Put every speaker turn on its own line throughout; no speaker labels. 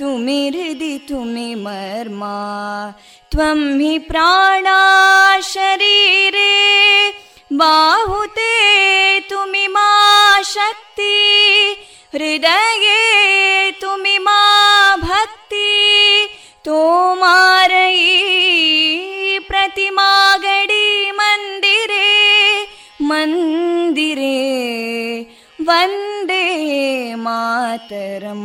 तुमि हृदि तुमि मर्मा त्वं हि प्राणा शरीरे बाहुते तुमि मा शक्ति हृदये तुमि मा भक्ति तोमारयी प्रतिमागडी मन्दिरे मन्दिरे वन्दे मातरम्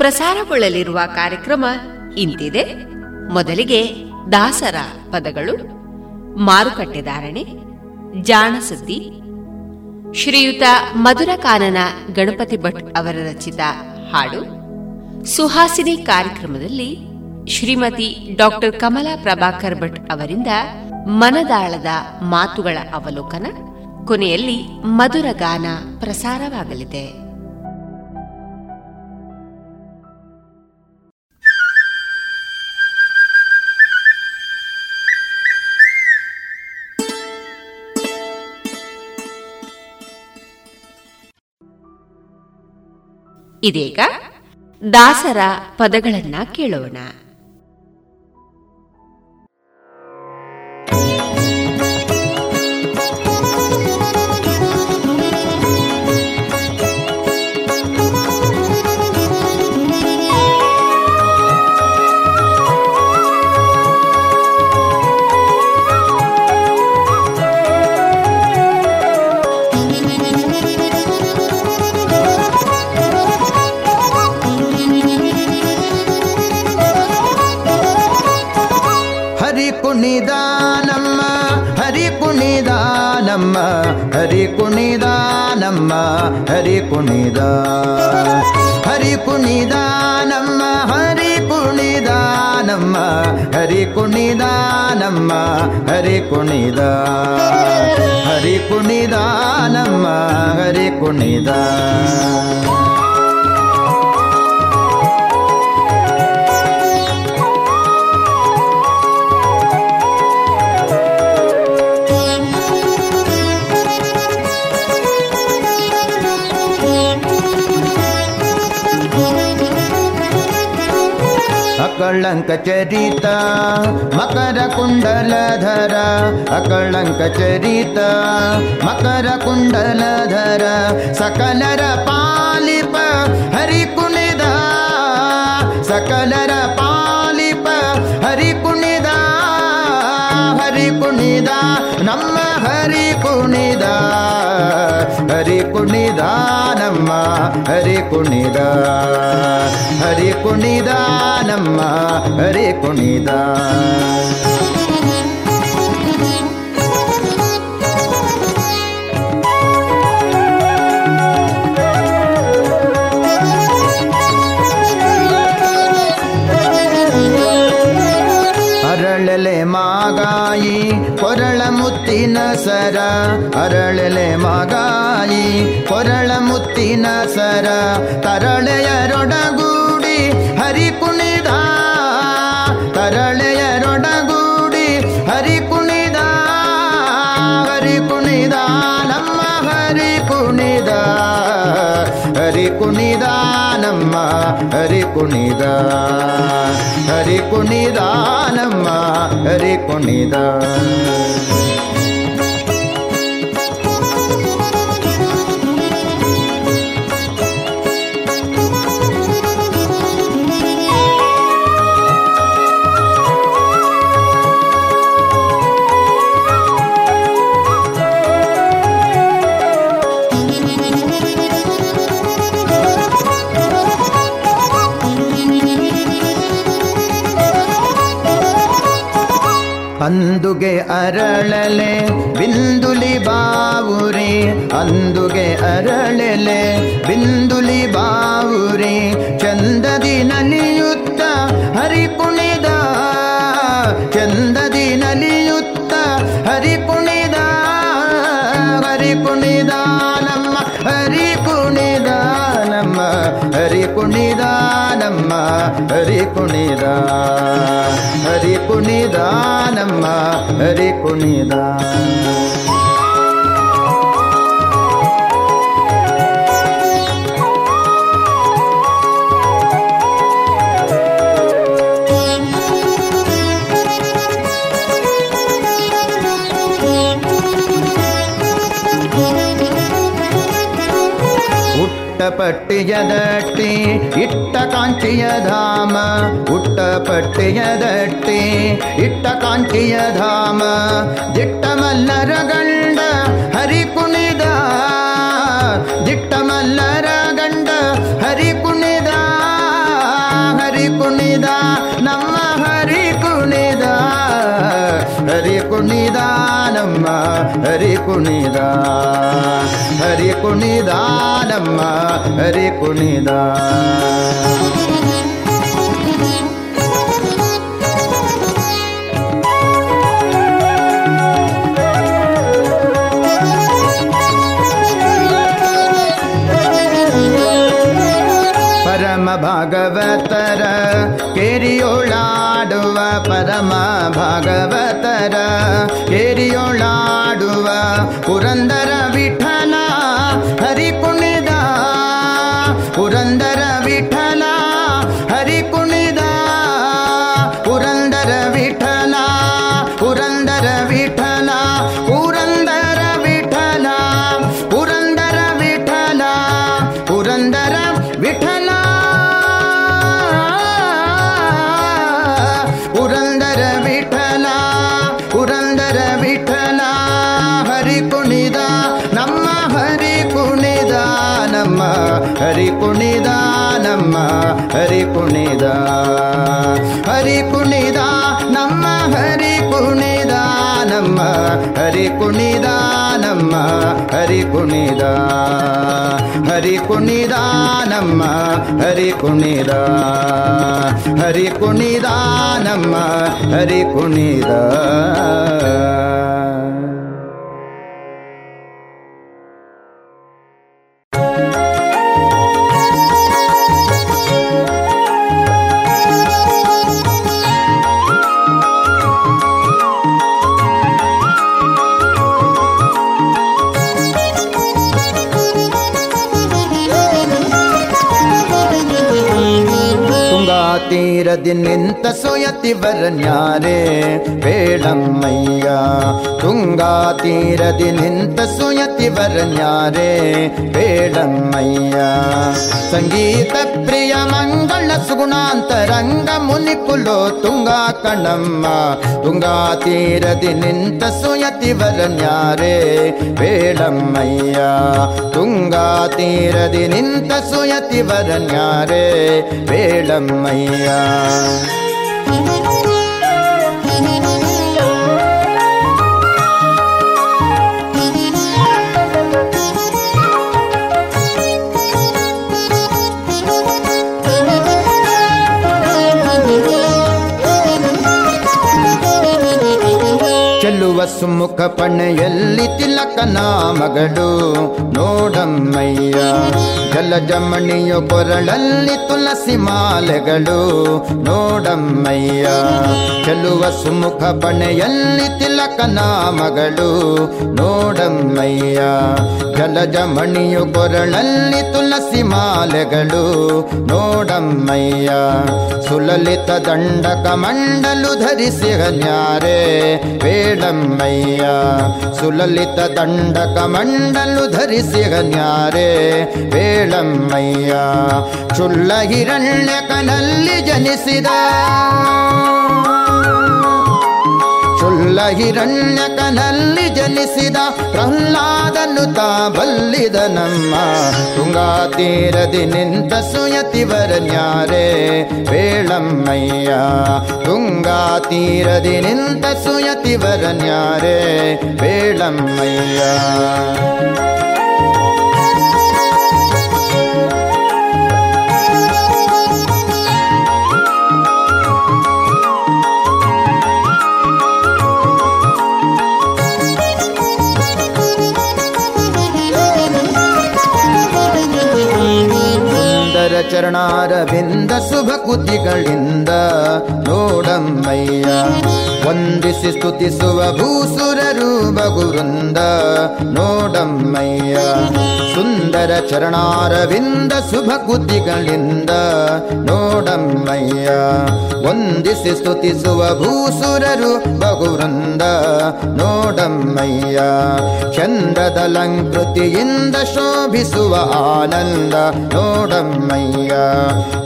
ಪ್ರಸಾರಗೊಳ್ಳಲಿರುವ ಕಾರ್ಯಕ್ರಮ ಇಂತಿದೆ. ಮೊದಲಿಗೆ ದಾಸರ ಪದಗಳು, ಮಾರುಕಟ್ಟೆ ಧಾರಣೆ ಜಾಣಸುದ್ದಿ ಶ್ರೀಯುತ ಮಧುರಕಾನನ ಗಣಪತಿ ಭಟ್ ಅವರ ರಚಿತ ಹಾಡು. ಸುಹಾಸಿನಿ ಕಾರ್ಯಕ್ರಮದಲ್ಲಿ ಶ್ರೀಮತಿ ಡಾಕ್ಟರ್ ಕಮಲಾ ಪ್ರಭಾಕರ್ ಭಟ್ ಅವರಿಂದ ಮನದಾಳದ ಮಾತುಗಳ ಅವಲೋಕನ. ಕೊನೆಯಲ್ಲಿ ಮಧುರ ಗಾನ ಪ್ರಸಾರವಾಗಲಿದೆ. ಇದೀಗ ದಾಸರ ಪದಗಳನ್ನ ಕೇಳೋಣ.
ನಮ್ಮ ಹರಿ ಕುಣಿದ ಹರಿ ಕುಣಿದ ನಮ್ಮ ಹರಿ ಕುಣಿದ ನಮ್ಮ ಹರಿ ಕುಣಿದ ನಮ್ಮ ಹರಿ ಕುಣಿದ ಹರಿ ಕುಣಿದ ನಮ್ಮ ಹರಿ ಕುಣಿದ ಅಕಳಂಕ ಚರಿತ, ಮಕರ ಕುಂಡಲಧರ, ಅಕಳಂಕ ಚರಿತ, ಮಕರ ಕುಂಡಲಧರ, ಸಕಲರ ಪಾಲಿಪ ಹರಿ ಕುಣಿದ, ಸಕಲರ ಪಾಲಿಪ ಹರಿ ಕುಣಿದ ಹರಿ ಕುಣಿದ, ನಮ್ಮ ಹರಿ ಕುಣಿದ. ಹರಿ ಕುಣಿದ ನಮ್ಮ ಹರಿ ಕುಣಿದ ಹರಿ ಕುಣಿದ ನಮ್ಮ ಹರಿ ಕುಣಿದ ಹರಿ ಕುಣಿದ ನಮ್ಮ ಹರಿ ಅರಳಲೆ ಬಿಂದುಲಿ ಬಾವುರಿ ಅಂದುಗೆ ಅರಳಲೆ ಬಿಂದುಲಿ ಬಾವುರಿ ಚಂದದಿ ನಲಿಯುತ್ತ ಹರಿ ಹರಿ ಕುಣಿದ ಹರಿ ಕುಣಿದ ನಮ್ಮ ಹರಿ ಕುಣಿದ ಉಟ್ಟಪಟ್ಟಿಯ ದಟ್ಟಿ ಇಟ್ಟ ಕಾಂಚಿಯ ಧಾಮ ಉಟ್ಟಪಟ್ಟಿಯ ಪಟ್ಟಿಯದಟ್ಟಿ ಇಟ್ಟ ಕಾಂಚಿಯ ಧಾಮ, ದಿಟ್ಟ ಮಲ್ಲರ ಗಂಡ ಹರಿ ಕುಣಿದ, ದಿಟ್ಟ ಮಲ್ಲರ ಗಂಡ ಹರಿ ಕುಣಿದ. ನಮ್ಮ ಹರಿ ಕುಣಿದ ಹರಿ ಕುಣಿದ ನಮ್ಮ ಹರಿ ಕುಣಿದ ಪರಮ ಭಾಗವತರ ಕೇರಿಯೋಳಾಡುವ ಪರಮ ಭಾಗವತರ. ಕೇರಿಯೋಳಾಡುವ ಪುರಂದರ ವಿಠಲ ಹರಿ ಕುಣಿದ ಕುಣಿದ ಹರಿ ಕುಣಿದ ನಮ್ಮ ಹರಿ ಕುಣಿದ ಹರಿ ಕುಣಿದ ನಮ್ಮ ಹರಿ ಕುಣಿದ ತೀರದಿ ನಿಂತ ಸುಯತಿವರನ್ಯಾರೆ ಬೇಳಮ್ಮಯ್ಯ ತುಂಗಾ ತೀರದಿ ನಿಂತ ಸುಯತಿವರನ್ಯಾರೆ ಬೇಳಮ್ಮಯ್ಯ ಸಂಗೀತ ಪ್ರಿಯ ಮಂಗಳ ಸುಗುಣಾಂತರಂಗ ಮುನಿಕುಲೋ ತುಂಗಾ ಕಣಮ್ಮ ತುಂಗಾ ತೀರದಿ ನಿಂತ ಸುಯತಿವರನ್ಯಾರೆ ಬೇಳಮ್ಮಯ್ಯ ತುಂಗಾ ತೀರದಿ ನಿಂತ ಸುಯತಿವರನ್ಯಾರೆ ಬೇಳಮ್ಮಯ್ಯ ಚೆಲ್ಲುವ ಸುಮುಖ ಪಣೆಯಲ್ಲಿ ತಿಲಕ ಮಗಳು. ನೋಡಮ್ಮಯ್ಯ ಜಲಜಮಣಿಯ ಕೊರಳಲ್ಲಿ ತುಳಸಿ ಮಾಲೆಗಳು. ನೋಡಮ್ಮಯ್ಯ ಚೆಲುವ ಸುಮುಖ ಪಣೆಯಲ್ಲಿ ತಿಲಕನ ಮಗಳು. ನೋಡಮ್ಮಯ್ಯ ಜಲಜಮಣಿಯು ಕೊರಳಲ್ಲಿ ತುಳಸಿ ಮಾಲೆಗಳು. ನೋಡಮ್ಮಯ್ಯ, ಸುಲಲಿತ ದಂಡಕ ಮಂಡಲು ಧರಿಸಿ ಹನ್ಯಾರೆ. ಬೇಡಮ್ಮಯ್ಯ, ಸುಲಲಿತ ದಂಡಕ ಮಂಡಲು ಧರಿಸಿ ಹನ್ಯಾರೆ. ಬೇಡಮ್ಮಯ್ಯ, ಚುಲ್ಲ ಹಿರಣ್ಯಕನಲ್ಲಿ ಜನಿಸಿದ. ಮೂಲ ಹಿರಣ್ಯಕನಲ್ಲಿ ಜನಿಸಿದ ಪ್ರಹ್ಲಾದನು ತಾ ಬಲ್ಲಿದ ನಮ್ಮ ತುಂಗಾ ತೀರದಿ ನಿಂತ ಸುಯತಿವರನ್ಯಾರೇ ವೇಳಮ್ಮಯ್ಯ ತುಂಗಾ ತೀರದಿ ನಿಂತ ಸುಯತಿವರನ್ಯಾರೇ ವೇಳಮ್ಮಯ್ಯ ಚರಣಾರವಿಂದ ಶುಭ ಕುತಿಗಳಿಂದ. ನೋಡಮ್ಮಯ್ಯ ವಂದಿಸಿ ಸ್ತುತಿಸುವ ಭೂಸುರರು ಬಗುರುಂದ ನೋಡಮ್ಮಯ್ಯ ಸುಂದರ ಚರಣಾರವಿಂದ ಶುಭ ಕುತಿಗಳಿಂದ ನೋಡಮ್ಮಯ್ಯ, ವಂದಿಸಿ ಸ್ತುತಿಸುವ ಭೂಸುರರು ಬಹುವೃಂದ ನೋಡಮ್ಮಯ್ಯ, ಚಂದ್ರದಲಂಕೃತಿಯಿಂದ ಶೋಭಿಸುವ ಆನಂದ ನೋಡಮ್ಮಯ್ಯ,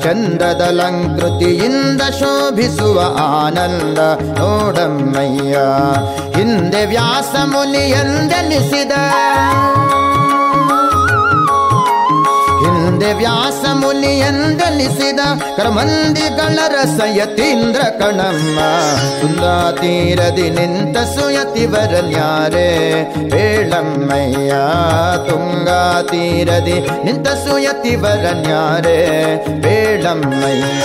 ಚಂದ್ರದಲಂಕೃತಿಯಿಂದ ಶೋಭಿಸುವ ಆನಂದ ನೋಡಮ್ಮಯ್ಯ. ಹಿಂದೆ ವ್ಯಾಸ ಮುನಿಯಂದನಿಸಿದ ಹಿಂದೆ ವ್ಯಾಸ ಮುನಿಯಂದನಿಸಿದ ಕರ್ಮಂದಿಗಳ ರಸಯತೀಂದ್ರ ಕಣಮ್ಮ ಸುಂದಾ ತೀರದಿ ನಿಂತ ಸುಯತಿವರನ್ಯಾರೇ ಬೇಳಮ್ಮಯ್ಯ ತುಂಗಾ ತೀರದಿ ನಿಂತ ಸುಯತಿವರನ್ಯಾರೇ ಬೇಳಮ್ಮಯ್ಯ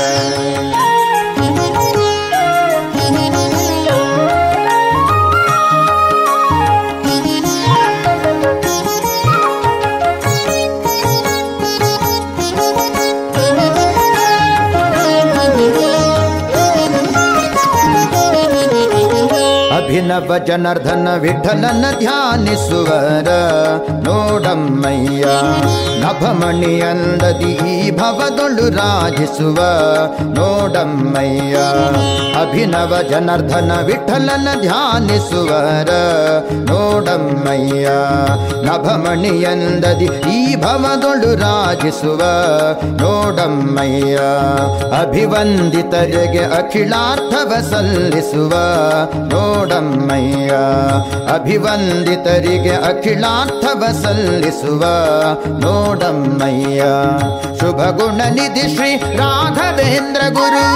ಅಭಿನವ ಜನಾರ್ಧನ ವಿಠಲನ ಧ್ಯಾನಿಸುವರ ನೋಡಮ್ಮಯ್ಯ ನಭಮಣಿಯಲ್ಲದಿ ಈ ಭವದೊಳು ರಾಜಿಸುವ ನೋಡಮ್ಮಯ್ಯ, ಅಭಿನವ ಜನಾರ್ಧನ ವಿಠಲನ ಧ್ಯಾನಿಸುವರ ನೋಡಮ್ಮಯ್ಯ ನಭಮಣಿಯಲ್ಲದಿ ಈ ಭವದೊಳು ರಾಜಿಸುವ ನೋಡಮ್ಮಯ್ಯ, ಅಭಿವಂದಿತರಿಗೆ ಅಖಿಲಾರ್ಥವ ಸಲ್ಲಿಸುವ ನೋಡಮ್ಮಯ್ಯ ಅಭಿವಂದಿತರಿಗೆ ಅಖಿಲಾರ್ಥವ ಸಲ್ಲಿಸುವ ನೋಡಮ್ಮಯ್ಯ ಶುಭ ಗುಣ ನಿಧಿ ಶ್ರೀ ರಾಘವೇಂದ್ರ ಗುರು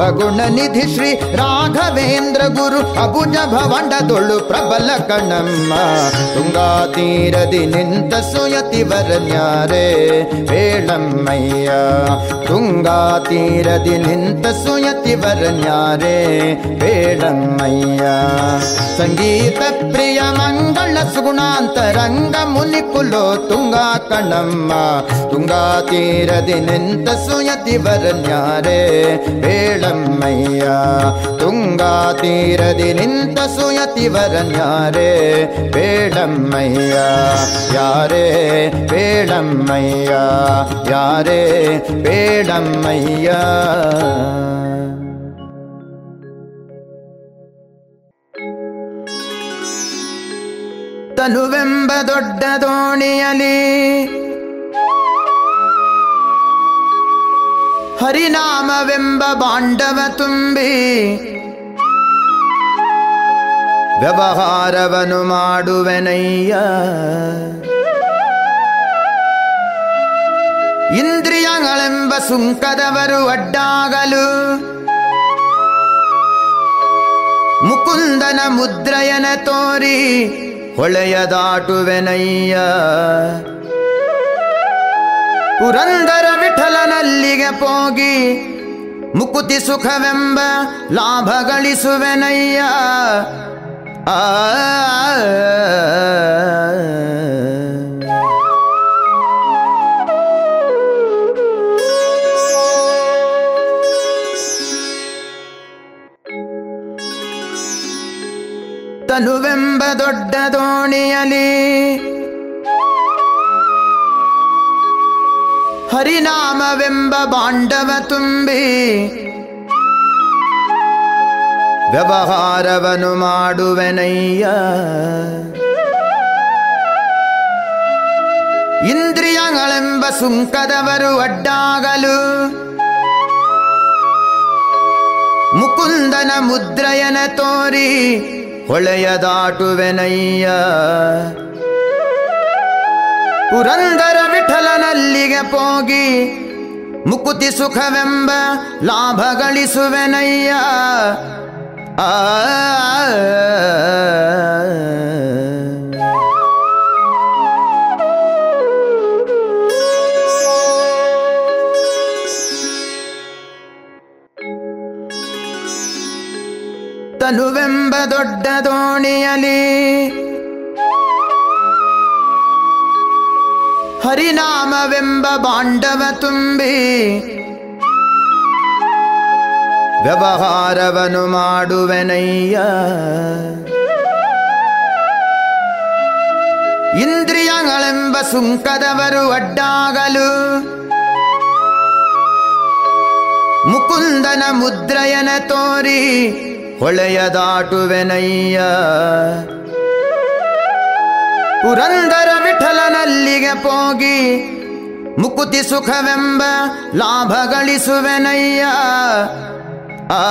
ಶುಭ ಗುಣ ನಿಧಿ ಶ್ರೀ ರಾಘವೇಂದ್ರ ಗುರು ಅಬುಜ ಭವಂಡದೊಳು ಪ್ರಬಲ ಕಣಮ್ಮ ತುಂಗಾ ತೀರದಿ ನಿಂತ ಸುಯತಿವರನ್ಯಾರೇ ಬೇಳಮ್ಮಯ್ಯ ತುಂಗಾ ತೀರದಿ ನಿಂತ ಸುಯತಿವರನ್ಯಾರೇ ಬೇಳಮ್ಮಯ್ಯ ಸಂಗೀತ ಪ್ರಿಯ ಮಂಗಳ ಸುಗುಣಾಂತರಂಗ ಮುನಿಕುಲೋ ತುಂಗಾ ಕಣಮ್ಮ ತುಂಗಾ ತೀರದಿ ನಿಂತ ಸುಯತಿವರನ್ಯಾರೇ ಬೇಳಮ್ಮಯ್ಯ ತುಂಗಾ ತೀರದಿ ನಿಂತ ಸುಯತಿವರನ್ಯಾರೇ ಬೇಳಮ್ಮಯ್ಯ ಯಾರೇ ಬೇಳಮ್ಮಯ್ಯ ಯಾರೇ ಬೇಳಮ್ಮಯ್ಯ ತನುವೆಂಬ ದೊಡ್ಡ ದೋಣಿಯಲಿ ಹರಿನಾಮವೆಂಬ ಬಾಂಡವ ತುಂಬಿ ವ್ಯವಹಾರವನು ಮಾಡುವೆನಯ್ಯ ಇಂದ್ರಿಯಗಳೆಂಬ ಸುಂಕದವರು ಅಡ್ಡಾಗಲು ಮುಕುಂದನ ಮುದ್ರಯನ ತೋರಿ ಹೊಳೆಯ ದಾಟುವೆನಯ್ಯ ಪುರಂದರ ವಿಠಲನಲ್ಲಿಗೆ ಪೋಗಿ ಮುಕುತಿ ಸುಖವೆಂಬ ಲಾಭ ಗಳಿಸುವೆನಯ್ಯ ಆ ತನುವೆಂಬ ದೊಡ್ಡ ದೋಣಿಯಲಿ ಹರಿನಾಮವೆಂಬ ತುಂಬಿ ವ್ಯವಹಾರವನು ಮಾಡುವೆನಯ್ಯ. ಇಂದ್ರಿಯಗಳೆಂಬ ಸುಂಕದವರು ಅಡ್ಡಾಗಲು ಮುಕುಂದನ ಮುದ್ರಯನ ತೋರಿ ಹೊಳೆಯ ದಾಟುವೆನಯ್ಯ ಪುರಂದರ ವಿಠಲನಲ್ಲಿಗೆ ಪೋಗಿ ಮುಕುತಿ ಸುಖವೆಂಬ ಲಾಭ ಗಳಿಸುವೆನಯ್ಯ ಆ ತನುವೆಂಬ ದೊಡ್ಡ ದೋಣಿಯಲಿ ಹರಿನಾಮವೆಂಬ ಬಾಂಡವ ತುಂಬಿ ವ್ಯವಹಾರವನು ಮಾಡುವೆನಯ್ಯ. ಇಂದ್ರಿಯಗಳೆಂಬ ಸುಂಕದವರು ಅಡ್ಡಾಗಲು ಮುಕುಂದನ ಮುದ್ರಯನ ತೋರಿ ಹೊಳೆಯ ದಾಟುವೆನಯ್ಯ ಪುರಂದರ ವಿಠಲನಲ್ಲಿಗೆ ಪೋಗಿ ಮುಕುತಿ ಸುಖವೆಂಬ ಲಾಭ ಗಳಿಸುವೆನಯ್ಯ. ಆ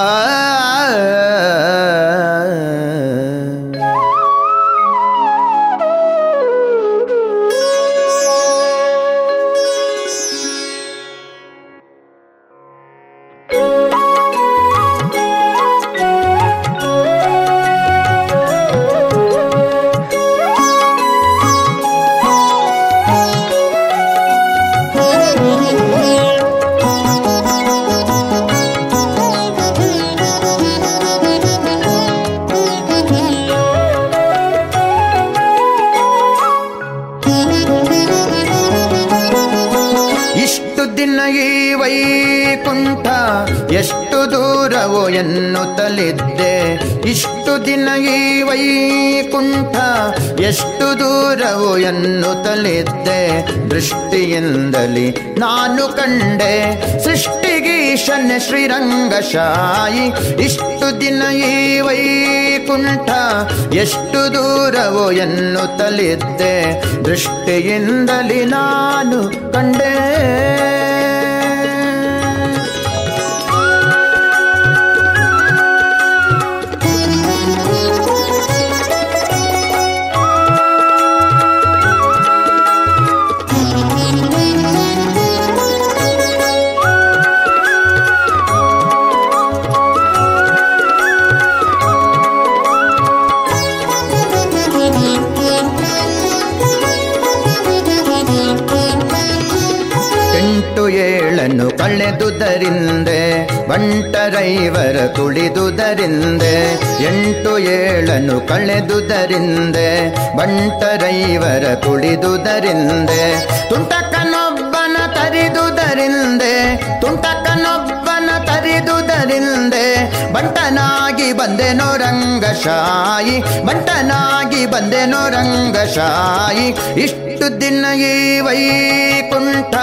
ದೂರವೋ ಎನ್ನುತ್ತಲಿದ್ದೆ. ಇಷ್ಟು ದಿನ ಈ ವೈಕುಂಠ, ಎಷ್ಟು ದೂರವೋ ಎನ್ನುತ್ತಲಿದ್ದೆ. ದೃಷ್ಟಿಯಿಂದಲಿ ನಾನು ಕಂಡೆ ಸೃಷ್ಟಿಗೀಶನ್ ಶ್ರೀರಂಗಶಾಯಿ. ಇಷ್ಟು ದಿನ ಈ ವೈಕುಂಠ, ಎಷ್ಟು ದೂರವೋ ಎನ್ನುತ್ತಲಿದ್ದೆ. ದೃಷ್ಟಿಯಿಂದಲಿ ನಾನು ಕಂಡೆ. ಕಳೆದುದರಿಂದೆ ಬಂಟರೈವರ ತುಳಿದುದರಿಂದೆ, ಎಂಟು ಏಳನು ಕಳೆದುದರಿಂದೆ ಬಂಟರೈವರ ತುಳಿದುದರಿಂದೆ, ತುಂಟಕನೊಬ್ಬನ ತರಿದುದರಿಂದೆ ತುಂಟಕನೊಬ್ಬನ ತರಿದುದರಿಂದೆ, ಬಂಟನಾಗಿ ಬಂದೆನೋ ರಂಗಶಾಯಿ, ಬಂಟನಾಗಿ ಬಂದೆನೋ ರಂಗಶಾಯಿ, ಇಷ್ಟು ದಿನ ಈ ವೈಕುಂಠ.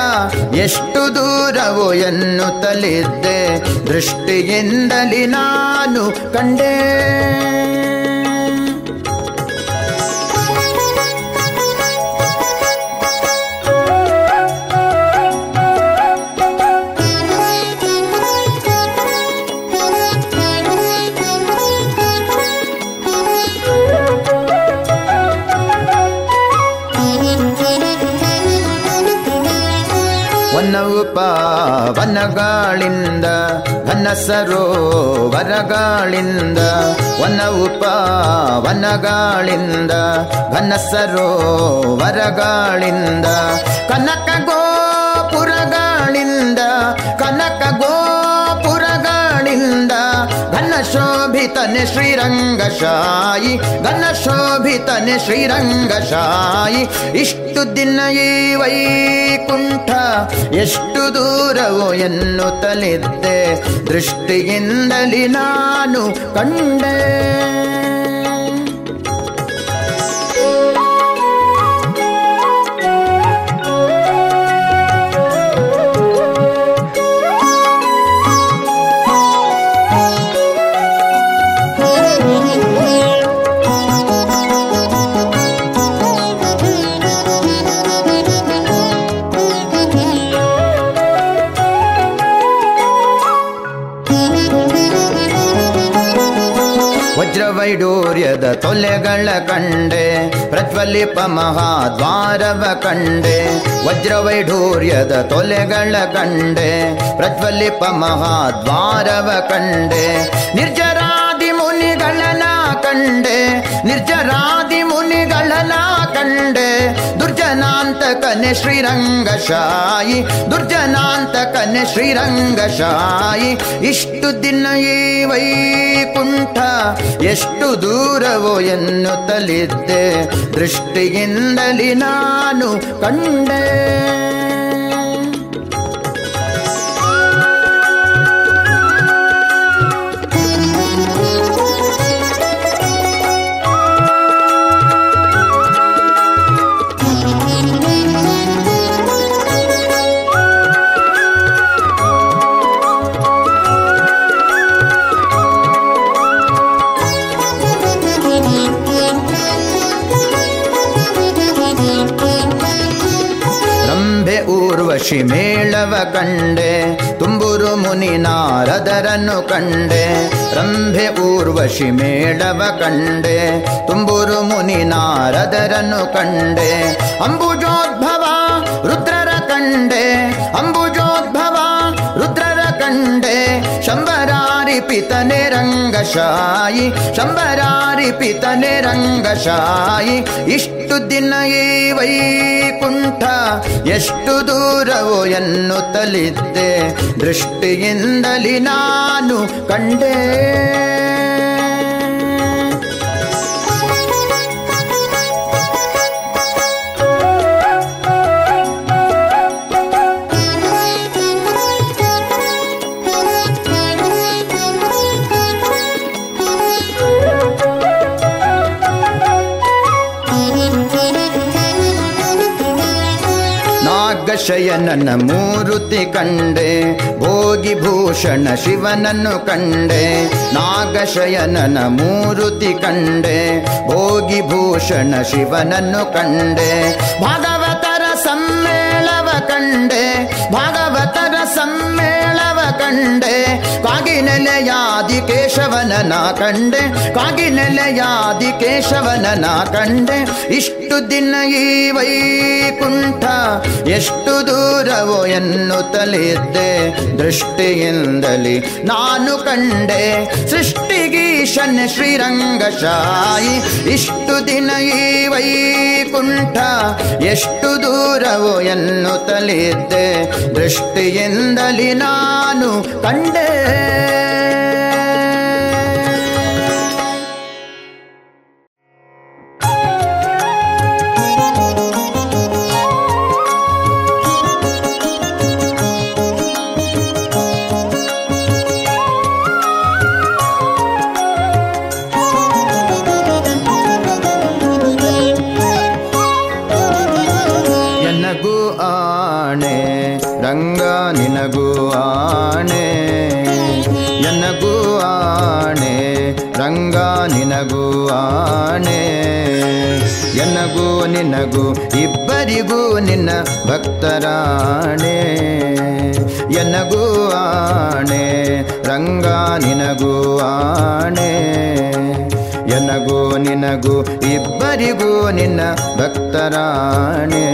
ಎಷ್ಟು ದೂರವೋ ಎನ್ನುತ್ತಲಿದ್ದೆ. ದೃಷ್ಟಿಯಿಂದಲಿ ನಾನು ಕಂಡೆ. ಪಾವನಗಳಿಂದ ಘನ ವನ ಉಪ ವನಗಾಳಿಂದ ಘನ ಸರೋವರಗಾಳಿಂದ ಕನಕ ಗೋಪುರಗಳಿಂದ ಕನಕ ಗೋಪುರಗಳಿಂದ ಶೋಭಿತನೆ ಶ್ರೀರಂಗಶಾಯಿ ಘನ ಶೋಭಿತನೆ ಶ್ರೀರಂಗಶಾಯಿ. ಇಷ್ಟು ದಿನ ಈ ವೈಕುಂಠ, ಎಷ್ಟು ದೂರವೋ ಎನ್ನುತ್ತಲಿದ್ದೆ. ದೃಷ್ಟಿಯಿಂದಲಿ ನಾನು ಕಂಡೆ. ವೈಡೂರ್ಯದ ತೊಲೆಗಳ ಕಂಡೆ ಪ್ರಜ್ವಲಿಪ ಮಹಾದ್ವಾರವ ಕಂಡೆ ವಜ್ರವೈಢೂರ್ಯದ ತೊಲೆಗಳ ಕಂಡೆ ಪ್ರಜ್ವಲಿಪ ಮಹಾದ್ವಾರವ ಕಂಡೆ ನಿರ್ಜರಾದಿ ಮುನಿಗಳನ ಕಂಡೆ ನಿರ್ಜರಾದಿ ಮುನಿಗಳನ ಕಂಡೆ ದುರ್ಜನಾಂತಕನೆ ಶ್ರೀರಂಗಶಾಯಿ ದುರ್ಜನಾಂತಕನೆ ಶ್ರೀರಂಗಶಾಯಿ ಇಷ್ಟು ದಿನ ಈ ವೈಕುಂಠ ಎಷ್ಟು ದೂರವೋ ಎನ್ನುತ್ತಲಿದ್ದೆ. ದೃಷ್ಟಿಯಿಂದಲಿ ನಾನು ಕಂಡೆ. ಊರ್ವಶಿ ಮೇಳವ ಕಂಡೆ, ತುಂಬುರು ಮುನಿ ನಾರದರನ್ನು ಕಂಡೆ, ರಂಭೆ ಊರ್ವಶಿ ಮೇಳವ ಕಂಡೆ, ತುಂಬುರು ಮುನಿ ನಾರದರನ್ನು ಕಂಡೆ, ಅಂಬುಜೋದ್ಭವ ಪಿತನೆ ರಂಗಶಾಯಿ, ಶಂಬರಾರಿ ಪಿತನೆ ರಂಗಶಾಯಿ, ಇಷ್ಟು ದಿನ ಈ ವೈಕುಂಠ, ಎಷ್ಟು ದೂರವೋ ಎನ್ನುತ್ತಲಿದ್ದೆ, ದೃಷ್ಟಿಯಿಂದಲಿ ನಾನು ಕಂಡೆ. ನಾಗಶಯನನ ಮೂರುತಿ ಕಂಡೆ. ಭೋಗಿ ಭೂಷಣ ಶಿವನನ್ನು ಕಂಡೆ. ನಾಗಶಯನನ ಮೂರುತಿ ಕಂಡೆ. ಭೋಗಿ ಭೂಷಣ ಶಿವನನ್ನು ಕಂಡೆ. ಭಾಗವತರ ಸಮ್ಮೇಳವ ಕಂಡೆ. ಭಾಗವತರ ಸಮ್ಮೇಳವ ಕಂಡೆ. ಕಾಗಿನೆಲೆಯಾದಿ ಕೇಶವನನ ಕಂಡೆ ಕಾಗಿ ನೆಲೆಯಾದಿ ಕೇಶವನನ ಕಂಡೆ. ಇಷ್ಟು ದಿನ ಈ ವೈಕುಂಠ ಎಷ್ಟು ದೂರವೋ ಎನ್ನುತ್ತಲಿದ್ದೆ, ದೃಷ್ಟಿಯಿಂದಲಿ ನಾನು ಕಂಡೆ. ಸೃಷ್ಟಿಗೀಶನ್ ಶ್ರೀರಂಗಶಾಯಿ, ಇಷ್ಟು ದಿನ ಈ ವೈಕುಂಠ ಎಷ್ಟು ದೂರವೋ ಎನ್ನುತ್ತಲಿದ್ದೆ, ದೃಷ್ಟಿಯಿಂದಲಿ ನಾನು ಕಂಡೆ. ಎನಗೂ ನಿನಗೂ ಇಬ್ಬರಿಗೂ ನಿನ್ನ ಭಕ್ತರಾಣೆ. ಎನಗೂ ಆಣೆ ರಂಗ ನಿನಗೂ ಆಣೆ. ಎನಗೂ ನಿನಗೂ ಇಬ್ಬರಿಗೂ ನಿನ್ನ ಭಕ್ತರಾಣೆ.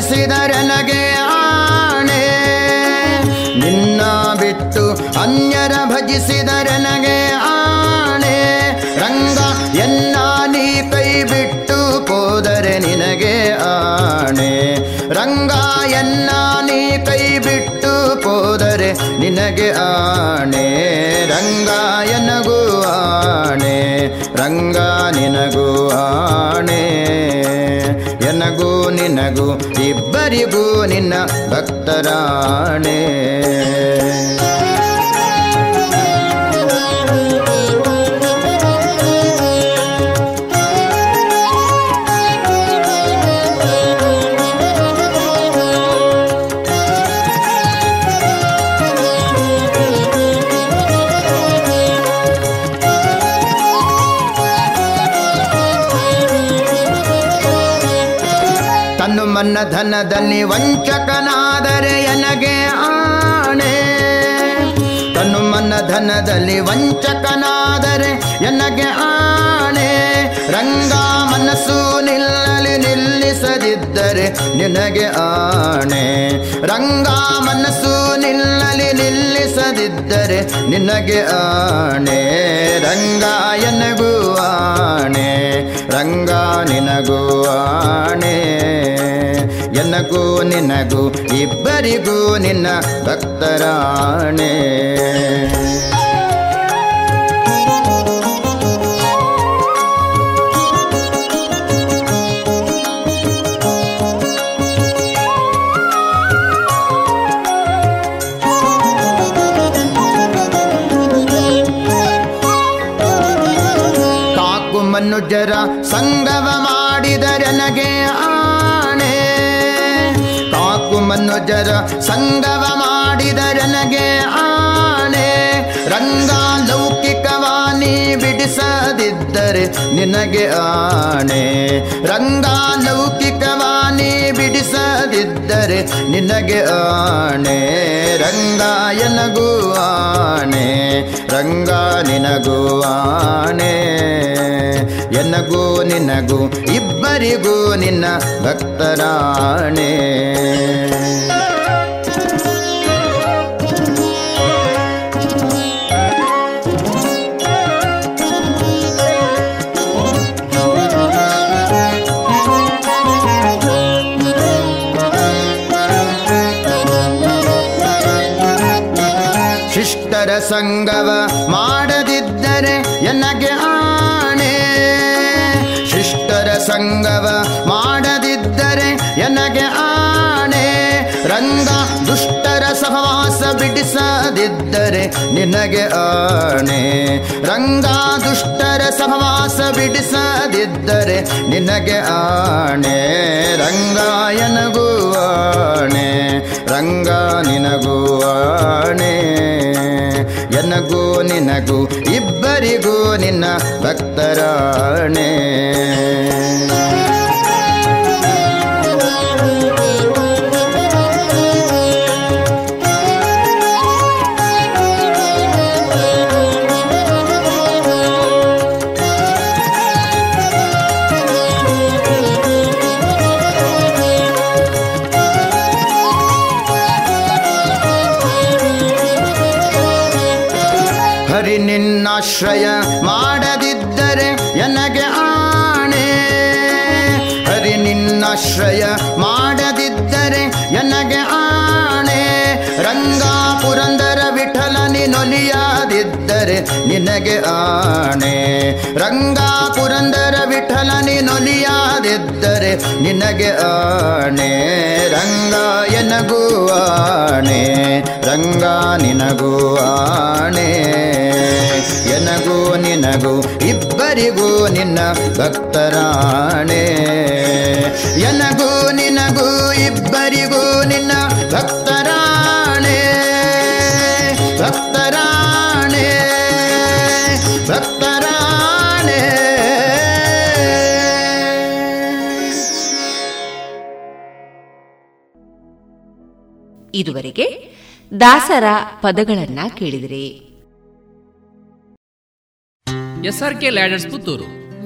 ಭಜಿಸಿದರನಗೆ ಆಣೆ. ನಿನ್ನ ಬಿಟ್ಟು ಅನ್ಯರ ಭಜಿಸಿದರನಗೆ ಆಣೆ. ರಂಗ ಎನ್ನ ನೀ ಕೈ ಬಿಟ್ಟು ಹೋದರೆ ನಿನಗೆ ಆಣೆ. ರಂಗ ಎನ್ನ ನೀ ಕೈ ಬಿಟ್ಟು ಹೋದರೆ ನಿನಗೆ ಆಣೆ. ರಂಗ ಎನಗೂ ಆಣೆ. ರಂಗ ನಿನಗೂ ಆಣೆ ಎನಗೂ ನಿನಗೂ ಇಬ್ಬರಿಗೂ ನಿನ್ನ ಭಕ್ತರಾಣೆ. ಧನದಲ್ಲಿ ವಂಚಕನಾದರೆ ಎನಗೆ ಆಣೆ? ತನು ಮನ ಧನದಲ್ಲಿ ವಂಚಕನಾದರೆ ಎನಗೆ ಆಣೆ? ರಂಗ ಮನಸ್ಸು ನಿಲ್ಲಲಿ ನಿಲ್ಲಿಸದಿದ್ದರೆ ನಿನಗೆ ಆಣೆ? ರಂಗ ಮನಸ್ಸು ನಿಲ್ಲಿಸದಿದ್ದರೆ ನಿನಗೆ ಆಣೆ. ರಂಗ ಆಣೆ. ರಂಗ ನಿನಗೂ ಆಣೆ. ಎನಗೂ ನಿನಗೂ ಇಬ್ಬರಿಗೂ ನಿನ್ನ ಭಕ್ತರಾಣೆ. ಕಾಕು ಸಂಗವ ಮಾಡಿದರೆನಗೆ ಆಣೆ. ಕಾಕು ಮನುಜರ ಸಂಗವ ಮಾಡಿದರೆನಗೆ ಆಣೆ. ರಂಗ ಲೌಕಿಕವಾನಿ ಬಿಡಿಸದಿದ್ದರೆ ನಿನಗೆ ಆಣೆ. ರಂಗ ಲೌಕಿಕವಾನಿ ಬಿಡಿಸದಿದ್ದರೆ ನಿನಗೆ ಆಣೆ. ರಂಗ ಎನಗೂ ಆಣೆ. ರಂಗ ನಿನಗೂ ಆಣೆ. ಎನಗೂ ನಿನಗೂ ಇಬ್ಬರಿಗೂ ನಿನ್ನ ಭಕ್ತರಾಣೆ. ಸಂಗವ ಬಿಡಿಸದಿದ್ದರೆ ನಿನಗೆ ಆಣೆ. ರಂಗ ದುಷ್ಟರ ಸಹವಾಸ ಬಿಡಿಸದಿದ್ದರೆ ನಿನಗೆ ಆಣೆ. ರಂಗಾಯನಗೂ ಆಣೆ. ರಂಗ ನಿನಗೂ ಆಣೆ. ಎನಗೂ ನಿನಗೂ ಇಬ್ಬರಿಗೂ ನಿನ್ನ ಭಕ್ತರಾಣೆ. ನಿನ್ನಾಶ್ರಯ ಮಾಡದಿದ್ದರೆ ಎನಗೆ ಆಣೆ? ಹರಿ ನಿನ್ನಾಶ್ರಯ ಮಾಡದಿದ್ದರೆ ಎನಗೆ ಆಣೆ? ರಂಗ ಪುರಂದರ ವಿಠಲ ನಿನೊಲಿಯಾದಿದ್ದರೆ ನಿನಗೆ ಆಣೆ. ರಂಗ ಪುರಂದರ ವಿಠಲ ನಿನಗೆ ಆಣೆ, ರಂಗ ಎನಗೂ ಆಣೆ, ರಂಗ ನಿನಗೂ ಆಣೆ. ಎನಗೂ ನಿನಗೂ, ಇಬ್ಬರಿಗೂ ನಿನ್ನ ಭಕ್ತರಾಣೆ. ಎನಗೂ ನಿನಗೂ, ಇಬ್ಬರಿಗೂ
ಇದುವರೆಗೆ ದಾಸರ ಪದಗಳನ್ನ ಕೇಳಿದಿರಿ.
SRK ladders Puttur.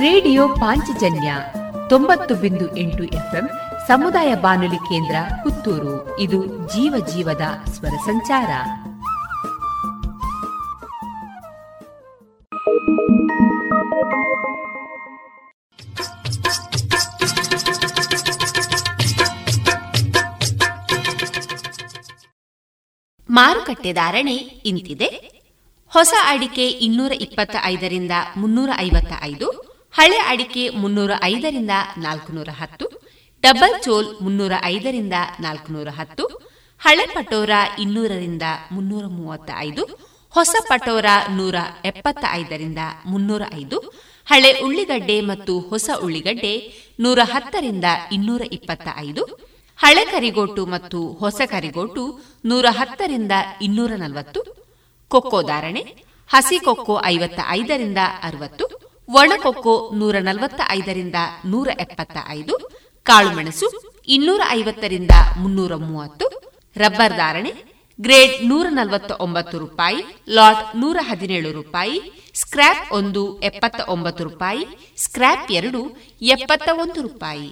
Radio Panchajanya ತೊಂಬತ್ತು ಬಿಂದು ಎಂಟು ಎಫ್ಎಂ ಸಮುದಾಯ ಬಾನುಲಿ ಕೇಂದ್ರ ಪುತ್ತೂರು. ಇದು ಜೀವ ಜೀವದ ಸ್ವರ ಸಂಚಾರ. ಮಾರುಕಟ್ಟೆ ಧಾರಣೆ ಇಂತಿದೆ. ಹೊಸ ಅಡಿಕೆ ಇನ್ನೂರ ಇಪ್ಪತ್ತ ಐದರಿಂದ ಮುನ್ನೂರ ಐವತ್ತ ಐದು ಹಳೆ ಅಡಿಕೆ ಮುನ್ನೂರ ಐದರಿಂದ ನಾಲ್ಕುನೂರ ಹತ್ತು, ಡಬಲ್ ಚೋಲ್ ಮುನ್ನೂರ ಐದರಿಂದ ನಾಲ್ಕುನೂರ ಹತ್ತು, ಹಳೆ ಪಟೋರ ಇನ್ನೂರರಿಂದ ಮುನ್ನೂರ ಮೂವತ್ತ ಐದು, ಹೊಸ ಪಟೋರ ನೂರ ಎಪ್ಪತ್ತ ಐದರಿಂದ ಮುನ್ನೂರ ಐದು, ಹಳೆ ಉಳ್ಳಿಗಡ್ಡೆ ಮತ್ತು ಹೊಸ ಉಳ್ಳಿಗಡ್ಡೆ ನೂರ ಹತ್ತರಿಂದ ಇನ್ನೂರ ಇಪ್ಪತ್ತ ಐದು, ಹಳೆ ಕರಿಗೋಟು ಮತ್ತು ಹೊಸ ಕರಿಗೋಟು ನೂರ ಹತ್ತರಿಂದ ಇನ್ನೂರ ನಲವತ್ತು, ಕೊಕ್ಕೋ ಧಾರಣೆ ಹಸಿ ಕೊಕ್ಕೋ ಐವತ್ತ ಐದರಿಂದ ಅರವತ್ತು ಒಣಕೊಕ್ಕೋ ನೂರ ನಲವತ್ತ ಐದರಿಂದ ನೂರ ಎಪ್ಪತ್ತ ಐದು ಕಾಳುಮೆಣಸು ಇನ್ನೂರ ಐವತ್ತರಿಂದ ಮುನ್ನೂರ ಮೂವತ್ತು ರಬ್ಬರ್ ಧಾರಣೆ ಗ್ರೇಡ್ ನೂರ ನಲವತ್ತ ಒಂಬತ್ತು ರೂಪಾಯಿ, ಲಾಟ್ ನೂರ ಹದಿನೇಳು ರೂಪಾಯಿ ಸ್ಕ್ರಾಪ್ ಒಂದು ಎಪ್ಪತ್ತ ಒಂಬತ್ತು ರೂಪಾಯಿ ಸ್ಕ್ರಾಪ್ ಎರಡು ಎಪ್ಪತ್ತ ಒಂದು ರೂಪಾಯಿ.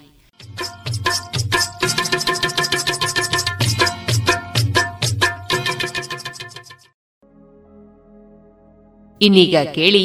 ಇನ್ನೀಗ ಕೇಳಿ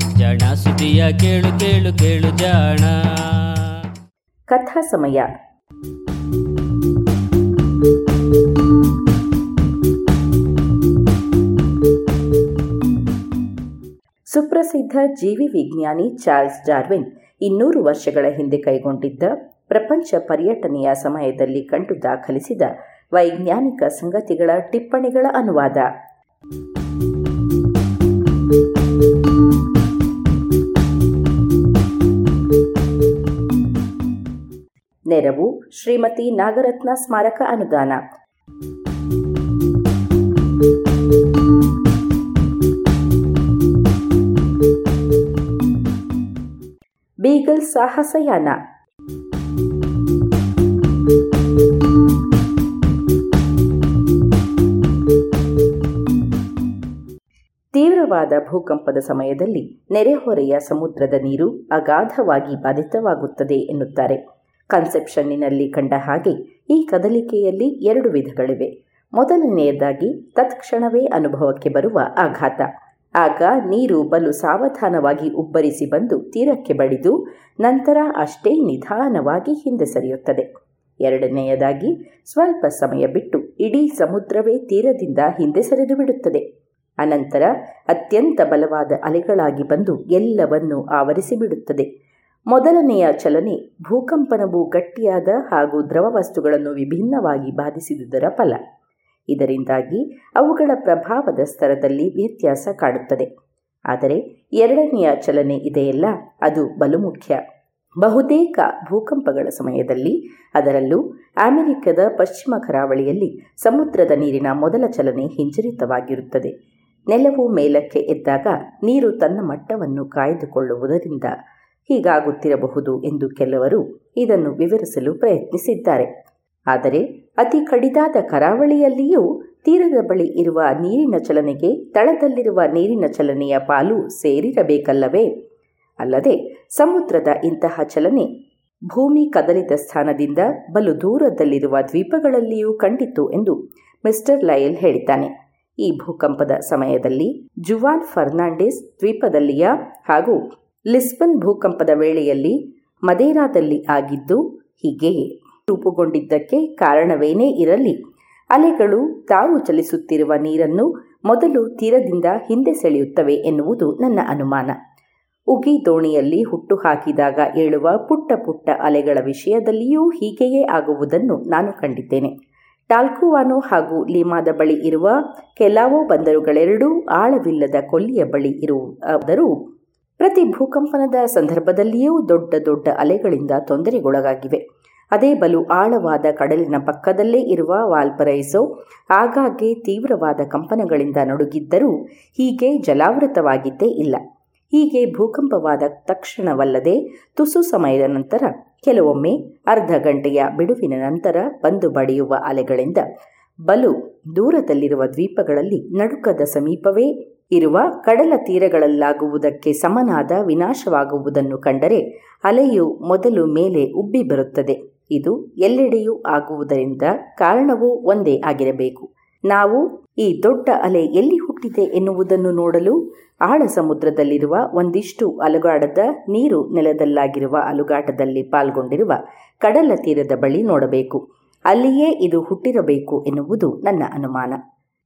ಜಾಣ ಸುದಿಯ ಕೇಳು ಕೇಳು ಕೇಳು ಜಾಣ.
ಕಥಾ ಸಮಯ. ಸುಪ್ರಸಿದ್ಧ ಜೀವಿ ವಿಜ್ಞಾನಿ ಚಾರ್ಲ್ಸ್ ಡಾರ್ವಿನ್ ಇನ್ನೂರು ವರ್ಷಗಳ ಹಿಂದೆ ಕೈಗೊಂಡಿದ್ದ ಪ್ರಪಂಚ ಪರ್ಯಟನೆಯ ಸಮಯದಲ್ಲಿ ಕಂಡು ದಾಖಲಿಸಿದ ವೈಜ್ಞಾನಿಕ ಸಂಗತಿಗಳ ಟಿಪ್ಪಣಿಗಳ ಅನುವಾದ. ನೆರವು ಶ್ರೀಮತಿ ನಾಗರತ್ನ ಸ್ಮಾರಕ ಅನುದಾನ. ಬೀಗಲ್ ಸಾಹಸಯಾನ. ತೀವ್ರವಾದ ಭೂಕಂಪದ ಸಮಯದಲ್ಲಿ ನೆರೆಹೊರೆಯ ಸಮುದ್ರದ ನೀರು ಅಗಾಧವಾಗಿ ಬಾಧಿತವಾಗುತ್ತದೆ ಎನ್ನುತ್ತಾರೆ. ಕನ್ಸೆಪ್ಷನ್ನಿನಲ್ಲಿ ಕಂಡ ಹಾಗೆ ಈ ಕದಲಿಕೆಯಲ್ಲಿ ಎರಡು ವಿಧಗಳಿವೆ. ಮೊದಲನೆಯದಾಗಿ ತತ್ಕ್ಷಣವೇ ಅನುಭವಕ್ಕೆ ಬರುವ ಆಘಾತ. ಆಗ ನೀರು ಬಲು ಸಾವಧಾನವಾಗಿ ಉಬ್ಬರಿಸಿ ಬಂದು ತೀರಕ್ಕೆ ಬಡಿದು ನಂತರ ಅಷ್ಟೇ ನಿಧಾನವಾಗಿ ಹಿಂದೆ ಸರಿಯುತ್ತದೆ. ಎರಡನೆಯದಾಗಿ ಸ್ವಲ್ಪ ಸಮಯ ಬಿಟ್ಟು ಇಡೀ ಸಮುದ್ರವೇ ತೀರದಿಂದ ಹಿಂದೆ ಸರಿದು ಬಿಡುತ್ತದೆ. ಅನಂತರ ಅತ್ಯಂತ ಬಲವಾದ ಅಲೆಗಳಾಗಿ ಬಂದು ಎಲ್ಲವನ್ನೂ ಆವರಿಸಿ ಬಿಡುತ್ತದೆ. ಮೊದಲನೆಯ ಚಲನೆ ಭೂಕಂಪನವು ಗಟ್ಟಿಯಾದ ಹಾಗೂ ದ್ರವ ವಸ್ತುಗಳನ್ನು ವಿಭಿನ್ನವಾಗಿ ಬಾಧಿಸಿದುದರ ಫಲ. ಇದರಿಂದಾಗಿ ಅವುಗಳ ಪ್ರಭಾವದ ಸ್ತರದಲ್ಲಿ ವ್ಯತ್ಯಾಸ ಕಾಡುತ್ತದೆ. ಆದರೆ ಎರಡನೆಯ ಚಲನೆ ಇದೆಯಲ್ಲ, ಅದು ಬಲು ಮುಖ್ಯ ಬಹುತೇಕ ಭೂಕಂಪಗಳ ಸಮಯದಲ್ಲಿ, ಅದರಲ್ಲೂ ಅಮೆರಿಕದ ಪಶ್ಚಿಮ ಕರಾವಳಿಯಲ್ಲಿ ಸಮುದ್ರದ ನೀರಿನ ಮೊದಲ ಚಲನೆ ಹಿಂಜರಿತವಾಗಿರುತ್ತದೆ. ನೆಲವು ಮೇಲಕ್ಕೆ ಎದ್ದಾಗ ನೀರು ತನ್ನ ಮಟ್ಟವನ್ನು ಕಾಯ್ದುಕೊಳ್ಳುವುದರಿಂದ ಹೀಗಾಗುತ್ತಿರಬಹುದು ಎಂದು ಕೆಲವರು ಇದನ್ನು ವಿವರಿಸಲು ಪ್ರಯತ್ನಿಸಿದ್ದಾರೆ. ಆದರೆ ಅತಿ ಕಡಿದಾದ ಕರಾವಳಿಯಲ್ಲಿಯೂ ತೀರದ ಬಳಿ ಇರುವ ನೀರಿನ ಚಲನೆಗೆ ತಳದಲ್ಲಿರುವ ನೀರಿನ ಚಲನೆಯ ಪಾಲು ಸೇರಿರಬೇಕಲ್ಲವೇ? ಅಲ್ಲದೆ ಸಮುದ್ರದ ಇಂತಹ ಚಲನೆ ಭೂಮಿ ಕದಲಿದ ಸ್ಥಾನದಿಂದ ಬಲು ದೂರದಲ್ಲಿರುವ ದ್ವೀಪಗಳಲ್ಲಿಯೂ ಕಂಡಿತು ಎಂದು ಮಿಸ್ಟರ್ ಲಯಲ್ ಹೇಳಿದ್ದಾನೆ. ಈ ಭೂಕಂಪದ ಸಮಯದಲ್ಲಿ ಜುವಾನ್ ಫರ್ನಾಂಡಿಸ್ ದ್ವೀಪದಲ್ಲಿಯ ಹಾಗೂ ಲಿಸ್ಬನ್ ಭೂಕಂಪದ ವೇಳೆಯಲ್ಲಿ ಮದೇರಾದಲ್ಲಿ ಆಗಿದ್ದು ಹೀಗೆಯೇ ರೂಪುಗೊಂಡಿದ್ದಕ್ಕೆ ಕಾರಣವೇನೇ ಇರಲಿ. ಅಲೆಗಳು ತಾವು ಚಲಿಸುತ್ತಿರುವ ನೀರನ್ನು ಮೊದಲು ತೀರದಿಂದ ಹಿಂದೆ ಸೆಳೆಯುತ್ತವೆ ಎನ್ನುವುದು ನನ್ನ ಅನುಮಾನ. ಉಗಿ ದೋಣಿಯಲ್ಲಿ ಹುಟ್ಟು ಹಾಕಿದಾಗ ಏಳುವ ಪುಟ್ಟ ಪುಟ್ಟ ಅಲೆಗಳ ವಿಷಯದಲ್ಲಿಯೂ ಹೀಗೆಯೇ ಆಗುವುದನ್ನು ನಾನು ಕಂಡಿದ್ದೇನೆ. ಟಾಲ್ಕುವಾನು ಹಾಗೂ ಲಿಮಾದ ಬಳಿ ಇರುವ ಕೆಲವೋ ಬಂದರುಗಳೆರಡೂ ಆಳವಿಲ್ಲದ ಕೊಲ್ಲಿಯ ಬಳಿ ಇರುವುದಾದರೂ ಪ್ರತಿ ಭೂಕಂಪನದ ಸಂದರ್ಭದಲ್ಲಿಯೂ ದೊಡ್ಡ ದೊಡ್ಡ ಅಲೆಗಳಿಂದ ತೊಂದರೆಗೊಳಗಾಗಿವೆ. ಅದೇ ಬಲು ಆಳವಾದ ಕಡಲಿನ ಪಕ್ಕದಲ್ಲೇ ಇರುವ ವಾಲ್ಪರೈಸೋ ಆಗಾಗ್ಗೆ ತೀವ್ರವಾದ ಕಂಪನಗಳಿಂದ ನಡುಗಿದ್ದರೂ ಹೀಗೆ ಜಲಾವೃತವಾಗಿದ್ದೇ ಇಲ್ಲ. ಹೀಗೆ ಭೂಕಂಪವಾದ ತಕ್ಷಣವಲ್ಲದೆ ತುಸು ಸಮಯದ ನಂತರ ಕೆಲವೊಮ್ಮೆ ಅರ್ಧ ಗಂಟೆಯ ಬಿಡುವಿನ ನಂತರ ಬಂದು ಬಡಿಯುವ ಅಲೆಗಳಿಂದ ಬಲು ದೂರದಲ್ಲಿರುವ ದ್ವೀಪಗಳಲ್ಲಿ ನಡುಕದ ಸಮೀಪವೇ ಇರುವ ಕಡಲ ತೀರಗಳಲ್ಲಾಗುವುದಕ್ಕೆ ಸಮನಾದ ವಿನಾಶವಾಗುವುದನ್ನು ಕಂಡರೆ ಅಲೆಯು ಮೊದಲು ಮೇಲೆ ಉಬ್ಬಿ ಬರುತ್ತದೆ. ಇದು ಎಲ್ಲೆಡೆಯೂ ಆಗುವುದರಿಂದ ಕಾರಣವೂ ಒಂದೇ ಆಗಿರಬೇಕು. ನಾವು ಈ ದೊಡ್ಡ ಅಲೆ ಎಲ್ಲಿ ಹುಟ್ಟಿದೆ ಎನ್ನುವುದನ್ನು ನೋಡಲು ಆಳ ಸಮುದ್ರದಲ್ಲಿರುವ ಒಂದಿಷ್ಟು ಅಲುಗಾಡದ ನೀರು ನೆಲದಲ್ಲಾಗಿರುವ ಅಲುಗಾಟದಲ್ಲಿ ಪಾಲ್ಗೊಂಡಿರುವ ಕಡಲ ತೀರದ ಬಳಿ ನೋಡಬೇಕು. ಅಲ್ಲಿಯೇ ಇದು ಹುಟ್ಟಿರಬೇಕು ಎನ್ನುವುದು ನನ್ನ ಅನುಮಾನ.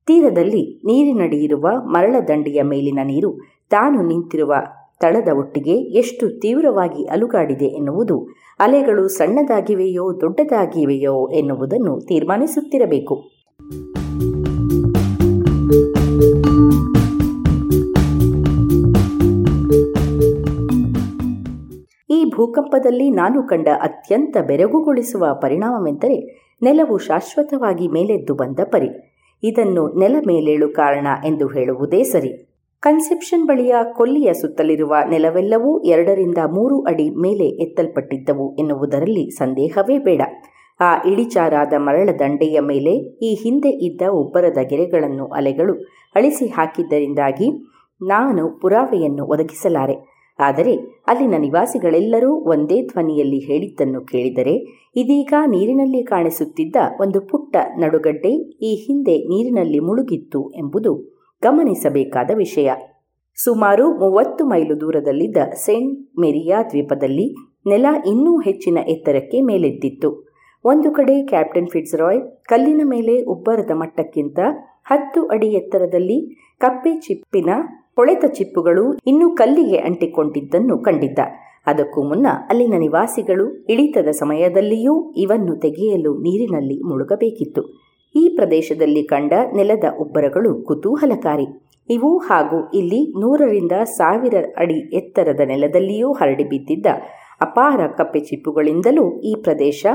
ತೀರದಲ್ಲಿ ನೀರಿನಡಿಯಿರುವ ಮರಳ ದಂಡೆಯ ಮೇಲಿನ ನೀರು ತಾನು ನಿಂತಿರುವ ತಳದ ಒಟ್ಟಿಗೆ ಎಷ್ಟು ತೀವ್ರವಾಗಿ ಅಲುಗಾಡಿದೆ ಎನ್ನುವುದು, ಅಲೆಗಳು ಸಣ್ಣದಾಗಿವೆಯೋ ದೊಡ್ಡದಾಗಿವೆಯೋ ಎನ್ನುವುದನ್ನು ತೀರ್ಮಾನಿಸುತ್ತಿರಬೇಕು. ಈ ಭೂಕಂಪದಲ್ಲಿ ನಾನು ಕಂಡ ಅತ್ಯಂತ ಬೆರಗುಗೊಳಿಸುವ ಪರಿಣಾಮವೆಂದರೆ ನೆಲವು ಶಾಶ್ವತವಾಗಿ ಮೇಲೆದ್ದು ಬಂದ ಪರಿ. ಇದನ್ನು ನೆಲ ಮೇಲೇಳು ಕಾರಣ ಎಂದು ಹೇಳುವುದೇ ಸರಿ. ಕನ್ಸೆಪ್ಷನ್ ಬಳಿಯ ಕೊಲ್ಲಿಯ ಸುತ್ತಲಿರುವ ನೆಲವೆಲ್ಲವೂ ಎರಡರಿಂದ ಮೂರು ಅಡಿ ಮೇಲೆ ಎತ್ತಲ್ಪಟ್ಟಿದ್ದವು ಎನ್ನುವುದರಲ್ಲಿ ಸಂದೇಹವೇ ಬೇಡ. ಆ ಇಳಿಚಾರಾದ ಮರಳ ದಂಡೆಯ ಮೇಲೆ ಈ ಹಿಂದೆ ಇದ್ದ ಒಬ್ಬರದ ಗೆರೆಗಳನ್ನು ಅಲೆಗಳು ಅಳಿಸಿ ಹಾಕಿದ್ದರಿಂದಾಗಿ ನಾನು ಪುರಾವೆಯನ್ನು ಒದಗಿಸಲಾರೆ. ಆದರೆ ಅಲ್ಲಿನ ನಿವಾಸಿಗಳೆಲ್ಲರೂ ಒಂದೇ ಧ್ವನಿಯಲ್ಲಿ ಹೇಳಿದ್ದನ್ನು ಕೇಳಿದರೆ ಇದೀಗ ನೀರಿನಲ್ಲಿ ಕಾಣಿಸುತ್ತಿದ್ದ ಒಂದು ಪುಟ್ಟ ನಡುಗಡ್ಡೆ ಈ ಹಿಂದೆ ನೀರಿನಲ್ಲಿ ಮುಳುಗಿತ್ತು ಎಂಬುದು ಗಮನಿಸಬೇಕಾದ ವಿಷಯ. ಸುಮಾರು ಮೂವತ್ತು ಮೈಲು ದೂರದಲ್ಲಿದ್ದ ಸೇಂಟ್ ಮೇರಿಯಾ ದ್ವೀಪದಲ್ಲಿ ನೆಲ ಇನ್ನೂ ಹೆಚ್ಚಿನ ಎತ್ತರಕ್ಕೆ ಮೇಲೆದ್ದಿತ್ತು. ಒಂದು ಕಡೆ ಕ್ಯಾಪ್ಟನ್ ಫಿಟ್ಸ್ರಾಯ್ ಕಲ್ಲಿನ ಮೇಲೆ ಉಬ್ಬರದ ಮಟ್ಟಕ್ಕಿಂತ ಹತ್ತು ಅಡಿ ಎತ್ತರದಲ್ಲಿ ಕಪ್ಪೆ ಚಿಪ್ಪಿನ ಹೊಳೆತ ಚಿಪ್ಪುಗಳು ಇನ್ನೂ ಕಲ್ಲಿಗೆ ಅಂಟಿಕೊಂಡಿದ್ದನ್ನು ಕಂಡಿದ್ದ. ಅದಕ್ಕೂ ಮುನ್ನ ಅಲ್ಲಿನ ನಿವಾಸಿಗಳು ಇಳಿತದ ಸಮಯದಲ್ಲಿಯೂ ಇವನ್ನು ತೆಗೆಯಲು ನೀರಿನಲ್ಲಿ ಮುಳುಗಬೇಕಿತ್ತು. ಈ ಪ್ರದೇಶದಲ್ಲಿ ಕಂಡ ನೆಲದ ಉಬ್ಬರಗಳು ಕುತೂಹಲಕಾರಿ. ಇವು ಹಾಗೂ ಇಲ್ಲಿ ನೂರರಿಂದ ಸಾವಿರ ಅಡಿ ಎತ್ತರದ ನೆಲದಲ್ಲಿಯೂ ಹರಡಿ ಬಿದ್ದಿದ್ದ ಅಪಾರ ಕಪ್ಪೆ ಚಿಪ್ಪುಗಳಿಂದಲೂ ಈ ಪ್ರದೇಶ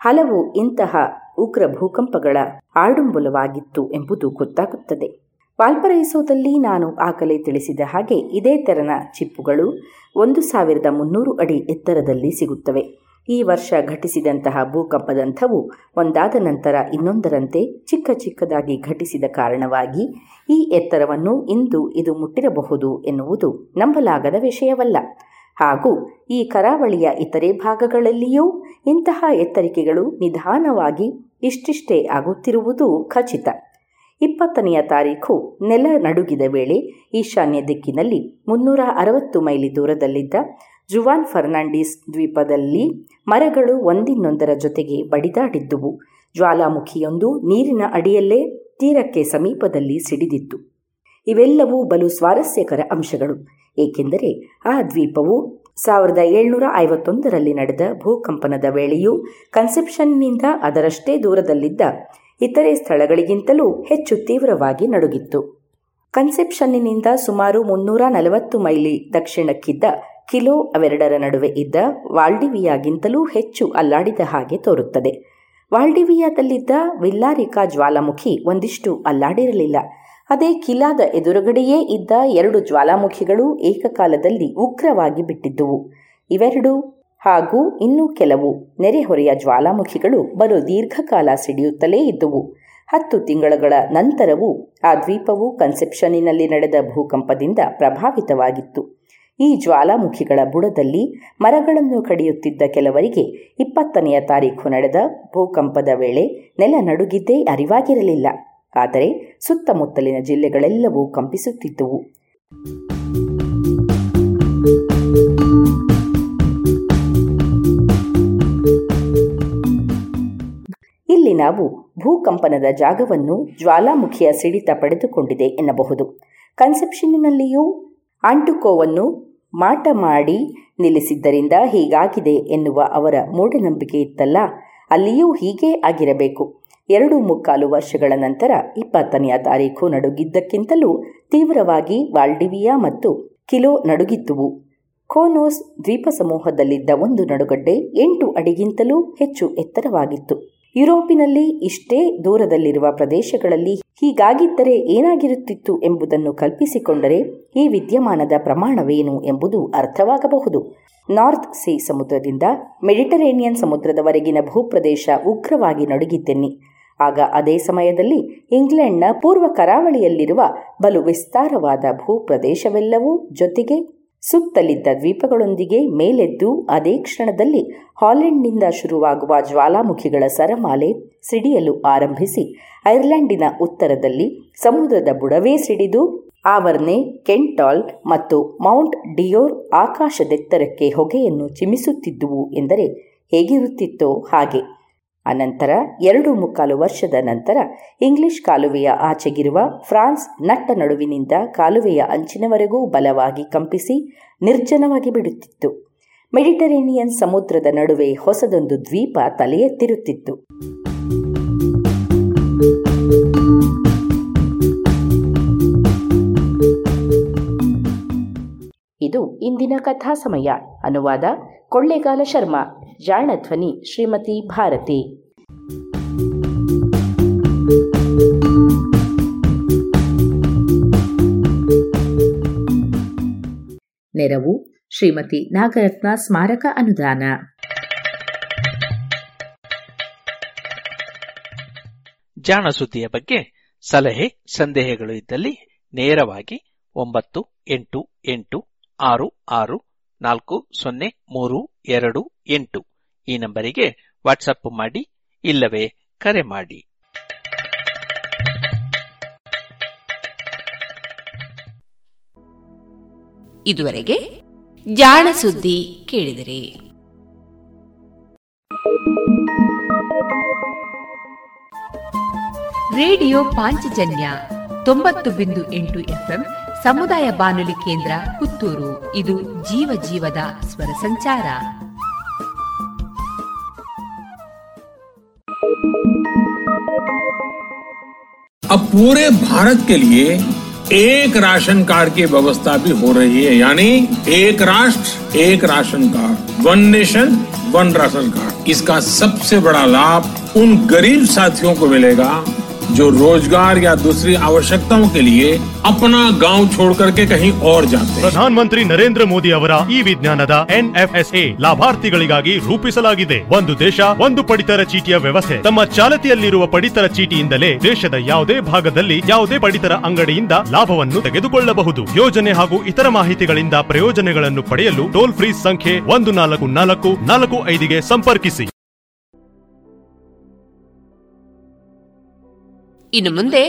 ಹಲವು ಇಂತಹ ಉಗ್ರ ಭೂಕಂಪಗಳ ಆಡುಂಬುಲವಾಗಿತ್ತು ಎಂಬುದು ಗೊತ್ತಾಗುತ್ತದೆ. ವಾಲ್ಪರೈಸೋದಲ್ಲಿ ನಾನು ಆಗಲೇ ತಿಳಿಸಿದ ಹಾಗೆ ಇದೇ ತೆರನ ಚಿಪ್ಪುಗಳು ಒಂದು ಸಾವಿರದ ಮುನ್ನೂರು ಅಡಿ ಎತ್ತರದಲ್ಲಿ ಸಿಗುತ್ತವೆ. ಈ ವರ್ಷ ಘಟಿಸಿದಂತಹ ಭೂಕಂಪದಂಥವು ಒಂದಾದ ನಂತರ ಇನ್ನೊಂದರಂತೆ ಚಿಕ್ಕ ಚಿಕ್ಕದಾಗಿ ಘಟಿಸಿದ ಕಾರಣವಾಗಿ ಈ ಎತ್ತರವನ್ನು ಇಂದು ಇದು ಮುಟ್ಟಿರಬಹುದು ಎನ್ನುವುದು ನಂಬಲಾಗದ ವಿಷಯವಲ್ಲ. ಹಾಗೂ ಈ ಕರಾವಳಿಯ ಇತರೆ ಭಾಗಗಳಲ್ಲಿಯೂ ಇಂತಹ ಎತ್ತರಿಕೆಗಳು ನಿಧಾನವಾಗಿ ಇಷ್ಟಿಷ್ಟೇ ಆಗುತ್ತಿರುವುದು ಖಚಿತ. ಇಪ್ಪತ್ತನೆಯ ತಾರೀಖು ನೆಲ ನಡುಗಿದ ವೇಳೆ ಈಶಾನ್ಯ ದಿಕ್ಕಿನಲ್ಲಿ ಮುನ್ನೂರ ಅರವತ್ತು ಮೈಲಿ ದೂರದಲ್ಲಿದ್ದ ಜುವಾನ್ ಫರ್ನಾಂಡಿಸ್ ದ್ವೀಪದಲ್ಲಿ ಮರಗಳು ಒಂದಿನ್ನೊಂದರ ಜೊತೆಗೆ ಬಡಿದಾಡಿದ್ದುವು. ಜ್ವಾಲಾಮುಖಿಯೊಂದು ನೀರಿನ ಅಡಿಯಲ್ಲೇ ತೀರಕ್ಕೆ ಸಮೀಪದಲ್ಲಿ ಸಿಡಿದಿತ್ತು. ಇವೆಲ್ಲವೂ ಬಲು ಸ್ವಾರಸ್ಯಕರ ಅಂಶಗಳು. ಏಕೆಂದರೆ ಆ ದ್ವೀಪವು ಸಾವಿರದ ಏಳ್ನೂರ ಐವತ್ತೊಂದರಲ್ಲಿ ನಡೆದ ಭೂಕಂಪನದ ವೇಳೆಯೂ ಕನ್ಸೆಪ್ಷನ್ನಿಂದ ಅದರಷ್ಟೇ ದೂರದಲ್ಲಿದ್ದ ಇತರೆ ಸ್ಥಳಗಳಿಗಿಂತಲೂ ಹೆಚ್ಚು ತೀವ್ರವಾಗಿ ನಡುಗಿತ್ತು. ಕನ್ಸೆಪ್ಷನ್ನಿನಿಂದ ಸುಮಾರು ಮುನ್ನೂರ ನಲವತ್ತು ಮೈಲಿ ದಕ್ಷಿಣಕ್ಕಿದ್ದ ಕಿಲೋ ಅವೆರಡರ ನಡುವೆ ಇದ್ದ ವಾಲ್ಡಿವಿಯಾಗಿಂತಲೂ ಹೆಚ್ಚು ಅಲ್ಲಾಡಿದ ಹಾಗೆ ತೋರುತ್ತದೆ. ವಾಲ್ಡಿವಿಯಾದಲ್ಲಿದ್ದ ವಿಲ್ಲಾರಿಕಾ ಜ್ವಾಲಾಮುಖಿ ಒಂದಿಷ್ಟು ಅಲ್ಲಾಡಿರಲಿಲ್ಲ. ಅದೇ ಕಿಲಾದ ಎದುರುಗಡೆಯೇ ಇದ್ದ ಎರಡು ಜ್ವಾಲಾಮುಖಿಗಳು ಏಕಕಾಲದಲ್ಲಿ ಉಗ್ರವಾಗಿ ಬಿಟ್ಟಿದ್ದುವು. ಇವೆರಡು ಹಾಗೂ ಇನ್ನೂ ಕೆಲವು ನೆರೆಹೊರೆಯ ಜ್ವಾಲಾಮುಖಿಗಳು ಬಲು ದೀರ್ಘಕಾಲ ಸಿಡಿಯುತ್ತಲೇ ಇದ್ದುವು. ಹತ್ತು ತಿಂಗಳುಗಳ ನಂತರವೂ ಆ ದ್ವೀಪವು ಕನ್ಸೆಪ್ಷನ್ನಿನಲ್ಲಿ ನಡೆದ ಭೂಕಂಪದಿಂದ ಪ್ರಭಾವಿತವಾಗಿತ್ತು. ಈ ಜ್ವಾಲಾಮುಖಿಗಳ ಬುಡದಲ್ಲಿ ಮರಗಳನ್ನು ಕಡಿಯುತ್ತಿದ್ದ ಕೆಲವರಿಗೆ ಇಪ್ಪತ್ತನೆಯ ತಾರೀಖು ನಡೆದ ಭೂಕಂಪದ ವೇಳೆ ನೆಲ ನಡುಗಿದ್ದೇ ಅರಿವಾಗಿರಲಿಲ್ಲ. ಆದರೆ ಸುತ್ತಮುತ್ತಲಿನ ಜಿಲ್ಲೆಗಳೆಲ್ಲವೂ ಕಂಪಿಸುತ್ತಿದ್ದುವು. ಇಲ್ಲಿ ನಾವು ಭೂಕಂಪನದ ಜಾಗವನ್ನು ಜ್ವಾಲಾಮುಖಿಯ ಸಿಡಿತ ಪಡೆದುಕೊಂಡಿದೆ ಎನ್ನಬಹುದು. ಕನ್ಸೆಪ್ಷನ್ನಿನಲ್ಲಿಯೂ ಆಂಟುಕೋವನ್ನು ಮಾಟ ಮಾಡಿ ನಿಲ್ಲಿಸಿದ್ದರಿಂದ ಹೀಗಾಗಿದೆ ಎನ್ನುವ ಅವರ ಮೂಢನಂಬಿಕೆ ಇತ್ತಲ್ಲ, ಅಲ್ಲಿಯೂ ಹೀಗೇ ಆಗಿರಬೇಕು. ಎರಡು ಮುಕ್ಕಾಲು ವರ್ಷಗಳ ನಂತರ ಇಪ್ಪತ್ತನೆಯ ತಾರೀಖು ನಡುಗಿದ್ದಕ್ಕಿಂತಲೂ ತೀವ್ರವಾಗಿ ವಾಲ್ಡಿವಿಯಾ ಮತ್ತು ಕಿಲೋ ನಡುಗಿದ್ದುವು. ಕೋನೋಸ್ ದ್ವೀಪ ಸಮೂಹದಲ್ಲಿದ್ದ ಒಂದು ನಡುಗಡ್ಡೆ ಎಂಟು ಅಡಿಗಿಂತಲೂ ಹೆಚ್ಚು ಎತ್ತರವಾಗಿತ್ತು. ಯುರೋಪಿನಲ್ಲಿ ಇಷ್ಟೇ ದೂರದಲ್ಲಿರುವ ಪ್ರದೇಶಗಳಲ್ಲಿ ಹೀಗಾಗಿದ್ದರೆ ಏನಾಗಿರುತ್ತಿತ್ತು ಎಂಬುದನ್ನು ಕಲ್ಪಿಸಿಕೊಂಡರೆ ಈ ವಿದ್ಯಮಾನದ ಪ್ರಮಾಣವೇನು ಎಂಬುದು ಅರ್ಥವಾಗಬಹುದು. ನಾರ್ತ್ ಸೀ ಸಮುದ್ರದಿಂದ ಮೆಡಿಟರೇನಿಯನ್ ಸಮುದ್ರದವರೆಗಿನ ಭೂಪ್ರದೇಶ ಉಗ್ರವಾಗಿ ನಡುಗಿದ್ದೆನ್ನಿ ಆಗ ಅದೇ ಸಮಯದಲ್ಲಿ ಇಂಗ್ಲೆಂಡ್ನ ಪೂರ್ವ ಕರಾವಳಿಯಲ್ಲಿರುವ ಬಲು ವಿಸ್ತಾರವಾದ ಭೂಪ್ರದೇಶವೆಲ್ಲವೂ ಜೊತೆಗೆ ಸುತ್ತಲಿದ್ದ ದ್ವೀಪಗಳೊಂದಿಗೆ ಮೇಲೆದ್ದು ಅದೇ ಕ್ಷಣದಲ್ಲಿ ಹಾಲೆಂಡ್ನಿಂದ ಶುರುವಾಗುವ ಜ್ವಾಲಾಮುಖಿಗಳ ಸರಮಾಲೆ ಸಿಡಿಯಲು ಆರಂಭಿಸಿ ಐರ್ಲೆಂಡಿನ ಉತ್ತರದಲ್ಲಿ ಸಮುದ್ರದ ಬುಡವೇ ಸಿಡಿದು ಆವರ್ನೆ, ಕೆಂಟಾಲ್ ಮತ್ತು ಮೌಂಟ್ ಡಿಯೋರ್ ಆಕಾಶದೆತ್ತರಕ್ಕೆ ಹೊಗೆಯನ್ನು ಚಿಮಿಸುತ್ತಿದ್ದುವು ಎಂದರೆ ಹೇಗಿರುತ್ತಿತ್ತೋ ಹಾಗೆ. ಅನಂತರ ಎರಡು ಮುಕ್ಕಾಲು ವರ್ಷದ ನಂತರ ಇಂಗ್ಲಿಷ್ ಕಾಲುವೆಯ ಆಚೆಗಿರುವ ಫ್ರಾನ್ಸ್ ನಟ್ಟ ನಡುವಿನಿಂದ ಕಾಲುವೆಯ ಅಂಚಿನವರೆಗೂ ಬಲವಾಗಿ ಕಂಪಿಸಿ ನಿರ್ಜನವಾಗಿ ಬಿಡುತ್ತಿತ್ತು. ಮೆಡಿಟರೇನಿಯನ್ ಸಮುದ್ರದ ನಡುವೆ ಹೊಸದೊಂದು ದ್ವೀಪ ತಲೆ ಎತ್ತಿರುತ್ತಿತ್ತು ಇದು ಇಂದಿನ ಕಥಾ ಸಮಯ ಅನುವಾದ ಕೊಳ್ಳೇಗಾಲ ಶರ್ಮಾ. ಜಾಣಧ್ವನಿ ಶ್ರೀಮತಿ ಭಾರತಿ. ನೆರವು ಶ್ರೀಮತಿ ನಾಗರತ್ನ ಸ್ಮಾರಕ ಅನುದಾನ.
ಜಾಣ ಸುದ್ದಿಯ ಬಗ್ಗೆ ಸಲಹೆ ಸಂದೇಹಗಳು ಇದ್ದಲ್ಲಿ ನೇರವಾಗಿ ಒಂಬತ್ತು ಎಂಟು ಎಂಟು ಆರು ಆರು ನಾಲ್ಕು ಸೊನ್ನೆ ಮೂರು ಎರಡು, ಎಂಟು. ಈ ನಂಬರಿಗೆ ವಾಟ್ಸಪ್ ಮಾಡಿ, ಇಲ್ಲವೇ ಕರೆ ಮಾಡಿ.
ಇದುವರೆಗೆ ಜಾಣ ಸುದ್ದಿ ಕೇಳಿದರೆ. ರೇಡಿಯೋ ಪಾಂಚಜನ್ಯ ತೊಂಬತ್ತು ಬಿಂದು ಎಂಟು ಎಫ್ಎಂ ಸಮುದಾಯ ಬಾನುಲಿ ಕೇಂದ್ರ ಪುತ್ತೂರು ಇದು ಜೀವ ಜೀವದ ಸ್ವರ ಸಂಚಾರ
अब पूरे भारत के लिए एक राशन कार्ड की व्यवस्था भी हो रही है यानी एक राष्ट्र एक ration card one nation one ration card इसका सबसे बड़ा लाभ उन गरीब साथियों को मिलेगा जो रोजगार या दूसरी आवश्यकताओं के लिए अपना गांव छोड़ करके कहीं और जाते हैं
ಪ್ರಧಾನಮಂತ್ರಿ ನರೇಂದ್ರ ಮೋದಿ ಅವರ ಈ ವಿಜ್ಞಾನದ ಎನ್ಎಫ್ಎಸ್ಎ ಲಾಭಾರ್ಥಿಗಳಿಗಾಗಿ ರೂಪಿಸಲಾಗಿದೆ ಒಂದು ದೇಶ ಒಂದು ಪಡಿತರ ಚೀಟಿಯ ವ್ಯವಸ್ಥೆ ತಮ್ಮ ಚಾಲತಿಯಲ್ಲಿರುವ ಪಡಿತರ ಚೀಟಿಯಿಂದಲೇ ದೇಶದ ಯಾವುದೇ ಭಾಗದಲ್ಲಿ ಯಾವುದೇ ಪಡಿತರ ಅಂಗಡಿಯಿಂದ ಲಾಭವನ್ನು ತೆಗೆದುಕೊಳ್ಳಬಹುದು ಯೋಜನೆ ಹಾಗೂ ಇತರ ಮಾಹಿತಿಗಳಿಂದ ಪ್ರಯೋಜನಗಳನ್ನು ಪಡೆಯಲು ಟೋಲ್ ಫ್ರೀ ಸಂಖ್ಯೆ ಒಂದು ನಾಲ್ಕು ನಾಲ್ಕು ನಾಲ್ಕು ಐದಿಗೆ ಸಂಪರ್ಕಿಸಿ
ಇನ್ನು ಮುಂದೆ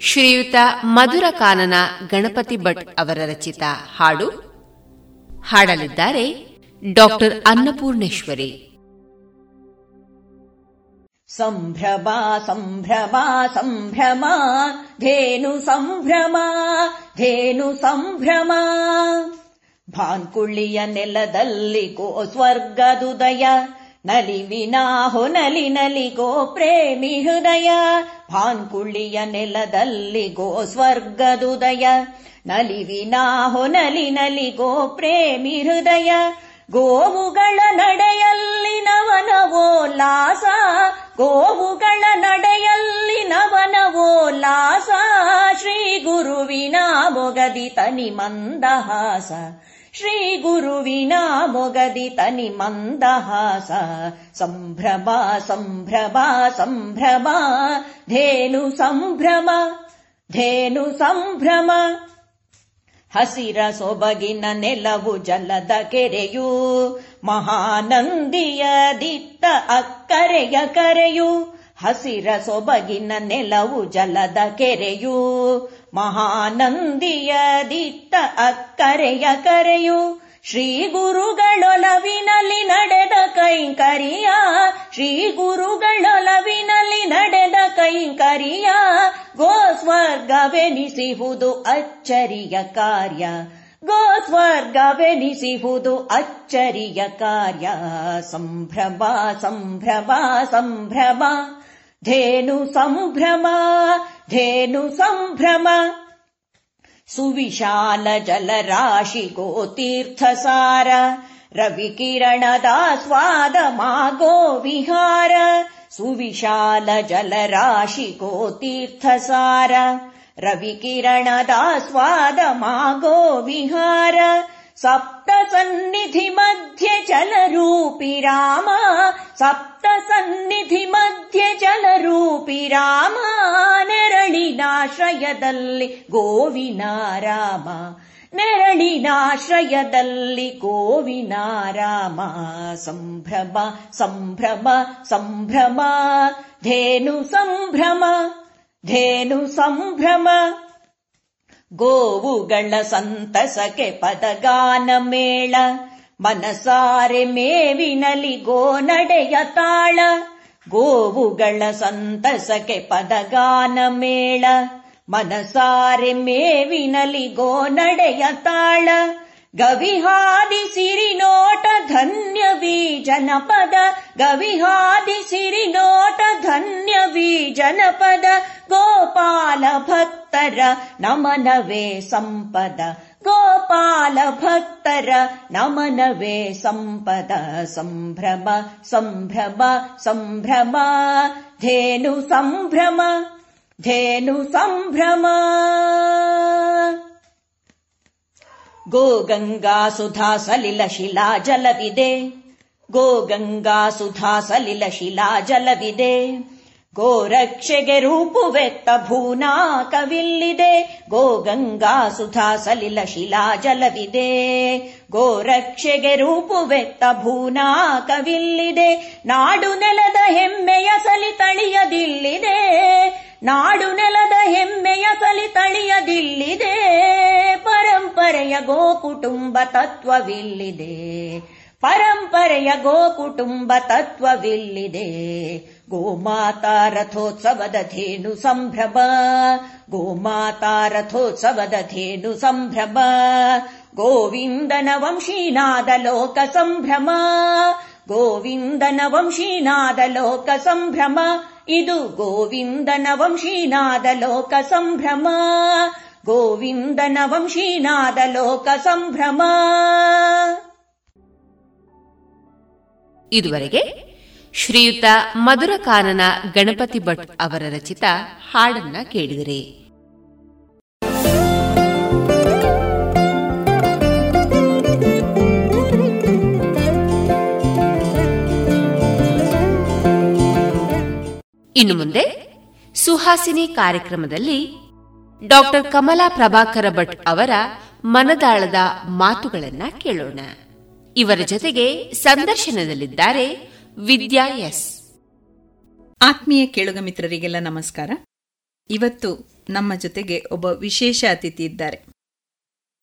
ಶ್ರೀಯುತ ಮಧುರ ಕಾನನ ಗಣಪತಿ ಭಟ್ ಅವರ ರಚಿತ ಹಾಡು ಹಾಡಲಿದ್ದಾರೆ ಡಾಕ್ಟರ್ ಅನ್ನಪೂರ್ಣೇಶ್ವರಿ.
ಸಂಭ್ರಮ ಸಂಭ್ರಮ ಸಂಭ್ರಮ, ಧೇನು ಸಂಭ್ರಮ ಧೇನು ಸಂಭ್ರಮ. ಭಾನ್ಕುಳ್ಳಿಯ ನೆಲದಲ್ಲಿ ಗೋ ಸ್ವರ್ಗದುದಯ ನಲಿವಿನ ಹೊನಲಿ ನಲಿಗೋ ಪ್ರೇಮಿ ಹೃದಯ, ಭಾನ್ಕುಳ್ಳಿಯ ನೆಲದಲ್ಲಿ ಗೋ ಸ್ವರ್ಗದುದಯ. ನಲಿವಿನ ಹೊನಲಿ ನಲಿಗೋ ಪ್ರೇಮಿ ಹೃದಯ, ಗೋವುಗಳ ನಡೆಯಲ್ಲಿ ನವನವೋ ಲಾಸ. ಗೋವುಗಳ ನಡೆಯಲ್ಲಿ ನವನವೋ ಲಾಸ. ಶ್ರೀ ಗುರುವಿನ ಮೊಗದಿ ತನಿ ಮಂದಹಾಸ. ಶ್ರೀ ಗುರುವಿನ ಮೊಗದಿ ತನಿ ಮಂದಹಾಸ ಸಂಭ್ರಮ ಸಂಭ್ರಮ ಸಂಭ್ರಮ ಧೇನು ಸಂಭ್ರಮ ಧೇನು ಸಂಭ್ರಮ ಹಸಿರ ಸೊಬಗಿನ ನೆಲವು ಜಲದ ಕೆರೆಯು ಮಹಾನಂದಿಯ ದಿತ್ತ ಅಕ್ಕರೆಯ ಕರೆಯು ಹಸಿರ ಸೊಬಗಿನ ನೆಲವು ಜಲದ ಕೆರೆಯು ಮಹಾನಂದಿಯ ದಿತ್ತ ಅಕ್ಕರೆಯ ಕರೆಯು ಶ್ರೀ ಗುರುಗಳೊಲವಿನಲ್ಲಿ ನಡೆದ ಕೈಂಕರಿಯ ಶ್ರೀ ಗುರುಗಳೊಲವಿನಲ್ಲಿ ನಡೆದ ಕೈಂಕರಿಯ ಗೋ ಸ್ವರ್ಗವೆನಿಸಿಹುದು ಅಚ್ಚರಿಯ ಕಾರ್ಯ ಗೋ ಸ್ವರ್ಗವೆನಿಸಿಹುದು ಅಚ್ಚರಿಯ ಕಾರ್ಯ ಸಂಭ್ರಮ ಸಂಭ್ರಮ ಸಂಭ್ರಮ धेनु सम्भ्रम धेनु सम्भ्रम सुविशाल जलराशि गोतीर्थसार रविकिरणदास्वादमागो विहार। सुविशाल जलराशि गोतीर्थसार रविकिरणदास्वादमागो विहार। ರವಿಕಿರಣದ ಸ್ವಾದ ಮಾಗೋ ವಿಹಾರ ಸಪ್ತ ಸನ್ನಿಧಿ ಮಧ್ಯ ಜಲರೂಪಿ ರಾಮ ಸಪ್ತ ಸನ್ನಿಧಿ ಮಧ್ಯ ಜಲರೂಪಿ ರಾಮ ನೆರಳಿನಾಶ್ರಯದಲ್ಲಿ ಗೋವಿನ ರಾಮ ನೆರಳಿನಾಶ್ರಯದಲ್ಲಿ ಗೋವಿನ ರಾಮ ಸಂಭ್ರಮ ಸಂಭ್ರಮ ಸಂಭ್ರಮ ಧೇನು ಸಂಭ್ರಮ ಧೇನು ಸಂಭ್ರಮ ಗೋವುಗಳ ಸಂತಸಕ್ಕೆ ಪದಗಾನ ಮೇಳ ಮನಸಾರೆ ಮೇವಿನಲಿ ಗೋ ನಡೆಯ ತಾಳ ಗೋವುಗಳ ಸಂತಸಕ್ಕೆ ಪದಗಾನ ಮೇಳ ಮನಸಾರೆ ಮೇವಿನಲಿ ಗೋ ನಡೆಯ ತಾಳ गविहादिसिरिनोट धन्यवीजनपद गविहादिसिरिनोट धन्यवीजनपद गोपालभक्तर नमनवे सम्पद गोपालभक्तर नमनवे सम्पद सम्भ्रम सम्भ्रम सम्भ्रम धेनु सम्भ्रम धेनु सम्भ्रम ಜಲವಿದೆ ಗೋಗಂಗಾ ಸುಧಾ ಸಲಿಲ ಶಿಲಾ ಜಲವಿದೆ ಗೋರಕ್ಷೆಗೆ ರೂಪುವೆತ್ತ ಭೂನಾ ಕವಿಲ್ಲಿದೆ ಗೋಗಂಗಾ ಸುಧಾ ಸಲಿಲ ಶಿಲಾ ಜಲವಿದೆ ಗೋರಕ್ಷೆಗೆ ರೂಪುವೆತ್ತ ಭೂನಾ ಕವಿಲ್ಲಿದೆ ನಾಡು ನೆಲದ ಹೆಮ್ಮೆಯ ಸಲಿ ತಳಿಯದಿಲ್ಲಿದೆ. ನಾಡು ನೆಲದ ಹೆಮ್ಮೆಯ ಸಲಿ ತಳಿಯದಿಲ್ಲಿದೆ. ಪರಂಪರೆಯ ಗೋ ಕುಟುಂಬ ತತ್ವವಿಲ್ಲಿದೆ. ಪರಂಪರೆಯ ಗೋ ಕುಟುಂಬ ತತ್ವವಿಲ್ಲಿದೆ. ಗೋಮಾತಾ ರಥೋತ್ಸವದ ಧೇನು ಸಂಭ್ರಮ. ಗೋಮಾತಾ ರಥೋತ್ಸವದ ಧೇನು ಸಂಭ್ರಮ. ಗೋವಿಂದನ ವಂಶೀನಾದ ಲೋಕ ಸಂಭ್ರಮ ಗೋವಿಂದನ ವಂಶೀನಾದ ಲೋಕ ಸಂಭ್ರಮ ಇದು ಗೋವಿಂದನ ವಂಶೀನಾದ ಲೋಕ ಸಂಭ್ರಮ ಗೋವಿಂದನ ವಂಶೀನಾದ ಲೋಕ ಸಂಭ್ರಮ
ಇದುವರೆಗೆ ಶ್ರೀಯುತ ಮಧುರಕಾನನ ಗಣಪತಿ ಭಟ್ ಅವರ ರಚಿತ ಹಾಡನ್ನ ಕೇಳಿದರೆ. ಇನ್ನು ಮುಂದೆ ಸುಹಾಸಿನಿ ಕಾರ್ಯಕ್ರಮದಲ್ಲಿ ಡಾಕ್ಟರ್ ಕಮಲಾ ಪ್ರಭಾಕರ ಭಟ್ ಅವರ ಮನದಾಳದ ಮಾತುಗಳನ್ನ ಕೇಳೋಣ. ಇವರ ಜೊತೆಗೆ ಸಂದರ್ಶನದಲ್ಲಿದ್ದಾರೆ ವಿದ್ಯಾ ಎಸ್.
ಆತ್ಮೀಯ ಕೇಳುಗ ಮಿತ್ರರಿಗೆಲ್ಲ ನಮಸ್ಕಾರ. ಇವತ್ತು ನಮ್ಮ ಜೊತೆಗೆ ಒಬ್ಬ ವಿಶೇಷ ಅತಿಥಿ ಇದ್ದಾರೆ.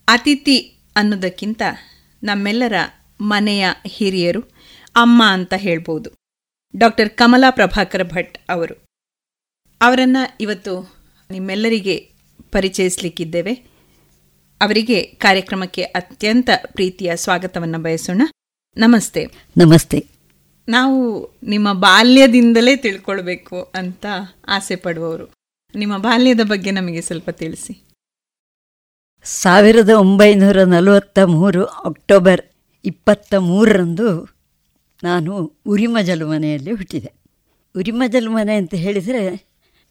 ಅತಿಥಿ ಅನ್ನೋದಕ್ಕಿಂತ ನಮ್ಮೆಲ್ಲರ ಮನೆಯ ಹಿರಿಯರು ಅಮ್ಮ ಅಂತ ಹೇಳ್ಬೋದು. ಡಾಕ್ಟರ್ ಕಮಲಾ ಪ್ರಭಾಕರ್ ಭಟ್ ಅವರು. ಅವರನ್ನು ಇವತ್ತು ನಿಮ್ಮೆಲ್ಲರಿಗೆ ಪರಿಚಯಿಸಲಿಕ್ಕಿದ್ದೇವೆ. ಅವರಿಗೆ ಕಾರ್ಯಕ್ರಮಕ್ಕೆ ಅತ್ಯಂತ ಪ್ರೀತಿಯ ಸ್ವಾಗತವನ್ನು ಬಯಸೋಣ. ನಮಸ್ತೆ.
ನಮಸ್ತೆ.
ನಾವು ನಿಮ್ಮ ಬಾಲ್ಯದಿಂದಲೇ ತಿಳ್ಕೊಳ್ಬೇಕು ಅಂತ ಆಸೆ ಪಡುವವರು. ನಿಮ್ಮ ಬಾಲ್ಯದ ಬಗ್ಗೆ ನಮಗೆ ಸ್ವಲ್ಪ ತಿಳಿಸಿ.
ಸಾವಿರದ ಒಂಬೈನೂರ ನಲವತ್ತ ಮೂರು ಅಕ್ಟೋಬರ್ ಇಪ್ಪತ್ತ ಮೂರರಂದು ನಾನು ಉರಿಮಜಲು ಮನೆಯಲ್ಲಿ ಹುಟ್ಟಿದೆ. ಉರಿಮಜಲು ಮನೆ ಅಂತ ಹೇಳಿದರೆ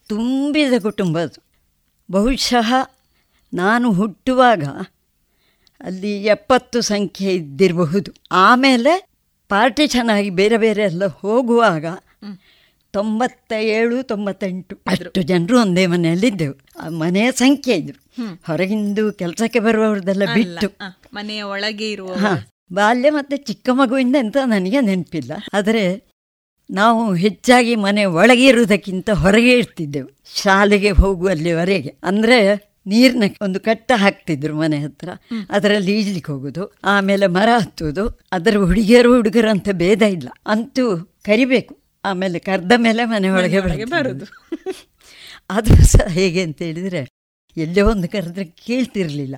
ತುಂಬಿದ ಕುಟುಂಬ ಅದು. ಬಹುಶಃ ನಾನು ಹುಟ್ಟುವಾಗ ಅಲ್ಲಿ ಎಪ್ಪತ್ತು ಸಂಖ್ಯೆ ಇದ್ದಿರಬಹುದು. ಆಮೇಲೆ ಪಾರ್ಟಿ ಚೆನ್ನಾಗಿ ಬೇರೆ ಬೇರೆ ಎಲ್ಲ ಹೋಗುವಾಗ ತೊಂಬತ್ತ ಏಳು ತೊಂಬತ್ತೆಂಟು ಅಷ್ಟು ಜನರು ಒಂದೇ ಮನೆಯಲ್ಲಿದ್ದೆವು. ಆ ಮನೆಯ ಸಂಖ್ಯೆ ಇದ್ರು. ಹೊರಗಿಂದು ಕೆಲಸಕ್ಕೆ ಬರುವವ್ರದ್ದೆಲ್ಲ ಬಿಟ್ಟು.
ಮನೆಯ ಒಳಗೆ ಇರುವ
ಬಾಲ್ಯ ಮತ್ತು ಚಿಕ್ಕ ಮಗುವಿಂದ ಅಂತ ನನಗೆ ನೆನಪಿಲ್ಲ. ಆದರೆ ನಾವು ಹೆಚ್ಚಾಗಿ ಮನೆ ಒಳಗೆ ಇರುವುದಕ್ಕಿಂತ ಹೊರಗೆ ಇರ್ತಿದ್ದೆವು. ಶಾಲೆಗೆ ಹೋಗುವಲ್ಲಿವರೆಗೆ. ಅಂದರೆ ನೀರಿನ ಒಂದು ಕಟ್ಟ ಹಾಕ್ತಿದ್ರು ಮನೆ ಹತ್ರ. ಅದರಲ್ಲಿ ಈಜ್ಲಿಕ್ಕೆ ಹೋಗೋದು ಆಮೇಲೆ ಮರ ಹತ್ತುವುದು. ಅದರ ಹುಡುಗಿಯರು ಹುಡುಗರು ಅಂತ ಭೇದ ಇಲ್ಲ. ಅಂತೂ ಕರಿಬೇಕು. ಆಮೇಲೆ ಕರೆದ ಮೇಲೆ ಮನೆ ಒಳಗೆ ಬರೋದು. ಅದು ಸಹ ಹೇಗೆ ಅಂತ ಹೇಳಿದರೆ ಎಲ್ಲೇ ಒಂದು ಕರೆದ್ರೆ ಕೇಳ್ತಿರ್ಲಿಲ್ಲ.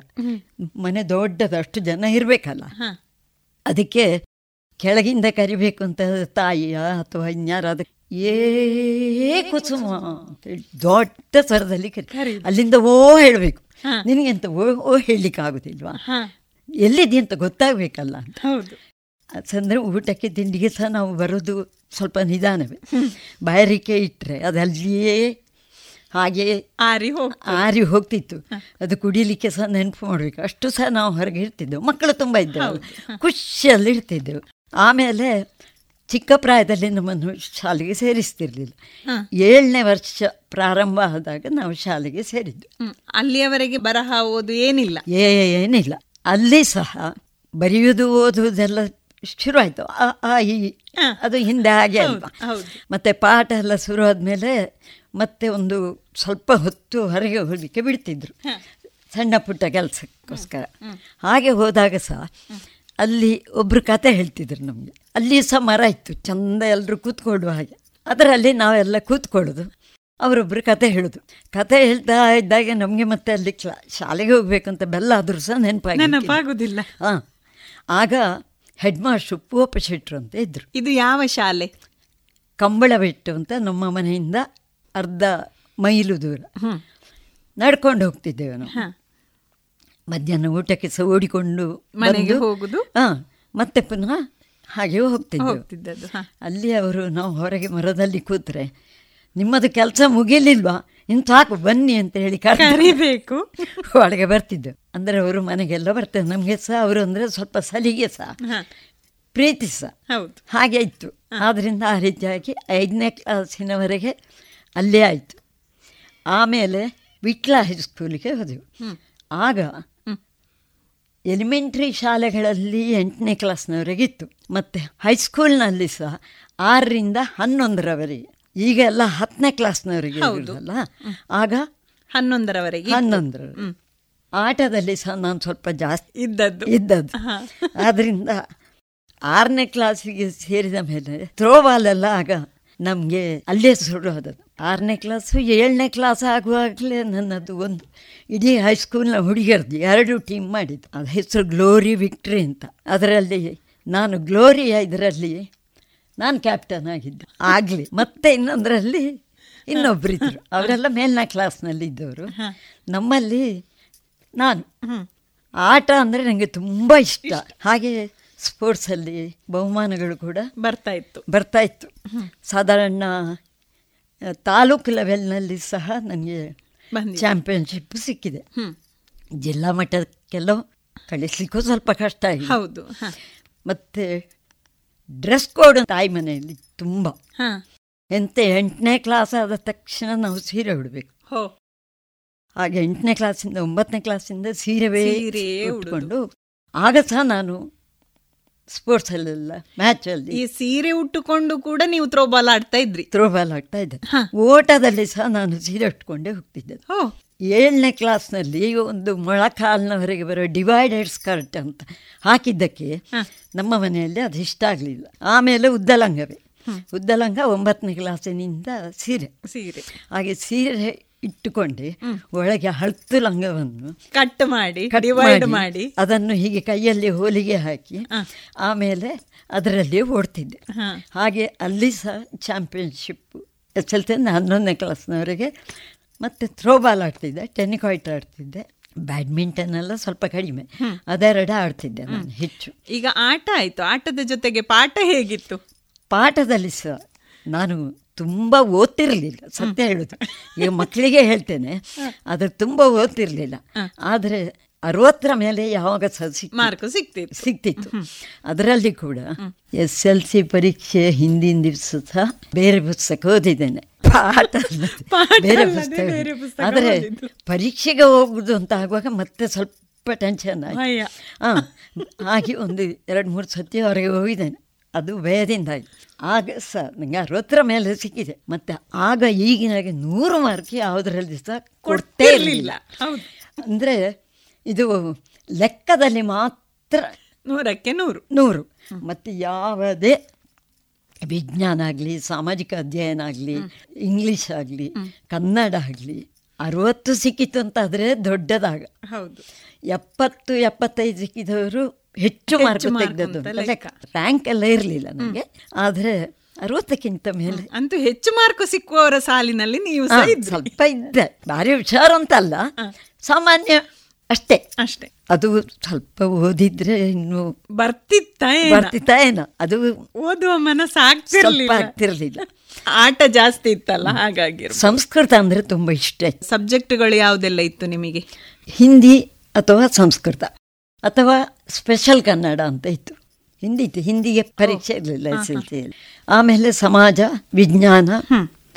ಮನೆ ದೊಡ್ಡದಷ್ಟು ಜನ ಇರಬೇಕಲ್ಲ. ಅದಕ್ಕೆ ಕೆಳಗಿಂದ ಕರಿಬೇಕು ಅಂತ ತಾಯಿಯ ಅಥವಾ ಇನ್ಯಾರಾದ ಏ ಕುಸುಮ ಅಂತೇಳಿ ದೊಡ್ಡ ಸ್ವರದಲ್ಲಿ ಕರಿ ಅಲ್ಲಿಂದ ಓ ಹೇಳಬೇಕು. ನಿನಗೆಂತ ಓ ಓ ಹೇಳಲಿಕ್ಕೆ ಆಗುದಿಲ್ವಾ? ಎಲ್ಲಿದೆ ಅಂತ ಗೊತ್ತಾಗಬೇಕಲ್ಲ ಅಂತ.
ಹೌದು.
ಅಂದರೆ ಊಟಕ್ಕೆ ತಿಂಡಿಗೆ ಸಹ ನಾವು ಬರೋದು ಸ್ವಲ್ಪ ನಿಧಾನವೇ. ಬಾಯಾರಿಕೆ ಇಟ್ಟರೆ ಅದಲ್ಲಿಯೇ ಹಾಗೆ
ಆರಿ ಹೋಗ್
ಆರಿ ಹೋಗ್ತಿತ್ತು. ಅದು ಕುಡಿಲಿಕ್ಕೆ ಸಹ ನೆನಪು ಮಾಡಬೇಕು. ಅಷ್ಟು ಸಹ ನಾವು ಹೊರಗೆ ಇರ್ತಿದ್ದೆವು. ಮಕ್ಕಳು ತುಂಬ ಇದ್ದವು ಖುಷಿಯಲ್ಲಿ ಇರ್ತಿದ್ದೆವು. ಆಮೇಲೆ ಚಿಕ್ಕ ಪ್ರಾಯದಲ್ಲಿ ನಮ್ಮನ್ನು ಶಾಲೆಗೆ ಸೇರಿಸ್ತಿರ್ಲಿಲ್ಲ. ಏಳನೇ ವರ್ಷ ಪ್ರಾರಂಭ ಆದಾಗ ನಾವು ಶಾಲೆಗೆ ಸೇರಿದ್ದು.
ಅಲ್ಲಿಯವರೆಗೆ ಬರಹ ಓದು ಏನಿಲ್ಲ.
ಏನಿಲ್ಲ. ಅಲ್ಲಿ ಸಹ ಬರೆಯುವುದು ಓದುವುದೆಲ್ಲ ಶುರು ಆ ಆ ಈ ಅದು ಹಿಂದೆ ಹಾಗೆ ಅಲ್ವಾ? ಮತ್ತೆ ಪಾಠ ಎಲ್ಲ ಶುರು ಆದಮೇಲೆ ಮತ್ತೆ ಒಂದು ಸ್ವಲ್ಪ ಹೊತ್ತು ಹೊರಗೆ ಹೋಗಲಿಕ್ಕೆ ಬಿಡ್ತಿದ್ರು. ಸಣ್ಣ ಪುಟ್ಟ ಕೆಲಸಕ್ಕೋಸ್ಕರ. ಹಾಗೆ ಹೋದಾಗ ಸಹ ಅಲ್ಲಿ ಒಬ್ಬರು ಕತೆ ಹೇಳ್ತಿದ್ರು ನಮಗೆ. ಅಲ್ಲಿ ಸಹ ಮರ ಇತ್ತು ಚಂದ ಎಲ್ಲರೂ ಕೂತ್ಕೊಳ್ಳುವ ಹಾಗೆ. ಅದರಲ್ಲಿ ನಾವೆಲ್ಲ ಕೂತ್ಕೊಳ್ಳೋದು. ಅವರೊಬ್ಬರು ಕತೆ ಹೇಳೋದು. ಕತೆ ಹೇಳ್ತಾ ಇದ್ದಾಗ ನಮಗೆ ಮತ್ತೆ ಅಲ್ಲಿ ಕ್ಲಾ ಶಾಲೆಗೆ ಹೋಗ್ಬೇಕಂತ ಬೆಲ್ಲ ಆದರೂ ಸಹ ನೆನಪಾಗಿ
ನೆನಪಾಗುದಿಲ್ಲ.
ಹಾಂ. ಆಗ ಹೆಡ್ ಮಾಸ್ಟ್ರು ಪೂವಪ್ಪ ಶೆಟ್ರು ಅಂತ ಇದ್ದರು
ಇದು ಯಾವ ಶಾಲೆ?
ಕಂಬಳ ಬೆಟ್ಟು ಅಂತ ನಮ್ಮ ಮನೆಯಿಂದ ಅರ್ಧ ಮೈಲು ದೂರ. ನಡ್ಕೊಂಡು ಹೋಗ್ತಿದ್ದೇವೆ ನಾವು. ಮಧ್ಯಾಹ್ನ ಊಟಕ್ಕೆ ಸಹ ಓಡಿಕೊಂಡು
ಮನೆಗೆ ಹೋಗುದು?
ಹಾ ಮತ್ತೆ ಪುನಃ ಹಾಗೆ
ಹೋಗ್ತಿದ್ದೆ
ಅಲ್ಲಿ ಅವರು ನಾವು ಹೊರಗೆ ಮರದಲ್ಲಿ ಕೂತ್ರೆ ನಿಮ್ಮದು ಕೆಲಸ ಮುಗಿಲಿಲ್ವಾ? ಇನ್ನು ಸಾಕು ಬನ್ನಿ ಅಂತ ಹೇಳಿ
ಕರೀಬೇಕು.
ಒಳಗೆ ಬರ್ತಿದ್ದೆವು. ಅಂದರೆ ಅವರು ಮನೆಗೆಲ್ಲ ಬರ್ತಾರೆ. ನಮಗೆ ಸಹ ಅವರು ಅಂದ್ರೆ ಸ್ವಲ್ಪ ಸಲಿಗೆ ಸಹ. ಪ್ರೀತಿ ಸಹ. ಹಾಗೆ ಇತ್ತು. ಆದ್ರಿಂದ ಆ ರೀತಿಯಾಗಿ ಐದನೇ ಕ್ಲಾಸಿನವರೆಗೆ ಅಲ್ಲೇ ಆಯಿತು. ಆಮೇಲೆ ವಿಟ್ಲ ಹೈಸ್ಕೂಲಿಗೆ ಹೋದೆವು. ಆಗ ಎಲಿಮೆಂಟ್ರಿ ಶಾಲೆಗಳಲ್ಲಿ ಎಂಟನೇ ಕ್ಲಾಸ್ನವರೆಗಿತ್ತು ಮತ್ತು ಹೈಸ್ಕೂಲ್ನಲ್ಲಿ ಸಹ ಆರರಿಂದ ಹನ್ನೊಂದರವರೆಗೆ ಈಗ ಎಲ್ಲ ಹತ್ತನೇ ಕ್ಲಾಸ್ನವರೆಗೆ. ಇರುವುದಲ್ಲ ಆಗ
ಹನ್ನೊಂದರವರೆಗೆ.
ಹನ್ನೊಂದರ. ಆಟದಲ್ಲಿ ಸಹ ನಾನು ಸ್ವಲ್ಪ ಜಾಸ್ತಿ
ಇದ್ದದ್ದು.
ಇದ್ದದ್ದು. ಆದ್ದರಿಂದ ಆರನೇ ಕ್ಲಾಸಿಗೆ ಸೇರಿದ ಮೇಲೆ ಥ್ರೋಬಾಲ್ ಎಲ್ಲ ಆಗ ನಮಗೆ ಅಲ್ಲೇ ಆದದ್ದು ಆರನೇ ಕ್ಲಾಸು ಏಳನೇ ಕ್ಲಾಸ್ ಆಗುವಾಗಲೇ ನನ್ನದು ಒಂದು ಇಡೀ ಹೈಸ್ಕೂಲ್ನ ಹುಡುಗಿಯರ್ದು ಎರಡು ಟೀಮ್ ಮಾಡಿದ್ದು. ಅದು ಹೆಸರು ಗ್ಲೋರಿ ವಿಕ್ಟ್ರಿ ಅಂತ. ಅದರಲ್ಲಿ ನಾನು ಗ್ಲೋರಿ ಇದರಲ್ಲಿ ನಾನು ಕ್ಯಾಪ್ಟನ್ ಆಗಿದ್ದೆ. ಆಗಲಿ ಮತ್ತೆ ಇನ್ನೊಂದರಲ್ಲಿ ಇನ್ನೊಬ್ಬರಿದ್ದರು ಅವರೆಲ್ಲ ಮೇಲಿನ ಕ್ಲಾಸ್ನಲ್ಲಿ ಇದ್ದವರು. ನಮ್ಮಲ್ಲಿ ನಾನು. ಆಟ ಅಂದರೆ ನನಗೆ ತುಂಬ ಇಷ್ಟ. ಹಾಗೆ ಸ್ಪೋರ್ಟ್ಸಲ್ಲಿ ಬಹುಮಾನಗಳು ಕೂಡ
ಬರ್ತಾ ಇತ್ತು.
ಬರ್ತಾ ಇತ್ತು. ಸಾಧಾರಣ ತಾಲೂಕು ಲೆವೆಲ್ನಲ್ಲಿ ಸಹ ನನಗೆ. ಚಾಂಪಿಯನ್ಶಿಪ್ ಸಿಕ್ಕಿದೆ. ಜಿಲ್ಲಾ ಮಟ್ಟಕ್ಕೆಲ್ಲ ಕಳಿಸ್ಲಿಕ್ಕೂ ಸ್ವಲ್ಪ ಕಷ್ಟ ಆಗಿದೆ
ಹೌದು.
ಮತ್ತು ಡ್ರೆಸ್ ಕೋಡ್ ತಾಯಿ ಮನೆಯಲ್ಲಿ ತುಂಬ. ಎಂತ ಎಂಟನೇ ಕ್ಲಾಸ್ ಆದ ತಕ್ಷಣ ನಾವು ಸೀರೆ ಉಡಬೇಕು ಹಾಗೆ ಎಂಟನೇ ಕ್ಲಾಸಿಂದ ಒಂಬತ್ತನೇ ಕ್ಲಾಸಿಂದ
ಸೀರೆ
ಉಟ್ಕೊಂಡು ಆಗ ಸಹ ನಾನು ಸ್ಪೋರ್ಟ್ಸಲ್ಲೆಲ್ಲ ಮ್ಯಾಚಲ್ಲಿ
ಈ ಸೀರೆ ಉಟ್ಟುಕೊಂಡು ಕೂಡ ನೀವು ಥ್ರೋಬಾಲ್ ಆಡ್ತಾ ಇದ್ರಿ?
ಥ್ರೋಬಾಲ್ ಆಡ್ತಾ ಇದ್ದೆ ಓಟದಲ್ಲಿ ಸಹ ನಾನು ಸೀರೆ ಉಟ್ಕೊಂಡೇ ಹೋಗ್ತಿದ್ದೆ ಏಳನೇ ಕ್ಲಾಸ್ನಲ್ಲಿ ಒಂದು ಮೊಳಕಾಲ್ನವರೆಗೆ ಬರೋ ಡಿವೈಡೆಡ್ ಸ್ಕರ್ಟ್ ಅಂತ ಹಾಕಿದ್ದಕ್ಕೆ ನಮ್ಮ ಮನೆಯಲ್ಲಿ ಅದು ಇಷ್ಟ ಆಗಲಿಲ್ಲ. ಆಮೇಲೆ ಉದ್ದಲಂಗವೇ ಉದ್ದಲಂಗ ಒಂಬತ್ತನೇ ಕ್ಲಾಸಿನಿಂದ ಸೀರೆ.
ಸೀರೆ.
ಹಾಗೆ ಸೀರೆ ಇಟ್ಟುಕೊಂಡೆ ಒಳಗೆ ಹಳತು ಲಂಗವನ್ನು
ಕಟ್ ಮಾಡಿ ಡಿವೈಡ್ ಮಾಡಿ.
ಅದನ್ನು ಹೀಗೆ ಕೈಯಲ್ಲಿ ಹೋಲಿಗೆ ಹಾಕಿ ಆಮೇಲೆ ಅದರಲ್ಲಿ ಓಡ್ತಿದ್ದೆ. ಹಾಗೆ ಅಲ್ಲಿ ಸಹ ಚಾಂಪಿಯನ್ಶಿಪ್ ಸಿಯಿಂದ ಹನ್ನೊಂದನೇ ಕ್ಲಾಸ್ನವರೆಗೆ ಮತ್ತು ಥ್ರೋಬಾಲ್ ಆಡ್ತಿದ್ದೆ ಟೆನಿಕಾಯ್ಟ್ ಆಡ್ತಿದ್ದೆ ಬ್ಯಾಡ್ಮಿಂಟನ್ ಎಲ್ಲ ಸ್ವಲ್ಪ ಕಡಿಮೆ. ಅದೆರಡ ಆಡ್ತಿದ್ದೆ ನಾನು ಹೆಚ್ಚು.
ಈಗ ಆಟ ಆಯ್ತು ಆಟದ ಜೊತೆಗೆ ಪಾಠ ಹೇಗಿತ್ತು?
ಪಾಠದಲ್ಲಿ ಸಹ ನಾನು ತುಂಬ ಓದ್ತಿರಲಿಲ್ಲ ಸತ್ಯ ಹೇಳೋದು. ಈಗ ಮಕ್ಕಳಿಗೆ ಹೇಳ್ತೇನೆ ಆದರೆ ತುಂಬ ಓದ್ತಿರಲಿಲ್ಲ. ಆದರೆ ಅರವತ್ತರ ಮೇಲೆ ಯಾವಾಗ.
ಮಾರ್ಕ್ ಸಿಗ್ತಿತ್ತು
ಸಿಗ್ತಿತ್ತು ಅದರಲ್ಲಿ ಕೂಡ ಎಸ್ ಎಲ್ ಸಿ ಪರೀಕ್ಷೆ ಹಿಂದಿನ ದಿವಸ ಸಹ ಬೇರೆ ಪುಸ್ತಕ ಓದಿದ್ದೇನೆ. ಪಾಠ ಬೇರೆ ಪುಸ್ತಕ ಆದರೆ. ಪರೀಕ್ಷೆಗೆ ಹೋಗುದು ಅಂತ ಆಗುವಾಗ ಮತ್ತೆ ಸ್ವಲ್ಪ ಟೆನ್ಷನ್ ಆಗಿ
ಭಯ.
ಹಾಂ ಹಾಗೆ ಒಂದು ಎರಡು ಮೂರು ಸತಿ ಹೊರಗೆ ಹೋಗಿದ್ದೇನೆ. ಅದು ಭಯದಿಂದ ಆಯ್ತು. ಆಗ ಸಹ ನನಗೆ ಅರವತ್ತರ ಮೇಲೆ ಸಿಕ್ಕಿದೆ. ಮತ್ತೆ ಆಗ ಈಗಿನಾಗೆ ನೂರು ಮಾರ್ಕ್ ಯಾವುದರಲ್ಲಿ ಸಹ ಕೊಡ್ತೇ ಇರಲಿಲ್ಲ. ಅಂದರೆ ಇದು ಲೆಕ್ಕದಲ್ಲಿ ಮಾತ್ರ
ನೂರಕ್ಕೆ ನೂರು.
ನೂರು. ಮತ್ತು ಯಾವುದೇ ವಿಜ್ಞಾನ ಆಗಲಿ ಸಾಮಾಜಿಕ ಅಧ್ಯಯನ ಆಗಲಿ ಇಂಗ್ಲೀಷ್ ಆಗಲಿ ಕನ್ನಡ ಆಗಲಿ ಅರವತ್ತು ಸಿಕ್ಕಿತು ಅಂತಾದರೆ ದೊಡ್ಡದಾಗ.
ಹೌದು.
ಎಪ್ಪತ್ತು ಎಪ್ಪತ್ತೈದು ಸಿಕ್ಕಿದವರು ಹೆಚ್ಚು ಮಾರ್ಕ್ ತೆಗೆದದ್ದು. ರ್ಯಾಂಕ್ ಎಲ್ಲ ಇರಲಿಲ್ಲ ನನಗೆ ಆದರೆ ಅರವತ್ತಕ್ಕಿಂತ ಮೇಲೆ.
ಅಂತೂ ಹೆಚ್ಚು ಮಾರ್ಕ್ ಸಿಕ್ಕುವವರ ಸಾಲಿನಲ್ಲಿ ನೀವು.
ಸ್ವಲ್ಪ ಇದ್ದೆ. ಭಾರಿ ಹುಷಾರು ಅಂತಲ್ಲ ಸಾಮಾನ್ಯ ಅಷ್ಟೇ.
ಅಷ್ಟೇ.
ಅದು ಸ್ವಲ್ಪ ಓದಿದ್ರೆ ಇನ್ನು
ಬರ್ತಿತ್ತ
ಬರ್ತಿತ್ತ ಏನೋ? ಅದು
ಓದುವ ಮನಸ್ಸು ಆಗ್ತಿರ್ಲಿಲ್ಲ. ಆಟ ಜಾಸ್ತಿ ಇತ್ತಲ್ಲ ಹಾಗಾಗಿ
ಸಂಸ್ಕೃತ ಅಂದ್ರೆ ತುಂಬಾ ಇಷ್ಟ
ಸಬ್ಜೆಕ್ಟ್ಗಳು ಯಾವುದೆಲ್ಲ ಇತ್ತು ನಿಮಗೆ?
ಹಿಂದಿ ಅಥವಾ ಸಂಸ್ಕೃತ. ಅಥವಾ ಸ್ಪೆಷಲ್ ಕನ್ನಡ ಅಂತ ಇತ್ತು. ಹಿಂದಿ ಇತ್ತು. ಹಿಂದಿಗೆ ಪರೀಕ್ಷೆ ಇರಲಿಲ್ಲ ಎಸ್ ಎಲ್ ಸಿಯಲ್ಲಿ. ಆಮೇಲೆ ಸಮಾಜ ವಿಜ್ಞಾನ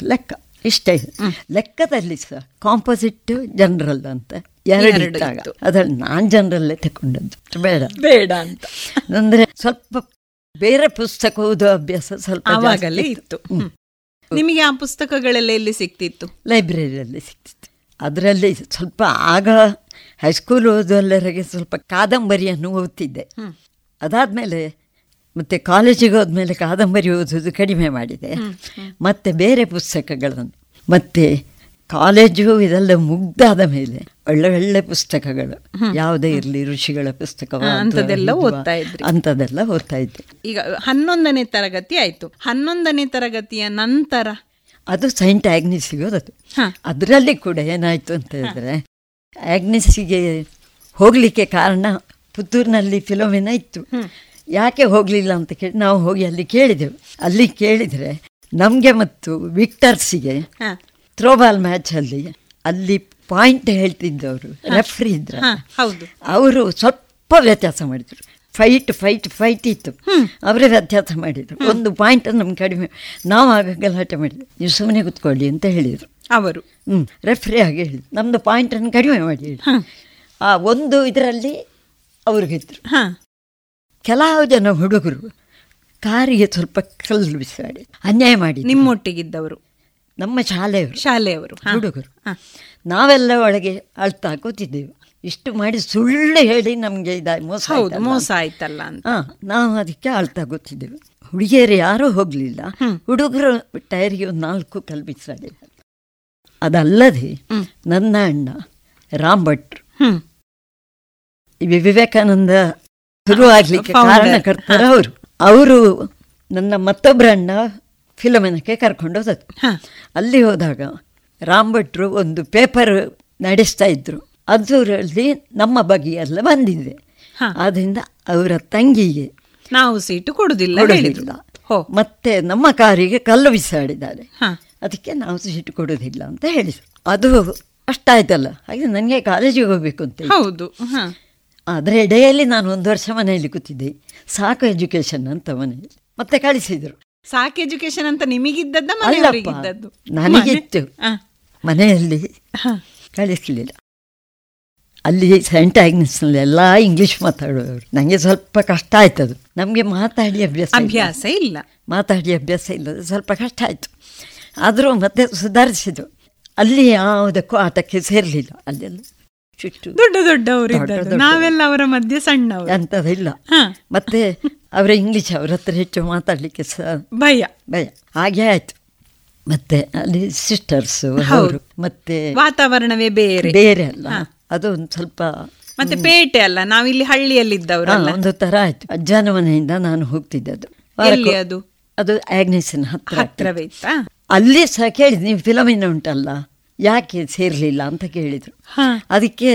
ಲೆಕ್ಕ ಇಷ್ಟೇ. ಲೆಕ್ಕದಲ್ಲಿ ಸಹ ಕಾಂಪೋಸಿಟ್ ಜನರಲ್ ಅಂತ ಎರಡು ಇದ್ದಾಗ. ಅದ್ರಲ್ಲಿ ನಾನು ಜನರಲ್ಲೇ ತಗೊಂಡದ್ದು ಬೇಡ.
ಬೇಡ ಅಂತ.
ಅಂದ್ರೆ ಸ್ವಲ್ಪ ಬೇರೆ ಪುಸ್ತಕ ಓದೋ ಅಭ್ಯಾಸ ಸ್ವಲ್ಪ
ಆವಾಗಲೇ ಇತ್ತು. ನಿಮಗೆ ಆ ಪುಸ್ತಕಗಳೆಲ್ಲ ಎಲ್ಲಿ ಸಿಕ್ತಿತ್ತು
ಲೈಬ್ರರಿಯಲ್ಲಿ ಸಿಕ್ತಿತ್ತು. ಅದರಲ್ಲಿ ಸ್ವಲ್ಪ ಆಗ ಹೈಸ್ಕೂಲ್ ಓದುವಲ್ಲರಿಗೆ ಸ್ವಲ್ಪ ಕಾದಂಬರಿಯನ್ನು ಓದ್ತಿದ್ದೆ. ಅದಾದಮೇಲೆ ಮತ್ತು ಕಾಲೇಜಿಗೆ ಹೋದ್ಮೇಲೆ ಕಾದಂಬರಿ ಓದೋದು ಕಡಿಮೆ ಮಾಡಿದೆ. ಮತ್ತು ಬೇರೆ ಪುಸ್ತಕಗಳನ್ನು. ಮತ್ತು ಕಾಲೇಜು ಇದೆಲ್ಲ ಮುಗ್ದಾದ ಮೇಲೆ ಒಳ್ಳೆ ಒಳ್ಳೆ ಪುಸ್ತಕಗಳು. ಯಾವುದೇ ಇರಲಿ ಋಷಿಗಳ ಪುಸ್ತಕ
ಅಂತದೆಲ್ಲ ಅಂಥದ್ದೆಲ್ಲ ಓದ್ತಾ ಇದ್ರಿ.
ಅಂಥದ್ದೆಲ್ಲ ಓದ್ತಾ ಇದ್ದೆ.
ಈಗ ಹನ್ನೊಂದನೇ ತರಗತಿ ಆಯ್ತು. ಹನ್ನೊಂದನೇ ತರಗತಿಯ ನಂತರ?
ಅದು ಸೈಂಟ್ ಆಗ್ನಿಸ್ಸಿಗೆ ಹೋದದ್ದು.
ಹಾ.
ಅದರಲ್ಲಿ ಕೂಡ ಏನಾಯ್ತು ಅಂತ ಹೇಳಿದ್ರೆ ಆಗ್ನಿಸ್ಸಿಗೆ ಹೋಗಲಿಕ್ಕೆ ಕಾರಣ ಪುತ್ತೂರಿನಲ್ಲಿ ಫಿಲೋಮಿನ ಇತ್ತು. ಯಾಕೆ ಹೋಗಲಿಲ್ಲ ಅಂತ ಕೇಳಿ ನಾವು ಹೋಗಿ ಅಲ್ಲಿ ಕೇಳಿದೆವು. ಅಲ್ಲಿ ಕೇಳಿದರೆ ನಮಗೆ ಮತ್ತು ವಿಕ್ಟರ್ಸಿಗೆ. ಥ್ರೋಬಾಲ್ ಮ್ಯಾಚಲ್ಲಿ ಅಲ್ಲಿ ಪಾಯಿಂಟ್ ಹೇಳ್ತಿದ್ದವರು ರೆಫ್ರಿ ಇದ್ರ.
ಹೌದು.
ಅವರು ಸ್ವಲ್ಪ ವ್ಯತ್ಯಾಸ ಮಾಡಿದರು. ಫೈಟ್ ಫೈಟ್ ಫೈಟ್ ಇತ್ತು. ಅವರೇ ವ್ಯತ್ಯಾಸ ಮಾಡಿದರು. ಒಂದು ಪಾಯಿಂಟ್ ನಮ್ಗೆ ಕಡಿಮೆ. ನಾವು ಆಗ ಗಲಾಟೆ ಮಾಡಿದ್ವಿ. ನೀವು ಸುಮ್ಮನೆ ಕೂತ್ಕೊಳ್ಳಿ ಅಂತ ಹೇಳಿದರು.
ಅವರು.
ಹ್ಞೂ ರೆಫ್ರಿ ಆಗಿ ಹೇಳಿದ್ರು ನಮ್ಮದು ಪಾಯಿಂಟನ್ನು ಕಡಿಮೆ ಮಾಡಿ ಹೇಳಿ. ಆ ಒಂದು ಇದರಲ್ಲಿ ಅವ್ರಿಗಿದ್ರು
ಹಾ.
ಕೆಲವು ಜನ ಹುಡುಗರು ಕಾರಿಗೆ ಸ್ವಲ್ಪ ಕಲ್ಲು ಬಿಸಾಡಿ ಅನ್ಯಾಯ ಮಾಡಿ
ನಿಮ್ಮೊಟ್ಟಿಗಿದ್ದವರು.
ನಮ್ಮ ಶಾಲೆಯವರು.
ಶಾಲೆಯವರು.
ಹುಡುಗರು.
ಹಾ.
ನಾವೆಲ್ಲ ಒಳಗೆ ಅಳ್ತಾ ಕೂತಿದ್ದೆವು. ಇಷ್ಟು ಮಾಡಿ ಸುಳ್ಳು ಹೇಳಿ ನಮಗೆ ಇದಾಗಿ ಮೋಸ
ಹೌದು ಮೋಸ ಆಯ್ತಲ್ಲ ಅಂತ.
ಹಾ ನಾವು ಅದಕ್ಕೆ ಅಳ್ತಾ ಕೂತಿದ್ದೆವು. ಹುಡುಗಿಯರು ಯಾರೂ ಹೋಗಲಿಲ್ಲ. ಹುಡುಗರು ಟೈರ್ಗೆ ಒಂದು ನಾಲ್ಕು ಕಲ್ಲು ಅದಲ್ಲದೆ ನನ್ನ ಅಣ್ಣ ರಾಮ್ ಭಟ್ರು ವಿವೇಕಾನಂದ ಶುರು ಆಗ್ಲಿಕ್ಕೆ. ಕಾರಣಕರ್ತರ ಅವರು. ಅವರು ನನ್ನ ಮತ್ತೊಬ್ಬರ ಅಣ್ಣ ಫಿಲಮಿನಕ್ಕೆ ಕರ್ಕೊಂಡು ಹೋದದ್ದು. ಅಲ್ಲಿ ಹೋದಾಗ ರಾಮ್ ಭಟ್ರು ಒಂದು ಪೇಪರ್ ನಡೆಸ್ತಾ ಇದ್ರು. ಅದರಲ್ಲಿ ನಮ್ಮ ಬಗೆಯೆಲ್ಲ ಬಂದಿದೆ. ಆದ್ರಿಂದ ಅವರ ತಂಗಿಗೆ
ನಾವು ಸೀಟು ಕೊಡುದಿಲ್ಲ
ಮತ್ತೆ ನಮ್ಮ ಕಾರಿಗೆ ಕಲ್ಲು ಬಿಸಾಡಿದ್ದಾರೆ. ಅದಕ್ಕೆ ನಾವು ಸೀಟು ಕೊಡೋದಿಲ್ಲ ಅಂತ ಹೇಳಿದ್ರು. ಅದು ಅಷ್ಟಾಯ್ತಲ್ಲ. ಹಾಗೆ ನನಗೆ ಕಾಲೇಜಿಗೆ ಹೋಗಬೇಕು ಅಂತ
ಹೌದು. ಹಾ.
ಅದರ ಎಡೆಯಲ್ಲಿ ನಾನು ಒಂದು ವರ್ಷ ಮನೆಯಲ್ಲಿ ಕೂತಿದ್ದೆ. ಸಾಕು ಎಜುಕೇಶನ್ ಅಂತ ಮನೆಯಲ್ಲಿ. ಮತ್ತೆ ಕಳಿಸಿದರು.
ಸಾಕ್ ಎಜುಕೇಶನ್ ಅಂತ ನಿಮಗಿದ್ದದ್ದ
ನನಗಿತ್ತು ಮನೆಯಲ್ಲಿ ಕಳಿಸ್ಲಿಲ್ಲ. ಅಲ್ಲಿ ಸೆಂಟ್ ಆಗ್ನೆಸ್ನಲ್ಲಿ ಎಲ್ಲ ಇಂಗ್ಲಿಷ್ ಮಾತಾಡೋರು ನನಗೆ ಸ್ವಲ್ಪ ಕಷ್ಟ ಆಯ್ತದು. ನಮಗೆ ಮಾತಾಡಿ ಅಭ್ಯಾಸ.
ಅಭ್ಯಾಸ ಇಲ್ಲ.
ಮಾತಾಡಿ ಅಭ್ಯಾಸ ಇಲ್ಲ. ಸ್ವಲ್ಪ ಕಷ್ಟ ಆಯಿತು. ಆದರೂ ಮತ್ತೆ ಸುಧಾರಿಸಿದ್ರು. ಅಲ್ಲಿ ಯಾವುದಕ್ಕೂ ಆಟಕ್ಕೆ ಸೇರಲಿಲ್ಲ. ಅಲ್ಲೆಲ್ಲ ಚುಟ್ಟು
ದೊಡ್ಡ ದೊಡ್ಡವರು. ನಾವೆಲ್ಲ ಅವರ ಮಧ್ಯೆ ಸಣ್ಣವರು.
ಅಂತದಿಲ್ಲ. ಮತ್ತೆ ಅವರ ಇಂಗ್ಲಿಷ್ ಅವ್ರ ಹತ್ರ ಹೆಚ್ಚು ಮಾತಾಡಲಿಕ್ಕೆ ಸಹ
ಭಯ.
ಭಯ. ಹಾಗೆ ಆಯ್ತು. ಮತ್ತೆ ಅಲ್ಲಿ ಸಿಸ್ಟರ್ಸ್. ಅವರು ಮತ್ತೆ
ವಾತಾವರಣವೇ ಬೇರೆ.
ಬೇರೆ ಅಲ್ಲ. ಅದು ಒಂದು ಸ್ವಲ್ಪ
ಮತ್ತೆ ಪೇಟೆ ಅಲ್ಲ. ನಾವಿಲ್ಲಿ ಹಳ್ಳಿಯಲ್ಲಿದ್ದವರಲ್ಲ
ಹಾ, ಒಂದು ತರ ಆಯ್ತು. ಅಜ್ಜನ ಮನೆಯಿಂದ ನಾನು ಹೋಗ್ತಿದ್ದದ್ದು.
ಅದು?
ಅದು ಆಗ್ನೇಸಿನ ಹತ್ರ
ಹತ್ರವೇ ಇತ್ತಾ?
ಅಲ್ಲಿ ಸಹ ಕೇಳಿದ್ ನೀವು ಫಿಲಮಿನ ಉಂಟಲ್ಲ? ಯಾಕೆ ಸೇರಲಿಲ್ಲ ಅಂತ ಕೇಳಿದ್ರು. ಅದಕ್ಕೆ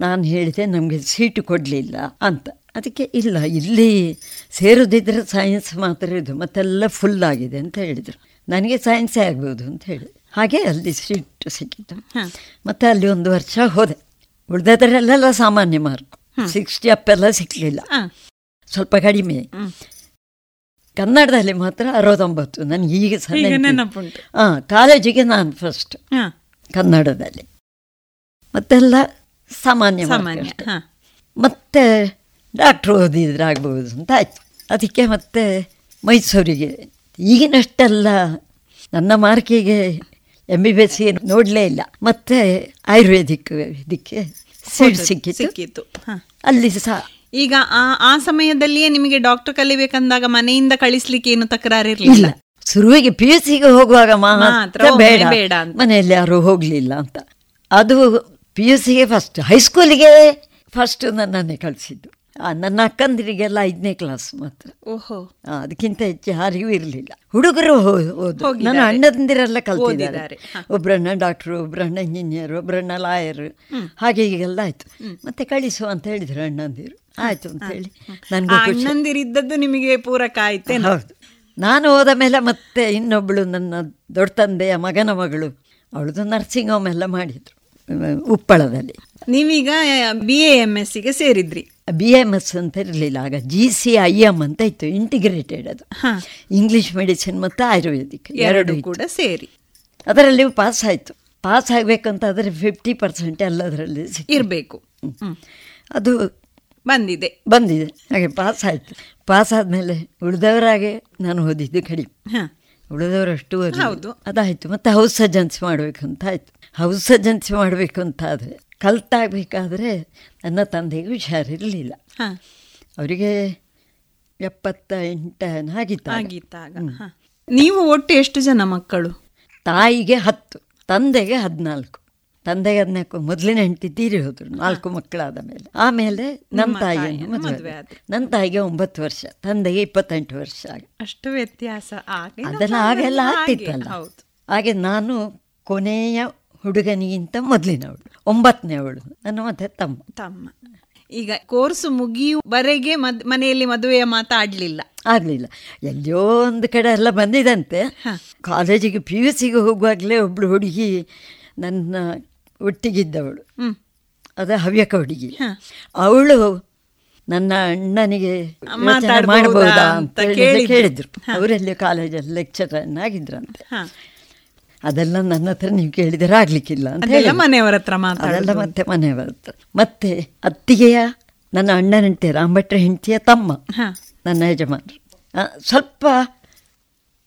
ನಾನು ಹೇಳಿದೆ ನಮಗೆ ಸೀಟು ಕೊಡಲಿಲ್ಲ ಅಂತ. ಅದಕ್ಕೆ ಇಲ್ಲ ಇಲ್ಲಿ ಸೇರೋದಿದ್ರೆ ಸೈನ್ಸ್ ಮಾತ್ರ ಇದು ಮತ್ತೆಲ್ಲ ಫುಲ್ ಆಗಿದೆ ಅಂತ ಹೇಳಿದರು. ನನಗೆ ಸೈನ್ಸೇ ಆಗ್ಬೋದು ಅಂತ ಹೇಳಿ ಹಾಗೆ ಅಲ್ಲಿ ಸೀಟು ಸಿಕ್ಕಿತ್ತು ಮತ್ತೆ ಅಲ್ಲಿ ಒಂದು ವರ್ಷ ಹೋದೆ. ಉಳಿದದರಲ್ಲೆಲ್ಲ ಸಾಮಾನ್ಯ ಮಾರ್ಕ್ ಸಿಕ್ಸ್ಟಿ ಅಪ್ ಎಲ್ಲ ಸಿಕ್ಕಲಿಲ್ಲ ಸ್ವಲ್ಪ ಕಡಿಮೆ. ಕನ್ನಡದಲ್ಲಿ ಮಾತ್ರ ಅರವತ್ತೊಂಬತ್ತು. ನನಗೆ ಈಗ ಸಹ ಹಾಂ ಕಾಲೇಜಿಗೆ ನಾನು ಫಸ್ಟ್. ಕನ್ನಡದಲ್ಲಿ. ಮತ್ತೆಲ್ಲ ಸಾಮಾನ್ಯ
ಸಾಮಾನ್ಯ
ಮತ್ತೆ ಡಾಕ್ಟ್ರು ಓದಿದ್ರೆ ಆಗ್ಬೋದು ಅಂತ ಆಯ್ತು. ಅದಕ್ಕೆ ಮತ್ತೆ ಮೈಸೂರಿಗೆ. ಈಗಿನಷ್ಟೆಲ್ಲ ನನ್ನ ಮಾರ್ಕಿಗೆ ಎಂ ಬಿ ಬಿ ಎಸ್ ನೋಡಲೇ ಇಲ್ಲ. ಮತ್ತೆ ಆಯುರ್ವೇದಿಕ್ ಇದಕ್ಕೆ ಸೀಟ್ ಸಿಕ್ಕಿತ್ತು.
ಸಿಕ್ಕಿತ್ತು.
ಅಲ್ಲಿ ಸಹ
ಈಗ ಆ ಆ ಸಮಯದಲ್ಲಿಯೇ ನಿಮಗೆ ಡಾಕ್ಟರ್ ಕಲಿಬೇಕಂದಾಗ ಮನೆಯಿಂದ ಕಳಿಸ್ಲಿಕ್ಕೆ ಏನು ತಕರಾರಿರ್ಲಿಲ್ಲ?
ಶುರುವಿಗೆ ಪಿ ಯು ಸಿಗೆ ಹೋಗುವಾಗ ಮಾತ್ರ ಬೇಡ.
ಬೇಡ ಅಂತ.
ಮನೆಯಲ್ಲಿ ಯಾರು ಹೋಗಲಿಲ್ಲ ಅಂತ. ಅದು ಪಿ ಯು ಸಿಗೆ ಫಸ್ಟ್ ಹೈಸ್ಕೂಲಿಗೆ ಫಸ್ಟ್ ನನ್ನನ್ನೇ ಕಳಿಸಿದ್ದು. ನನ್ನ ಅಕ್ಕಂದಿರಿಗೆಲ್ಲ ಐದನೇ ಕ್ಲಾಸ್ ಮಾತ್ರ.
ಓಹೋ.
ಅದಕ್ಕಿಂತ ಹೆಚ್ಚು ಯಾರಿಗೂ ಇರಲಿಲ್ಲ. ಹುಡುಗರು
ಓದು.
ನನ್ನ ಅಣ್ಣಂದಿರೆಲ್ಲ ಕಲ್ತಿದ್ದಾರೆ. ಒಬ್ಬರನ್ನ ಡಾಕ್ಟ್ರು ಒಬ್ಬರಣ್ಣ ಇಂಜಿನಿಯರ್ ಒಬ್ಬರನ್ನ ಲಾಯರ್ ಹಾಗೆ ಹೀಗೆಲ್ಲ ಆಯ್ತು. ಮತ್ತೆ ಕಳಿಸು ಅಂತ ಹೇಳಿದ್ರು ಅಣ್ಣಂದಿರು. ಆಯ್ತು ಅಂತ ಹೇಳಿ. ನನ್ಗೆ
ಅಣ್ಣಂದಿರಿದ್ದದ್ದು ನಿಮಗೆ ಪೂರಕ ಆಯ್ತೆ
ಹೌದು. ನಾನು ಹೋದ ಮೇಲೆ ಮತ್ತೆ ಇನ್ನೊಬ್ಬಳು ನನ್ನ ದೊಡ್ಡ ತಂದೆಯ ಮಗನ ಮಗಳು. ಅವಳದು ನರ್ಸಿಂಗ್ ಹೋಮ್ ಎಲ್ಲ ಮಾಡಿದ್ರು. ಉಪ್ಪಳದಲ್ಲಿ.
ನೀವೀಗ ಬಿ ಎ ಎಂ ಎಸ್ಗೆ ಸೇರಿದ್ರಿ.
ಬಿ ಎಂ ಎಸ್ ಅಂತ ಇರಲಿಲ್ಲ ಆಗ ಜಿ ಸಿ ಐ ಎಂ ಅಂತ ಇತ್ತು ಇಂಟಿಗ್ರೇಟೆಡ್ ಅದು. ಇಂಗ್ಲಿಷ್ ಮೆಡಿಸಿನ್ ಮತ್ತು ಆಯುರ್ವೇದಿಕ್
ಎರಡು ಕೂಡ ಸೇರಿ.
ಅದರಲ್ಲಿ ಪಾಸ್ ಆಯಿತು. ಪಾಸ್ ಆಗಬೇಕಂತಾದರೆ ಫಿಫ್ಟಿ ಪರ್ಸೆಂಟ್ ಎಲ್ಲದರಲ್ಲಿ
ಇರಬೇಕು.
ಅದು
ಬಂದಿದೆ.
ಬಂದಿದೆ. ಹಾಗೆ ಪಾಸ್ ಆಯಿತು. ಪಾಸ್ ಆದಮೇಲೆ ಉಳಿದವರಾಗೆ ನಾನು ಓದಿದ್ದು ಕಡಿಮೆ.
ಹ.
ಉಳಿದವರಷ್ಟು
ಹೌದು.
ಅದಾಯಿತು. ಮತ್ತೆ ಹೌಸ್ ಸರ್ಜನ್ಸಿ ಮಾಡಬೇಕು ಅಂತ ಆಯಿತು ಹೌಸ್ ಸರ್ಜನ್ಸಿ ಮಾಡಬೇಕು ಅಂತ ಆದರೆ ಕಲ್ತಾಗಬೇಕಾದ್ರೆ ನನ್ನ ತಂದೆಗೆ ಹುಷಾರಿರಲಿಲ್ಲ. ಅವರಿಗೆ ಎಪ್ಪತ್ತ ಎಂಟನ ಆಗಿತ್ತು ಆಗ.
ಆಗಿತ್ತಾಗ. ನೀವು ಒಟ್ಟು ಎಷ್ಟು ಜನ ಮಕ್ಕಳು?
ತಾಯಿಗೆ ಹತ್ತು ತಂದೆಗೆ ಹದಿನಾಲ್ಕು. ತಂದೆಗೆ ಹದಿನಾಲ್ಕು ಮೊದಲಿನ ಹೆಂಡತಿ ತೀರಿ ಹೋದ್ರು ನಾಲ್ಕು ಮಕ್ಕಳಾದ ಮೇಲೆ. ಆಮೇಲೆ
ನಮ್ಮ
ತಾಯಿ
ತಾಯಿಯನ್ನು
ಮದುವೆ ನನ್ನ ತಾಯಿಗೆ ಒಂಬತ್ತು ವರ್ಷ ತಂದೆಗೆ ಇಪ್ಪತ್ತೆಂಟು ವರ್ಷ ಆಗ
ಅಷ್ಟು ವ್ಯತ್ಯಾಸ. ಕಾಲದಲ್ಲಿ
ಆಗೆಲ್ಲ ಆಗ್ತಿತ್ತಲ್ಲ. ಹಾಗೆ ನಾನು ಕೊನೆಯ ಹುಡುಗನಿಗಿಂತ ಮೊದಲಿನವಳು ಒಂಬತ್ತನೇವಳು ನನ್ನ ಮತ್ತೆ ತಮ್ಮ.
ತಮ್ಮ. ಈಗ ಕೋರ್ಸ್ ಮುಗಿಯುವವರೆಗೆ ಮದ್ ಮನೆಯಲ್ಲಿ ಮದುವೆಯ ಮಾತಾಡ್ಲಿಲ್ಲ
ಆಗಲಿಲ್ಲ. ಎಲ್ಲೋ ಒಂದು ಕಡೆ ಎಲ್ಲ ಬಂದಿದಂತೆ. ಕಾಲೇಜಿಗೆ ಪಿ ಯು ಸಿಗೆ ಹೋಗುವಾಗಲೇ ಒಬ್ಳು ಹುಡುಗಿ ನನ್ನ ಒಟ್ಟಿಗಿದ್ದವಳು. ಅದ ಹವ್ಯಕ ಹುಡುಗಿ ಅವಳು ನನ್ನ ಅಣ್ಣನಿಗೆ ಮಾಡಬಹುದಾ
ಅಂತ ಕೇಳಿದ್ರು.
ಅವರಲ್ಲಿ ಕಾಲೇಜಲ್ಲಿ ಲೆಕ್ಚರ್ ಆಗಿದ್ರಂತೆ. ಅದೆಲ್ಲ ನನ್ನ ಹತ್ರ ನೀವು ಕೇಳಿದರೆ ಆಗ್ಲಿಕ್ಕಿಲ್ಲ ಅಂತ.
ಮನೆಯವರ ಹತ್ರ
ಅದೆಲ್ಲ ಮತ್ತೆ ಮನೆಯವರ ಹತ್ರ. ಮತ್ತೆ ಅತ್ತಿಗೆಯ ನನ್ನ ಅಣ್ಣನ ಹೆಂಡತಿ ರಾಮಭಟ್ರ ಹೆಂಡತಿಯ ತಮ್ಮ. ನನ್ನ ಯಜಮಾನರು. ಸ್ವಲ್ಪ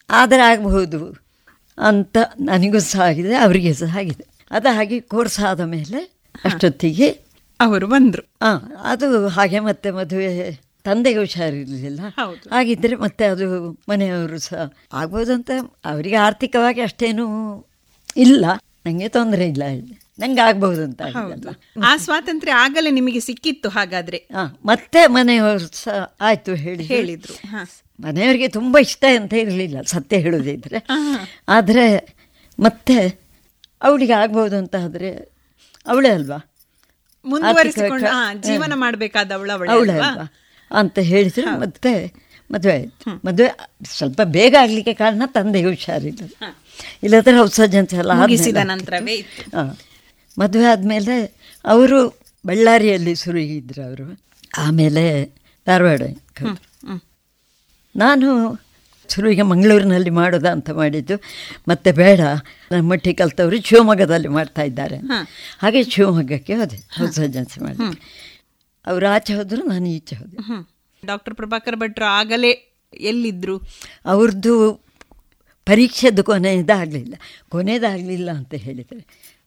ಆದರೆ ಆಗಬಹುದು ಅಂತ ನನಗೂ ಸಹ ಆಗಿದೆ ಅವರಿಗೆ ಸಹ ಆಗಿದೆ. ಅದು ಹಾಗೆ ಕೋರ್ಸ್ ಆದ ಮೇಲೆ ಅಷ್ಟೊತ್ತಿಗೆ
ಅವರು ಬಂದರು.
ಅದು ಹಾಗೆ ಮತ್ತೆ ಮದುವೆ ತಂದೆಗೆ ಹುಷಾರಿರಲಿಲ್ಲ. ಹಾಗಿದ್ರೆ ಮತ್ತೆ ಅದು ಮನೆಯವರು ಸಹ ಆಗ್ಬೋದು ಅಂತ ಅವರಿಗೆ ಆರ್ಥಿಕವಾಗಿ ಅಷ್ಟೇನು ಇಲ್ಲ. ನನಗೆ ತೊಂದರೆ ಇಲ್ಲ. ನಂಗೆ ಆಗ್ಬಹುದು ಅಂತ.
ಆ ಸ್ವಾತಂತ್ರ್ಯ ಆಗಲೇ ನಿಮಗೆ ಸಿಕ್ಕಿತ್ತು ಹಾಗಾದ್ರೆ.
ಮತ್ತೆ ಮನೆಯವರು ಸಹ ಆಯ್ತು ಹೇಳಿ
ಹೇಳಿದ್ರು.
ಮನೆಯವರಿಗೆ ತುಂಬ ಇಷ್ಟ ಅಂತ ಇರಲಿಲ್ಲ ಸತ್ಯ ಹೇಳೋದಿದ್ರೆ ಆದ್ರೆ ಮತ್ತೆ ಅವಳಿಗೆ ಆಗ್ಬಹುದು ಅಂತ ಆದ್ರೆ ಅವಳೇ ಅಲ್ವಾ?
ಜೀವನ ಮಾಡಬೇಕಾದ ಅವಳೇ
ಅವಳೇ
ಅಲ್ವಾ?
ಅಂತ ಹೇಳಿದ್ರೆ ಮತ್ತೆ ಮದುವೆ ಆಯ್ತು. ಮದುವೆ ಸ್ವಲ್ಪ ಬೇಗ ಆಗಲಿಕ್ಕೆ ಕಾರಣ ತಂದೆಗೆ ಹುಷಾರಿಲ್ಲ ಇಲ್ಲದ್ರೆ ಸರ್ಜನ್ಸ್ ಎಲ್ಲ
ನಂತರವೇ.
ಹಾಂ. ಮದುವೆ ಆದಮೇಲೆ ಅವರು ಬಳ್ಳಾರಿಯಲ್ಲಿ ಸುರುಗಿದ್ರು ಅವರು. ಆಮೇಲೆ ಧಾರವಾಡ. ನಾನು ಶುರುವಿಗೆ ಮಂಗಳೂರಿನಲ್ಲಿ ಮಾಡೋದ ಅಂತ ಮಾಡಿದ್ದು. ಮತ್ತೆ ಬೇಡ ನಮ್ಮ ಮಟ್ಟಿ ಕಲ್ತವರು ಶಿವಮೊಗ್ಗದಲ್ಲಿ ಮಾಡ್ತಾ ಇದ್ದಾರೆ. ಹಾಗೆ ಶಿವಮೊಗ್ಗಕ್ಕೆ ಹೋದೆ ಹೌಸ್ ಏಜೆನ್ಸಿ ಮಾಡಿ ಅವರು ಆಚೆ ಹೋದರು ನಾನು ಈಚೆ ಹೋದೆ.
ಡಾಕ್ಟರ್ ಪ್ರಭಾಕರ್ ಭಟ್ರು ಆಗಲೇ ಎಲ್ಲಿದ್ರು?
ಅವ್ರದ್ದು ಪರೀಕ್ಷೆದು ಕೊನೆಯದಾಗಲಿಲ್ಲ. ಕೊನೆಯದಾಗಲಿಲ್ಲ ಅಂತ ಹೇಳಿದರೆ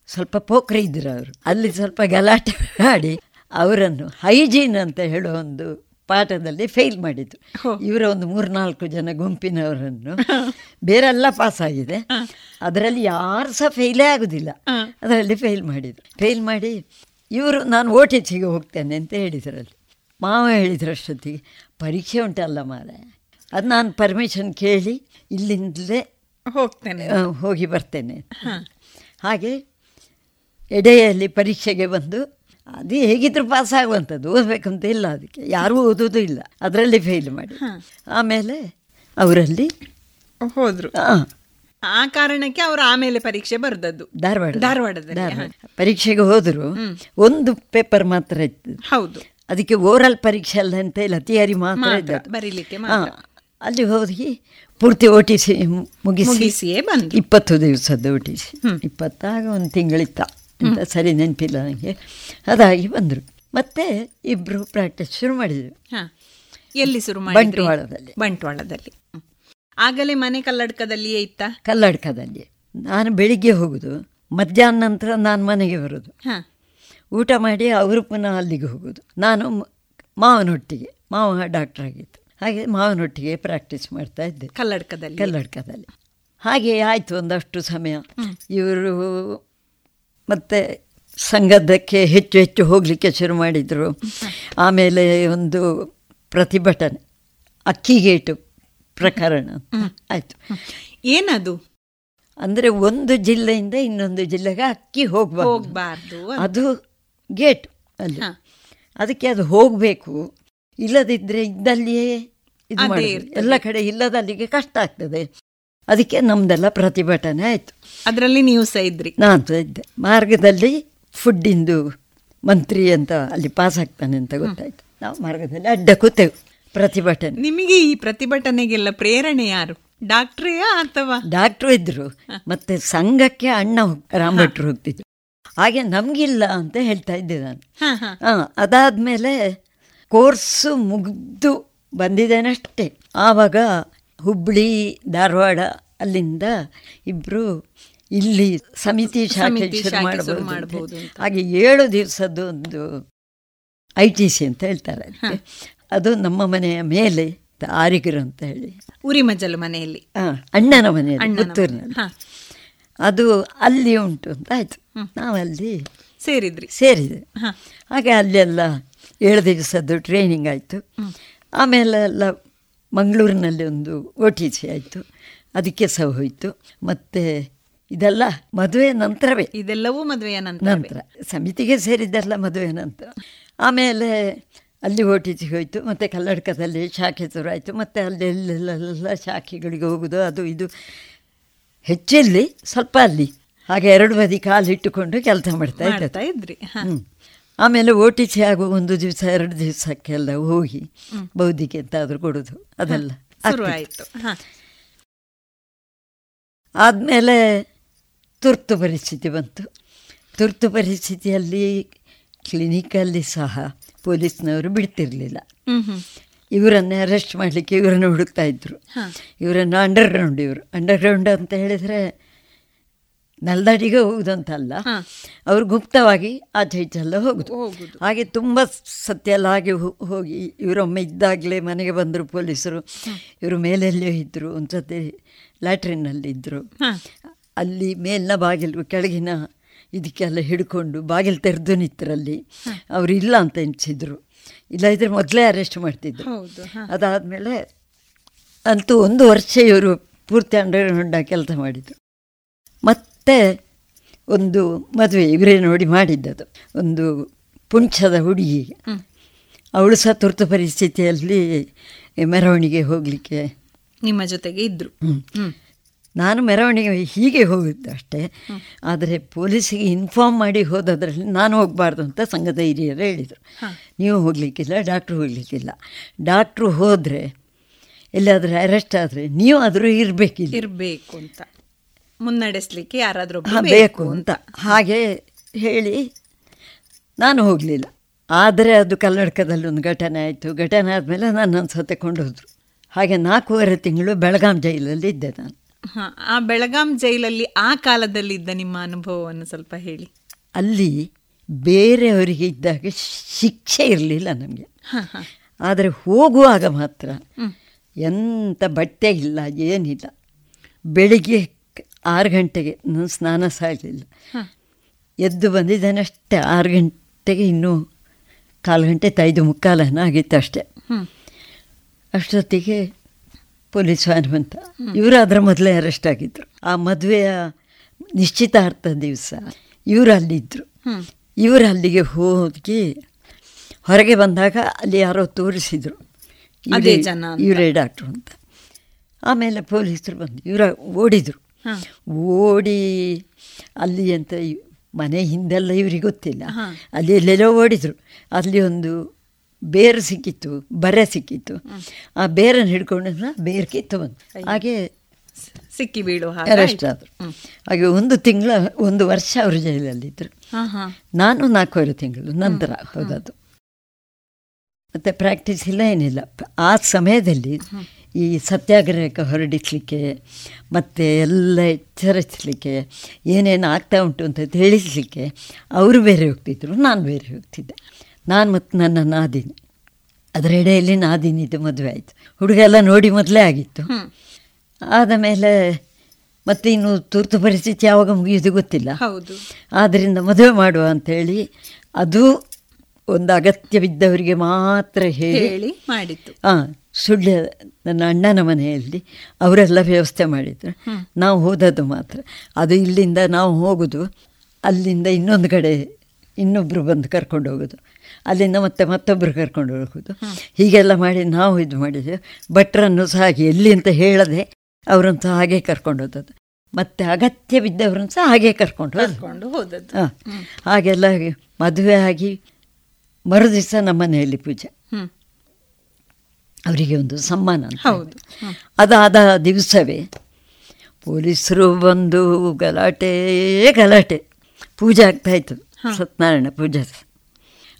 ಸ್ವಲ್ಪ ಪೋಖ್ರೆ ಇದ್ರು ಅವರು. ಅಲ್ಲಿ ಸ್ವಲ್ಪ ಗಲಾಟೆ ಮಾಡಿ ಅವರನ್ನು ಹೈಜೀನ್ ಅಂತ ಹೇಳೋ ಒಂದು ಪಾಠದಲ್ಲಿ ಫೇಲ್ ಮಾಡಿದ್ರು. ಇವರ ಒಂದು ಮೂರ್ನಾಲ್ಕು ಜನ ಗುಂಪಿನವರನ್ನು ಬೇರೆಲ್ಲ ಪಾಸ್ ಆಗಿದೆ. ಅದರಲ್ಲಿ ಯಾರು ಸಹ ಫೇಲೇ ಆಗೋದಿಲ್ಲ. ಅದರಲ್ಲಿ ಫೇಲ್ ಮಾಡಿದ್ರು. ಫೇಲ್ ಮಾಡಿ ಇವರು ನಾನು ಓ ಟಿ ಹೋಗ್ತೇನೆ ಅಂತ ಹೇಳಿದ್ರಲ್ಲಿ. ಮಾವ ಹೇಳಿದ್ರು ಅಷ್ಟೊತ್ತಿಗೆ ಪರೀಕ್ಷೆ ಉಂಟಲ್ಲ ಮಾರೆ. ಅದು ನಾನು ಪರ್ಮಿಷನ್ ಕೇಳಿ ಇಲ್ಲಿಂದಲೇ
ಹೋಗ್ತೇನೆ.
ಹೋಗಿ ಬರ್ತೇನೆ ಹಾಗೆ ಎಡೆಯಲ್ಲಿ ಪರೀಕ್ಷೆಗೆ ಬಂದು ಅದು ಹೇಗಿದ್ರು ಪಾಸ್ ಆಗುವಂಥದ್ದು ಓದಬೇಕಂತ ಇಲ್ಲ ಅದಕ್ಕೆ. ಯಾರೂ ಓದೋದು ಇಲ್ಲ. ಅದರಲ್ಲಿ ಫೇಲ್ ಮಾಡಿ. ಆಮೇಲೆ ಅವರಲ್ಲಿ
ಹೋದ್ರು.
ಆ,
ಕಾರಣಕ್ಕೆ ಅವರು ಆಮೇಲೆ ಪರೀಕ್ಷೆ ಬರ್ದದ್ದು.
ಧಾರವಾಡ.
ಧಾರವಾಡದಲ್ಲಿ
ಧಾರವಾಡ. ಪರೀಕ್ಷೆಗೆ ಹೋದರು ಒಂದು ಪೇಪರ್ ಮಾತ್ರ ಇತ್ತು.
ಹೌದು.
ಅದಕ್ಕೆ ಓರಲ್ ಪರೀಕ್ಷೆ ಅಲ್ಲ ಅಂತ ಇಲ್ಲ ಥಿಯರಿ ಮಾತ್ರ ಇದ್ದದ್ದು.
ಬರೀಲಿಕ್ಕೆ.
ಅಲ್ಲಿ ಹೋಗಿ ಪೂರ್ತಿ ಓ ಟಿ ಸಿ ಮುಗಿಸಿ. ಇಪ್ಪತ್ತು ದಿವಸದ ಓ ಟಿ ಸಿ ಇಪ್ಪತ್ತಾಗ ಒಂದು ತಿಂಗಳಿತ್ತ. ಅಂತ ಸರಿ ನೆನಪಿಲ್ಲ ನನಗೆ ಅದಾಗಿ ಬಂದರು. ಮತ್ತೆ ಇಬ್ಬರು ಪ್ರಾಕ್ಟೀಸ್ ಶುರು ಮಾಡಿದ್ರು.
ಎಲ್ಲಿ ಶುರು ಮಾಡಿ
ಬಂಟ್ವಾಳದಲ್ಲಿ.
ಬಂಟ್ವಾಳದಲ್ಲಿ. ಆಗಲೇ ಮನೆ ಕಲ್ಲಡ್ಕದಲ್ಲಿಯೇ ಇತ್ತ?
ಕಲ್ಲಡ್ಕದಲ್ಲಿ. ನಾನು ಬೆಳಿಗ್ಗೆ ಹೋಗೋದು. ಮಧ್ಯಾಹ್ನ ನಂತರ ನಾನು ಮನೆಗೆ ಬರೋದು.
ಹ.
ಊಟ ಮಾಡಿ ಅವರು ಪುನಃ ಅಲ್ಲಿಗೆ ಹೋಗೋದು. ನಾನು ಮಾವನೊಟ್ಟಿಗೆ ಮಾವ ಡಾಕ್ಟರ್ ಆಗಿತ್ತು ಹಾಗೆ ಮಾವನೊಟ್ಟಿಗೆ ಪ್ರಾಕ್ಟೀಸ್ ಮಾಡ್ತಾ ಇದ್ದೆ.
ಕಲ್ಲಡ್ಕದಲ್ಲಿ.
ಕಲ್ಲಡ್ಕದಲ್ಲಿ. ಹಾಗೆ ಆಯಿತು ಒಂದಷ್ಟು ಸಮಯ. ಇವರು ಮತ್ತೆ ಸಂಘದಕ್ಕೆ ಹೆಚ್ಚು ಹೆಚ್ಚು ಹೋಗಲಿಕ್ಕೆ ಶುರು ಮಾಡಿದರು. ಆಮೇಲೆ ಒಂದು ಪ್ರತಿಭಟನೆ ಅಕ್ಕಿಗೇಟು ಪ್ರಕರಣ. ಆಯಿತು.
ಏನದು?
ಅಂದರೆ ಒಂದು ಜಿಲ್ಲೆಯಿಂದ ಇನ್ನೊಂದು ಜಿಲ್ಲೆಗೆ ಅಕ್ಕಿ ಹೋಗಬಾರ್ದು.
ಹೋಗ್ಬಾರ್ದು
ಅದು ಗೇಟ್ ಅಲ್ಲಿ. ಅದಕ್ಕೆ ಅದು ಹೋಗಬೇಕು. ಇಲ್ಲದಿದ್ದರೆ ಇದ್ದಲ್ಲಿಯೇ ಇದು ಎಲ್ಲ ಕಡೆ ಇಲ್ಲದಲ್ಲಿಗೆ ಕಷ್ಟ ಆಗ್ತದೆ. ಅದಕ್ಕೆ ನಮ್ದೆಲ್ಲ ಪ್ರತಿಭಟನೆ ಆಯಿತು.
ಅದರಲ್ಲಿ ನೀವು ಸಹ ಇದ್ರಿ.
ನಾನು ಸಹ ಇದ್ದೆ. ಮಾರ್ಗದಲ್ಲಿ ಫುಡ್ಡಿಂದು ಮಂತ್ರಿ ಅಂತ ಅಲ್ಲಿ ಪಾಸ್ ಆಗ್ತಾನೆ ಅಂತ ಗೊತ್ತಾಯ್ತು. ನಾವು ಮಾರ್ಗದಲ್ಲಿ ಅಡ್ಡ ಕೂತೆವು ಪ್ರತಿಭಟನೆ.
ನಿಮಗೆ ಈ ಪ್ರತಿಭಟನೆಗೆಲ್ಲ ಪ್ರೇರಣೆ ಯಾರು? ಡಾಕ್ಟ್ರೇಯಾ ಅಥವಾ?
ಡಾಕ್ಟ್ರು ಇದ್ರು. ಮತ್ತೆ ಸಂಘಕ್ಕೆ ಅಣ್ಣ ರಾಮಭಟ್ರು ಹೋಗ್ತಿದ್ರು. ಹಾಗೆ ನಮಗಿಲ್ಲ ಅಂತ ಹೇಳ್ತಾ ಇದ್ದೆ ನಾನು.
ಹಾಂ
ಅದಾದ್ಮೇಲೆ ಕೋರ್ಸು ಮುಗಿದು ಬಂದಿದ್ದೇನಷ್ಟೇ. ಆವಾಗ ಹುಬ್ಳಿ ಧಾರವಾಡ ಅಲ್ಲಿಂದ ಇಬ್ಬರು ಇಲ್ಲಿ ಸಮಿತಿ ಶಾಖೆ ಶುರು ಮಾಡಬಹುದು ಹಾಗೆ ಏಳು ದಿವಸದ್ದು ಒಂದು ಐ ಟಿ ಸಿ ಅಂತ ಹೇಳ್ತಾರೆ ಅದು ನಮ್ಮ ಮನೆಯ ಮೇಲೆ ಆರಿಗರು ಅಂತ ಹೇಳಿ.
ಉರಿ ಮಜಲು ಮನೆಯಲ್ಲಿ.
ಅಣ್ಣನ ಮನೆಯಲ್ಲಿ ಪುತ್ತೂರಿನಲ್ಲಿ. ಅದು ಅಲ್ಲಿ ಉಂಟು ಅಂತ ಆಯ್ತು. ನಾವಲ್ಲಿ
ಸೇರಿದ್ರಿ.
ಸೇರಿದೆ ಹಾಗೆ ಅಲ್ಲೆಲ್ಲ ಏಳು ದಿವಸದ್ದು ಟ್ರೈನಿಂಗ್ ಆಯಿತು. ಆಮೇಲೆ ಎಲ್ಲ ಮಂಗಳೂರಿನಲ್ಲಿ ಒಂದು ಒ ಟಿ ಸಿ ಆಯಿತು. ಅದಕ್ಕೆ ಸಹ ಹೋಯಿತು. ಮತ್ತು ಇದೆಲ್ಲ ಮದುವೆ ನಂತರವೇ.
ಇದೆಲ್ಲವೂ ಮದುವೆಯ ನಂತರ
ಸಮಿತಿಗೆ ಸೇರಿದ್ದೆಲ್ಲ ಮದುವೆ ನಂತರ. ಆಮೇಲೆ ಅಲ್ಲಿ ಒ ಟಿ ಸಿ ಹೋಯಿತು. ಮತ್ತು ಕಲ್ಲಡ್ಕದಲ್ಲಿ ಶಾಖೆ ಶುರು ಆಯಿತು ಮತ್ತು ಅಲ್ಲಿ ಎಲ್ಲೆಲ್ಲ ಶಾಖೆಗಳಿಗೆ ಹೋಗೋದು ಅದು ಇದು. ಹೆಚ್ಚಲ್ಲಿ ಸ್ವಲ್ಪ ಅಲ್ಲಿ. ಹಾಗೆ ಎರಡು ಬದಿ ಕಾಲಿಟ್ಟುಕೊಂಡು ಕೆಲಸ ಮಾಡ್ತಾ
ಇದ್ರಿ.
ಆಮೇಲೆ ಓ ಟಿ ಸಿ ಆಗುವ ಒಂದು ದಿವಸ ಎರಡು ದಿವಸಕ್ಕೆಲ್ಲ ಹೋಗಿ ಬೌದ್ಧಿಗೆ ಎಂತಾದರೂ ಕೊಡೋದು ಅದೆಲ್ಲ.
ಆಯ್ತು.
ಆದಮೇಲೆ ತುರ್ತು ಪರಿಸ್ಥಿತಿ ಬಂತು. ತುರ್ತು ಪರಿಸ್ಥಿತಿಯಲ್ಲಿ ಕ್ಲಿನಿಕಲ್ಲಿ ಸಹ ಪೊಲೀಸ್ನವರು ಬಿಡ್ತಿರಲಿಲ್ಲ. ಇವರನ್ನೇ ಅರೆಸ್ಟ್ ಮಾಡಲಿಕ್ಕೆ ಇವರನ್ನು ಹುಡುಕ್ತಾ ಇದ್ರು. ಇವರನ್ನು ಅಂಡರ್ಗ್ರೌಂಡ್ ಇವರು. ಅಂಡರ್ಗ್ರೌಂಡ್ ಅಂತ ಹೇಳಿದರೆ ನೆಲದಡಿಗೆ ಹೋಗುದಂತಲ್ಲ ಅವರು ಗುಪ್ತವಾಗಿ ಆಚೆ ಈಚೆಲ್ಲ ಹೋಗುದು. ಹಾಗೆ ತುಂಬ ಸತ್ಯ ಎಲ್ಲ ಹಾಗೆ ಹೋಗಿ ಇವರೊಮ್ಮೆ ಇದ್ದಾಗಲೇ ಮನೆಗೆ ಬಂದರು ಪೊಲೀಸರು. ಇವರು ಮೇಲೆಲ್ಲೇ ಇದ್ದರು ಒಂದು ಸತಿ ಲ್ಯಾಟ್ರಿನಲ್ಲಿ ಇದ್ದರು ಅಲ್ಲಿ ಮೇಲಿನ ಬಾಗಿಲು ಕೆಳಗಿನ ಇದಕ್ಕೆಲ್ಲ ಹಿಡ್ಕೊಂಡು ಬಾಗಿಲು ತೆರೆದು ನಿತ್ತರಲ್ಲಿ ಅವರು ಇಲ್ಲ ಅಂತ ಎನಿಸಿದ್ರು ಇಲ್ಲ ಇದ್ರೆ ಮೊದಲೇ ಅರೆಸ್ಟ್ ಮಾಡ್ತಿದ್ರು. ಅದಾದಮೇಲೆ ಅಂತೂ ಒಂದು ವರ್ಷ ಇವರು ಪೂರ್ತಿ ಅಂಡರ್ಗ್ರೌಂಡ ಕೆಲಸ ಮಾಡಿದರು. ಮತ್ತೆ ಒಂದು ಮದುವೆ ಇವರೇ ನೋಡಿ ಮಾಡಿದ್ದದು. ಒಂದು ಪುಂಚದ ಹುಡುಗಿ. ಅವಳು ಸಹ ತುರ್ತು ಪರಿಸ್ಥಿತಿಯಲ್ಲಿ ಮೆರವಣಿಗೆ ಹೋಗಲಿಕ್ಕೆ
ನಿಮ್ಮ ಜೊತೆಗೆ ಇದ್ದರು
ನಾನು ಮೆರವಣಿಗೆ ಹೀಗೆ ಹೋಗಿದ್ದು ಅಷ್ಟೇ. ಆದರೆ ಪೊಲೀಸಿಗೆ ಇನ್ಫಾರ್ಮ್ ಮಾಡಿ ಹೋದದ್ರಲ್ಲಿ ನಾನು ಹೋಗಬಾರ್ದು ಅಂತ ಸಂಘದ ಹಿರಿಯರು ಹೇಳಿದರು ನೀವು ಹೋಗಲಿಕ್ಕಿಲ್ಲ ಡಾಕ್ಟ್ರು ಹೋಗಲಿಕ್ಕಿಲ್ಲ. ಡಾಕ್ಟ್ರು ಹೋದರೆ ಎಲ್ಲಾದರೂ ಅರೆಸ್ಟ್ ಆದರೆ ನೀವು ಆದರೂ ಇರಬೇಕಿಲ್ಲ.
ಇರಬೇಕು ಅಂತ. ಮುನ್ನಡೆಸ್ಲಿಕ್ಕೆ ಯಾರಾದರೂ
ಬೇಕು ಅಂತ. ಹಾಗೆ ಹೇಳಿ ನಾನು ಹೋಗಲಿಲ್ಲ. ಆದರೆ ಅದು ಕಲ್ಲಡ್ಕದಲ್ಲಿ ಒಂದು ಘಟನೆ ಆಯಿತು. ಘಟನೆ ಆದಮೇಲೆ ನನ್ನನ್ನು ಸತೆ ಹೋದರು ಹಾಗೆ ನಾಲ್ಕೂವರೆ ತಿಂಗಳು ಬೆಳಗಾಂ ಜೈಲಲ್ಲಿ ಇದ್ದೆ ನಾನು.
ಹ, ಆ ಬೆಳಗಾಂ ಜೈಲಲ್ಲಿ ಆ ಕಾಲದಲ್ಲಿ ಇದ್ದ ನಿಮ್ಮ ಅನುಭವವನ್ನು ಸ್ವಲ್ಪ ಹೇಳಿ.
ಅಲ್ಲಿ ಬೇರೆಯವರಿಗೆ ಇದ್ದಾಗ ಶಿಕ್ಷೆ ಇರಲಿಲ್ಲ ನಮಗೆ.
ಹ, ಹ.
ಆದರೆ ಹೋಗುವಾಗ ಮಾತ್ರ ಎಂಥ ಬಟ್ಟೆ ಇಲ್ಲ ಏನಿಲ್ಲ. ಬೆಳಿಗ್ಗೆ ಆರು ಗಂಟೆಗೆ. ನಾನು ಸ್ನಾನ ಸಾಗಲಿಲ್ಲ
ಎದ್ದು
ಎದ್ದು ಬಂದಿದ್ದೇನಷ್ಟೇ ಆರು ಗಂಟೆಗೆ ಇನ್ನೂ ಕಾಲು ಗಂಟೆ ತೈದು ಮುಕ್ಕಾಲನ ಆಗಿತ್ತು ಅಷ್ಟೇ. ಅಷ್ಟೊತ್ತಿಗೆ ಪೊಲೀಸ್ ವ್ಯಾನ್ ಬಂತ. ಇವರು ಅದರ ಮೊದಲೇ ಅರೆಸ್ಟ್ ಆಗಿದ್ದರು ಆ ಮದುವೆಯ ನಿಶ್ಚಿತಾರ್ಥ ದಿವಸ ಇವರು ಅಲ್ಲಿದ್ದರು. ಇವರು ಅಲ್ಲಿಗೆ ಹೋಗಿ ಹೊರಗೆ ಬಂದಾಗ ಅಲ್ಲಿ ಯಾರೋ ತೋರಿಸಿದರು.
ಅದೇ ಜನ
ಇವರೇ ಡಾಕ್ಟ್ರು ಅಂತ. ಆಮೇಲೆ ಪೊಲೀಸರು ಬಂದು ಇವರ ಓಡಿದರು. ಓಡಿ ಅಲ್ಲಿ ಅಂತ ಮನೆ ಹಿಂದೆಲ್ಲ ಇವ್ರಿಗೆ ಗೊತ್ತಿಲ್ಲ. ಅಲ್ಲಿ ಎಲ್ಲೆಲ್ಲೋ ಓಡಿದ್ರು. ಅಲ್ಲಿ ಒಂದು ಬೇರು ಸಿಕ್ಕಿತ್ತು ಬರೆ ಸಿಕ್ಕಿತ್ತು. ಆ ಬೇರನ್ನು ಹಿಡ್ಕೊಂಡು ಬೇರು ಕಿತ್ತು ಬಂದು ಹಾಗೆ
ಸಿಕ್ಕಿ ಬೀಳುವ
ಅರೆಸ್ಟ್ ಆದರು. ಹಾಗೆ ಒಂದು ತಿಂಗಳ ಒಂದು ವರ್ಷ ಅವರು ಜೈಲಲ್ಲಿದ್ದರು. ನಾನು ನಾಲ್ಕೂವರೆ ತಿಂಗಳು ನಂತರ ಹೋದದ್ದು ಮತ್ತು ಪ್ರಾಕ್ಟೀಸ್ ಇಲ್ಲ ಏನಿಲ್ಲ. ಆ ಸಮಯದಲ್ಲಿ ಈ ಸತ್ಯಾಗ್ರಹಕ್ಕೆ ಹೊರಡಿಸಲಿಕ್ಕೆ ಮತ್ತು ಎಲ್ಲ ಎಚ್ಚರಿಸಲಿಕ್ಕೆ ಏನೇನು ಆಗ್ತಾ ಉಂಟು ಅಂತ ತಿಳಿಸಲಿಕ್ಕೆ ಅವರು ಬೇರೆ ಹೋಗ್ತಿದ್ರು ನಾನು ಬೇರೆ ಹೋಗ್ತಿದ್ದೆ. ನಾನು ಮತ್ತು ನನ್ನ ನಾದಿನಿ. ಅದರ ಎಡೆಯಲ್ಲಿ ನಾದಿನಿದು ಮದುವೆ ಆಯಿತು. ಹುಡುಗ ಎಲ್ಲ ನೋಡಿ ಮೊದಲೇ ಆಗಿತ್ತು. ಆದ ಮೇಲೆ ಮತ್ತೆ ಇನ್ನು ತುರ್ತು ಪರಿಸ್ಥಿತಿ ಯಾವಾಗ ಮುಗಿಯೋದು ಗೊತ್ತಿಲ್ಲ.
ಹೌದು.
ಆದ್ದರಿಂದ ಮದುವೆ ಮಾಡುವ ಅಂಥೇಳಿ ಅದು ಒಂದು ಅಗತ್ಯವಿದ್ದವರಿಗೆ ಮಾತ್ರ ಹೇಳಿ
ಮಾಡಿತ್ತು
ಹಾಂ ಸುಳ್ಯ ನನ್ನ ಅಣ್ಣನ ಮನೆಯಲ್ಲಿ ಅವರೆಲ್ಲ ವ್ಯವಸ್ಥೆ ಮಾಡಿದ್ರು. ನಾವು ಹೋದದ್ದು ಮಾತ್ರ. ಅದು ಇಲ್ಲಿಂದ ನಾವು ಹೋಗೋದು ಅಲ್ಲಿಂದ ಇನ್ನೊಂದು ಕಡೆ ಇನ್ನೊಬ್ಬರು ಬಂದು ಕರ್ಕೊಂಡು ಹೋಗೋದು ಅಲ್ಲಿಂದ ಮತ್ತೆ ಮತ್ತೊಬ್ಬರು ಕರ್ಕೊಂಡು ಹೋಗೋದು. ಹೀಗೆಲ್ಲ ಮಾಡಿ ನಾವು ಇದು ಮಾಡಿದ್ವಿ. ಭಟ್ರನ್ನು ಸಹ ಹಾಗೆ ಎಲ್ಲಿ ಅಂತ ಹೇಳದೆ ಅವರನ್ನು ಸಹ ಹಾಗೆ ಕರ್ಕೊಂಡು ಹೋದದ್ದು. ಮತ್ತೆ ಅಗತ್ಯ ಬಿದ್ದವರನ್ನು ಸಹ ಹಾಗೆ ಕರ್ಕೊಂಡು.
ಕರ್ಕೊಂಡು ಹೋದದ್ದು.
ಹ. ಹಾಗೆಲ್ಲ ಮದುವೆ ಆಗಿ ಮರುದಿವಸ ನಮ್ಮ ಮನೆಯಲ್ಲಿ ಪೂಜೆ. ಅವರಿಗೆ ಒಂದು ಸಮ್ಮಾನ ಅಂತ
ಹೌದು.
ಅದಾದ ದಿವಸವೇ ಪೊಲೀಸರು ಬಂದು ಗಲಾಟೆ ಗಲಾಟೆ. ಪೂಜೆ ಆಗ್ತಾಯಿತ್ತು ಸತ್ಯನಾರಾಯಣ ಪೂಜೆ.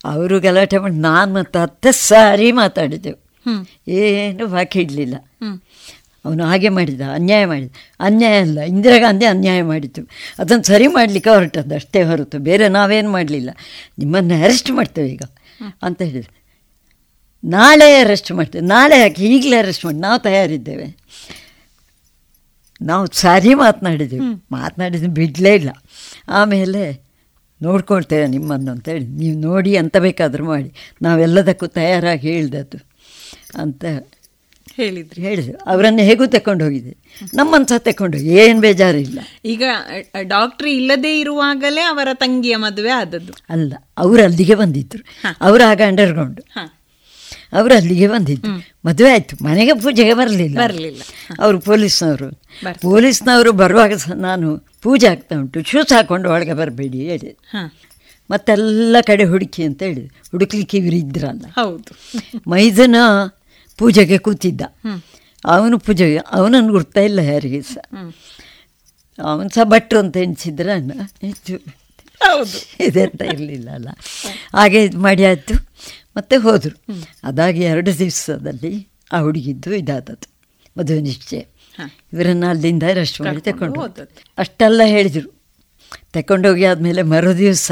ಅವರು ಗಲಾಟೆ ಮಾಡಿ ನಾನು ಮತ್ತು ಹತ್ತು ಸಾರಿ ಮಾತಾಡಿದ್ದೆವು. ಏನು ಬಾಕಿ ಇಡಲಿಲ್ಲ. ಅವನು ಹಾಗೆ ಮಾಡಿದ ಅನ್ಯಾಯ ಮಾಡಿದ. ಅನ್ಯಾಯ ಅಲ್ಲ ಇಂದಿರಾ ಗಾಂಧಿ ಅನ್ಯಾಯ ಮಾಡಿತ್ತು ಅದನ್ನು ಸರಿ ಮಾಡಲಿಕ್ಕೆ ಹೊರಟದ್ದು ಅಷ್ಟೇ ಹೊರತು ಬೇರೆ ನಾವೇನು ಮಾಡಲಿಲ್ಲ. ನಿಮ್ಮನ್ನು ಅರೆಸ್ಟ್ ಮಾಡ್ತೇವೆ ಈಗ ಅಂತ ಹೇಳಿದ್ರು. ನಾಳೆ ಅರೆಸ್ಟ್ ಮಾಡ್ತೇವೆ. ನಾಳೆ ಯಾಕೆ ಈಗಲೇ ಅರೆಸ್ಟ್ ಮಾಡಿ ನಾವು ತಯಾರಿದ್ದೇವೆ. ನಾವು ಸಾರಿ ಮಾತನಾಡಿದ್ದೀವಿ ಮಾತನಾಡಿದ್ದು ಬಿಡಲೇ ಇಲ್ಲ. ಆಮೇಲೆ ನೋಡ್ಕೊಳ್ತೇವೆ ನಿಮ್ಮನ್ನು ಅಂತೇಳಿ. ನೀವು ನೋಡಿ ಅಂತ ಬೇಕಾದರೂ ಮಾಡಿ. ನಾವೆಲ್ಲದಕ್ಕೂ ತಯಾರಾಗಿ ಹೇಳ್ದದ್ದು ಅಂತ
ಹೇಳಿದ್ರು.
ಹೇಳಿದ್ರು ಅವರನ್ನು ಹೇಗೂ ತಕೊಂಡು ಹೋಗಿದೆ ನಮ್ಮನ್ನು ಸಹ ತಕೊಂಡು ಹೋಗಿ. ಏನು ಬೇಜಾರಿಲ್ಲ
ಈಗ ಡಾಕ್ಟ್ರ್ ಇಲ್ಲದೇ ಇರುವಾಗಲೇ ಅವರ ತಂಗಿಯ ಮದುವೆ ಆದದ್ದು.
ಅಲ್ಲ ಅವರು ಅಲ್ಲಿಗೆ ಬಂದಿದ್ದರು ಅವರು ಆಗ ಅಂಡರ್ಗ್ರೌಂಡ್. ಅವರು ಅಲ್ಲಿಗೆ ಬಂದಿದ್ದು. ಮದುವೆ ಆಯಿತು. ಮನೆಗೆ ಪೂಜೆಗೆ ಬರಲಿಲ್ಲ.
ಬರಲಿಲ್ಲ.
ಅವರು ಪೊಲೀಸ್ನವರು. ಪೊಲೀಸ್ನವರು ಬರುವಾಗ ಸಹ ನಾನು ಪೂಜೆ ಆಗ್ತಾ ಉಂಟು. ಶೂಸ್ ಹಾಕೊಂಡು ಒಳಗೆ ಬರಬೇಡಿ ಹೇಳಿ. ಮತ್ತೆಲ್ಲ ಕಡೆ ಹುಡುಕಿ ಅಂತ ಹೇಳಿದ್ರು. ಹುಡುಕ್ಲಿಕ್ಕೆ ಇವರು ಇದ್ರಲ್ಲ.
ಹೌದು.
ಮೈದನ ಪೂಜೆಗೆ ಕೂತಿದ್ದ. ಅವನು ಪೂಜೆಗೆ ಅವನನ್ನು ಗುರ್ತಾ ಇಲ್ಲ ಯಾರಿಗೆ ಸಹ. ಅವನು ಸಹ ಭಟ್ರು ಅಂತ ಎಣಿಸಿದ್ರ ಹೆಚ್ಚು
ಹೌದು.
ಇದೆಂತ ಇರಲಿಲ್ಲ ಅಲ್ಲ. ಹಾಗೆ ಇದು ಮಾಡಿ ಆಯಿತು. ಮತ್ತೆ ಹೋದರು. ಅದಾಗಿ ಎರಡು ದಿವಸದಲ್ಲಿ ಆ ಹುಡುಗಿದ್ದು ಇದಾದದ್ದು ಮದುವೆ ನಿಶ್ಚಯ. ಇವರನ್ನು ಅಲ್ಲಿಂದ ರೆಸ್ಟ್ ಮಾಡಿ ತಗೊಂಡು ಅಷ್ಟೆಲ್ಲ ಹೇಳಿದರು. ತಗೊಂಡೋಗಿ ಆದಮೇಲೆ ಮರು ದಿವಸ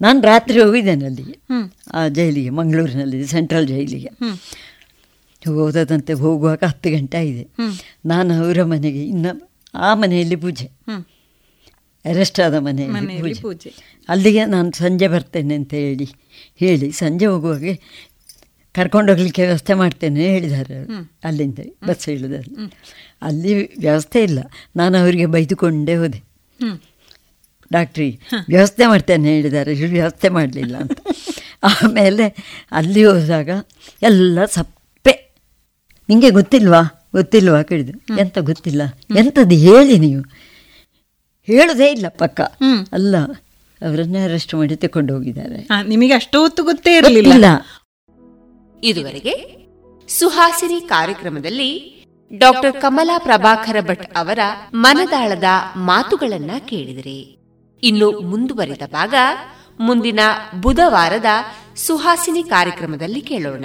ನಾನು ರಾತ್ರಿ ಹೋಗಿದ್ದೇನೆ ಅಲ್ಲಿಗೆ. ಆ ಜೈಲಿಗೆ ಮಂಗಳೂರಿನಲ್ಲಿ ಸೆಂಟ್ರಲ್ ಜೈಲಿಗೆ. ಹೋದದಂತೆ ಹೋಗುವಾಗ ಹತ್ತು ಗಂಟೆ ಆಗಿದೆ. ನಾನು ಅವರ ಮನೆಗೆ ಇನ್ನು ಆ ಮನೆಯಲ್ಲಿ ಪೂಜೆ. ಅರೆಸ್ಟ್ ಆದ ಮನೆಯಲ್ಲಿ
ಮನೆಯಲ್ಲಿ
ಪೂಜೆ. ಅಲ್ಲಿಗೆ ನಾನು ಸಂಜೆ ಬರ್ತೇನೆ ಅಂತ ಹೇಳಿ ಹೇಳಿ ಸಂಜೆ ಹೋಗುವಾಗೆ ಕರ್ಕೊಂಡೋಗ್ಲಿಕ್ಕೆ ವ್ಯವಸ್ಥೆ ಮಾಡ್ತೇನೆ ಹೇಳಿದ್ದಾರೆ ಅವರು. ಅಲ್ಲಿಂದ ಬಸ್ ಇಳಿದಲ್ಲಿ ಅಲ್ಲಿ ವ್ಯವಸ್ಥೆ ಇಲ್ಲ. ನಾನು ಅವರಿಗೆ ಬೈದುಕೊಂಡೇ ಹೋದೆ. ಡಾಕ್ಟ್ರಿ ವ್ಯವಸ್ಥೆ ಮಾಡ್ತೇನೆ ಹೇಳಿದ್ದಾರೆ. ಇವ್ರು ವ್ಯವಸ್ಥೆ ಮಾಡಲಿಲ್ಲ ಅಂತ. ಆಮೇಲೆ ಅಲ್ಲಿ ಹೋದಾಗ ಎಲ್ಲ ಸಪ್ಪೆ. ನಿಮಗೆ ಗೊತ್ತಿಲ್ವಾ? ಗೊತ್ತಿಲ್ವಾ? ಕೇಳಿದ್ರು. ಎಂತ ಗೊತ್ತಿಲ್ಲ? ಎಂಥದ್ದು ಹೇಳಿ ನೀವು? ಹೇಳೋದೇ ಇಲ್ಲ ಪಕ್ಕ. ಅಲ್ಲ ಅವರನ್ನ ಅರೆಸ್ಟ್ ಮಾಡಿ ತಕೊಂಡು ಹೋಗಿದ್ದಾರೆ.
ನಿಮಗೆ ಅಷ್ಟು ಹೊತ್ತು ಗೊತ್ತೇ ಇರಲಿಲ್ಲ.
ಇದುವರೆಗೆ ಸುಹಾಸಿನಿ ಕಾರ್ಯಕ್ರಮದಲ್ಲಿ ಡಾಕ್ಟರ್ ಕಮಲಾ ಪ್ರಭಾಕರ ಭಟ್ ಅವರ ಮನದಾಳದ ಮಾತುಗಳನ್ನ ಕೇಳಿದಿರಿ. ಇನ್ನು ಮುಂದುವರಿದ ಭಾಗ ಮುಂದಿನ ಬುಧವಾರದ ಸುಹಾಸಿನಿ ಕಾರ್ಯಕ್ರಮದಲ್ಲಿ ಕೇಳೋಣ.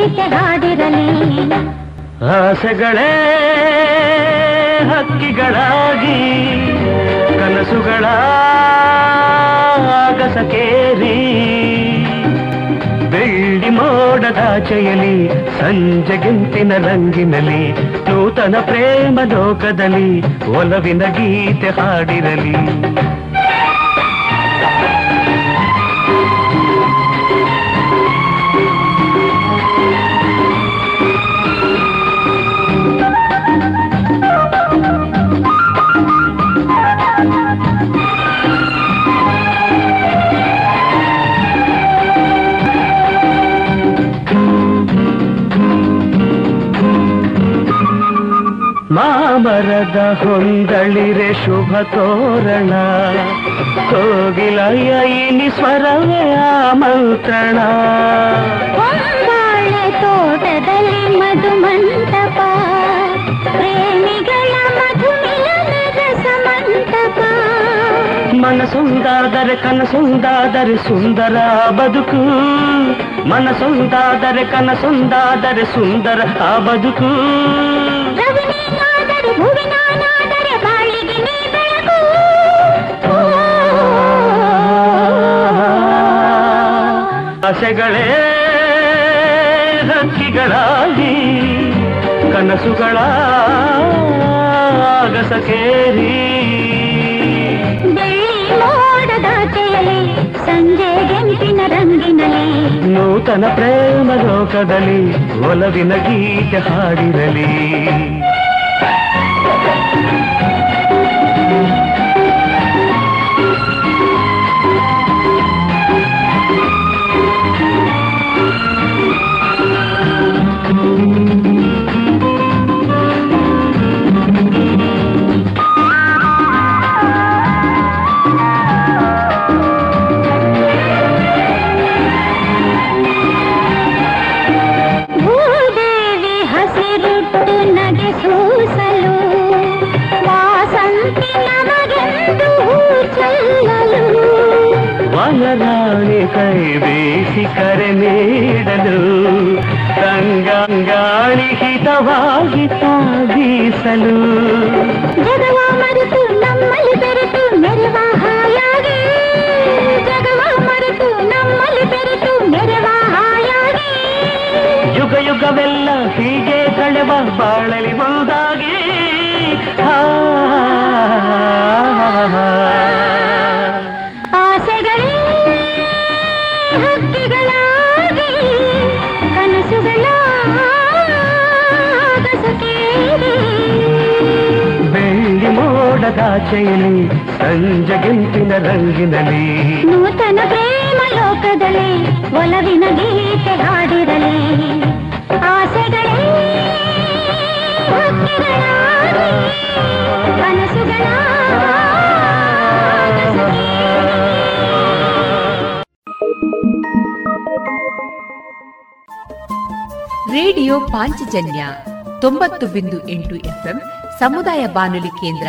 ಗೀತೆ ಹಾಡಿರಲಿ.
ಆಸೆಗಳೇ ಹಕ್ಕಿಗಳಾಗಿ, ಕನಸುಗಳ ಆಗಸಕೇರಿ. ಬೆಳ್ಳಿ ಮೋಡದಾಚೆಯಲಿ ಸಂಜೆಗಿಂತಿನ ರಂಗಿನಲ್ಲಿ, ನೂತನ ಪ್ರೇಮ ಲೋಕದಲ್ಲಿ, ಒಲವಿನ ಗೀತೆ ಹಾಡಿರಲಿ. ಮರದ ಹೊಂದಳಿರೆ ಶುಭ ತೋರಣ. ಕೋಗಿಲಯ ಇನಿ ಸ್ವರವೇ ಆಮಂತ್ರಣ.
ಹೊಂಬಾಳೆ ತೋಟದಲ್ಲಿ ಮಧು ಮಂಟಪ ಪ್ರೇಮಿಗಳ ಮಧು ರಸ ಮಂಟಪ
ಮನಸೊಂದಾದರೆ ಕನಸೊಂದಾದರೆ ಸುಂದರ ಬದುಕು. ಮನಸೊಂದಾದರೆ ಕನಸೊಂದಾದರೆ ಸುಂದರ ಬದುಕು. ಆಸೆಗಳೇ ಹಕ್ಕಿಗಳಾಗಿ ಕನಸುಗಳ ಆಗಸಕೇರಿ
ಸಂಜೆ ಗೆಂಪಿನ ರಂಗಿನಲ್ಲಿ.
ನೂತನ ಪ್ರೇಮ ಲೋಕದಲ್ಲಿ ಒಲವಿನ ಗೀತೆ ಹಾಡಿರಲಿ. ವನರಾಣಿ ಕೈ ಬೇಸಿ ಕರೆ ನೀಡಲು ರಂಗಾಂಗಾಣಿ ಹಿತವಾಗಿ ಸಾಗಿಸಲು.
ಜಗವ ಮರೆತು ನಮ್ಮಲ್ಲಿ ಬೆರೆತು ಮೆರವ ಹಾಯಾಗಿ. ಜಗವ ಮರೆತು ನಮ್ಮಲ್ಲಿ ಬೆರೆತು ಮೆರವ ಹಾಯಾಗಿ.
ಯುಗ ಯುಗವೆಲ್ಲ ಹೀಗೆ ಕಳೆವ ಬಾಳಲಿ ಮುಂದಾಗಿ. ಆ, ಮೋಡದಾಚೆಯಲ್ಲಿ ಸಂಜೆಗೆಂಪಿನ ರಂಗಿನಲ್ಲಿ.
ನೂತನ ಪ್ರೇಮ ಲೋಕದಲ್ಲಿ ಒಲವಿನ ಗೀತೆ ಹಾಡಿರಲಿ. ಆಸೆಗಳೇ ಹಕ್ಕಿಗಳಾಗಿ ಕನಸುಗಳ
ರೇಡಿಯೋ ಪಾಂಚಜನ್ಯ ತೊಂಬತ್ತು ಬಿಂದು ಎಂಟು ಎಫ್ಎಂ ಸಮುದಾಯ ಬಾನುಲಿ ಕೇಂದ್ರ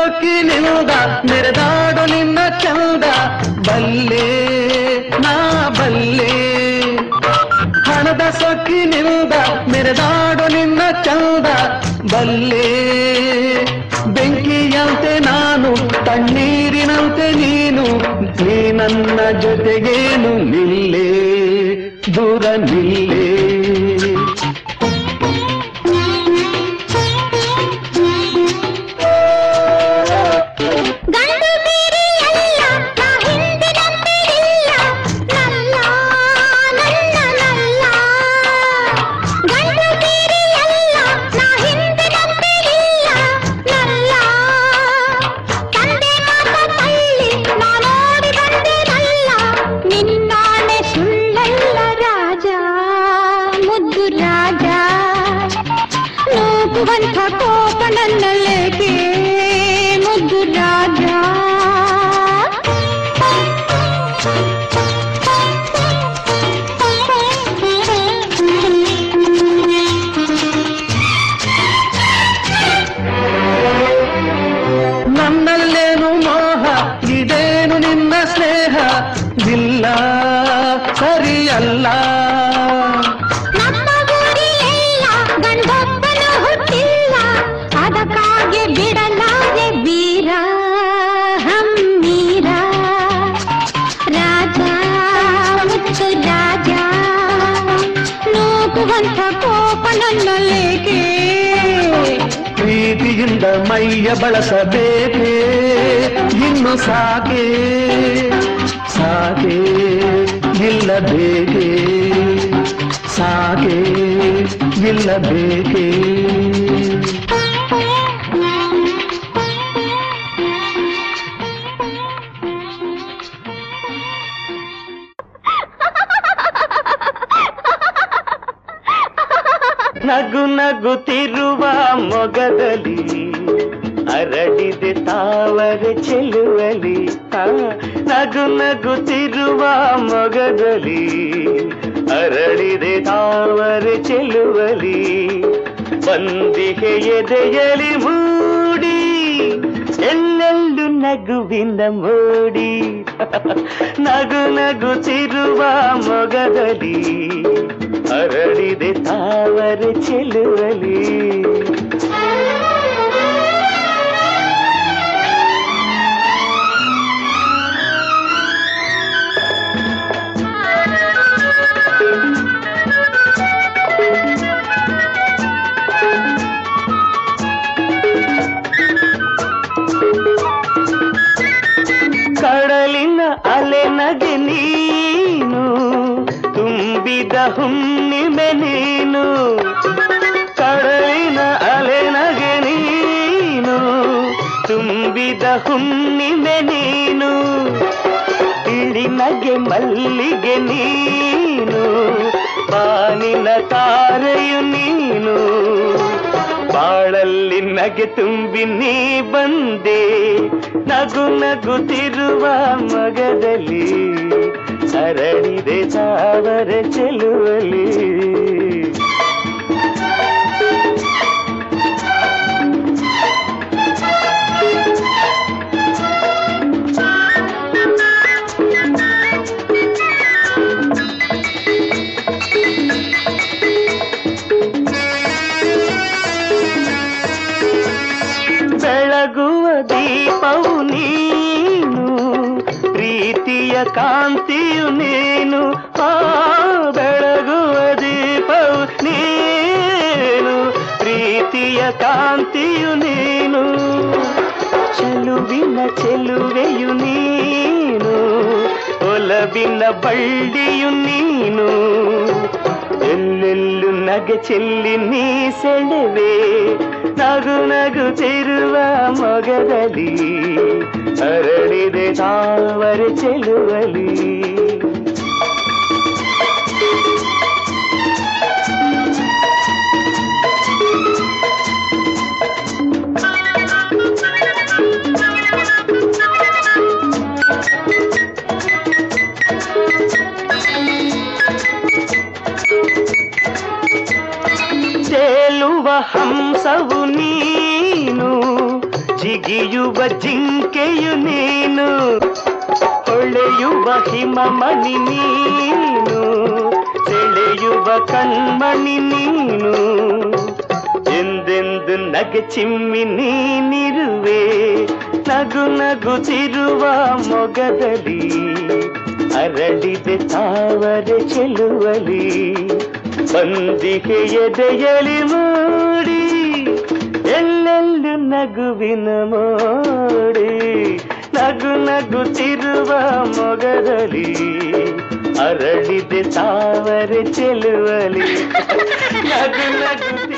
ಸೊಕ್ಕಿನಿಂದ ಮೆರೆದಾಡು ನಿನ್ನ ಚಂದ. ಬಲ್ಲೆ, ನಾ ಬಲ್ಲೆ. ಹಣದ ಸೊಕ್ಕಿನಿಂದ ಮೆರೆದಾಡು ನಿನ್ನ ಚಂದ. ಬಲ್ಲೆ, ಬೆಂಕಿಯಂತೆ ನಾನು, ತಣ್ಣೀರಿನಂತೆ ನೀನು. ನೀ ನನ್ನ ಜೊತೆಗೇನು ನಿಲ್ಲೇ, ದೂರ ನಿಲ್ಲೇ. ಕೈಯ ಬಳಸಬೇಕೇ? ಇನ್ನು ಸಾಕೆ? ಸಾಕೆ? ಇಲ್ಲಬೇಕೆ ಸಾಕೆ? ಇಲ್ಲಬೇಕೇ ಎದೆಯಲಿ ಮೂಡಿ ಎಲ್ಲೆಲ್ಲು ನಗುವಿಂದ ಮೂಡಿ. ನಗು ನಗುತ್ತಿರುವ ಮೊಗದಲ್ಲಿ ಅರಳಿದೆ ತಾವರೆ ಚೆಲುವಲಿ. ನಗೆ ಮಲ್ಲಿಗೆ ನೀನು ಪಾನಿನ ತಾರೆಯು ನೀನು. ಬಾಳಲ್ಲಿ ನಗೆ ತುಂಬಿ ನೀ ಬಂದೆ, ನಗು ನಗುತ್ತಿರುವ ಮಗದಲ್ಲಿ. ಸರಳಿದೆ ತಾವರ ಚೆಲುವಲಿ ಕಾಂತಿಯು ನೀನು ಆ ಬೆಳಗುವ ದೀಪವು ನೀನು ಪ್ರೀತಿಯ ಕಾಂತಿಯು ನೀನು ಚೆಲುವಿನ ಚೆಲುವೆಯು ನೀನು ಒಲವಿನ ಬಳ್ಳಿಯು ನೀನು ಎಲ್ಲೆಲ್ಲು ನಗೆ ಚೆಲ್ಲಿ ನೀ ಸೆಳೆವೆ ನಗು ನಗುತ್ತಿರುವ ಮೊಗದಲ್ಲಿ ಅರಳಿದೆ ತಾವರೆ ಚೆಲುವಲಿ ಜಿಗಿಯುವ ಜಿಂಕೆಯು ನೀನು, ಹೊಳೆಯುವ ಹಿಮಮಣಿ ನೀನು, ಸೆಳೆಯುವ ಕಣ್ಮಣಿ ನೀನು. ಎಂದೆಂದು ನಗೆ ಚಿಮ್ಮಿ ನೀನಿರುವೆ, ನಗು ನಗುತ್ತಿರುವ ಮೊಗದಲ್ಲಿ, ಅರಳಿದೆ ತಾವರೆ ಚೆಲುವಲಿ ಬಂದಿಗೆ ಎದೆಯಲಿ ಮೂಡಿ, ಎಲ್ಲೆಲ್ಲು ನಗುವಿನ ಮೋಡಿ ನಗು ನಗುತ್ತಿರುವ ಮೊಗದಲ್ಲಿ. ಅರಳಿದೆ ತಾವರೆ ಚೆಲುವಲಿ ನಗು ನಗುತ್ತಿರುವ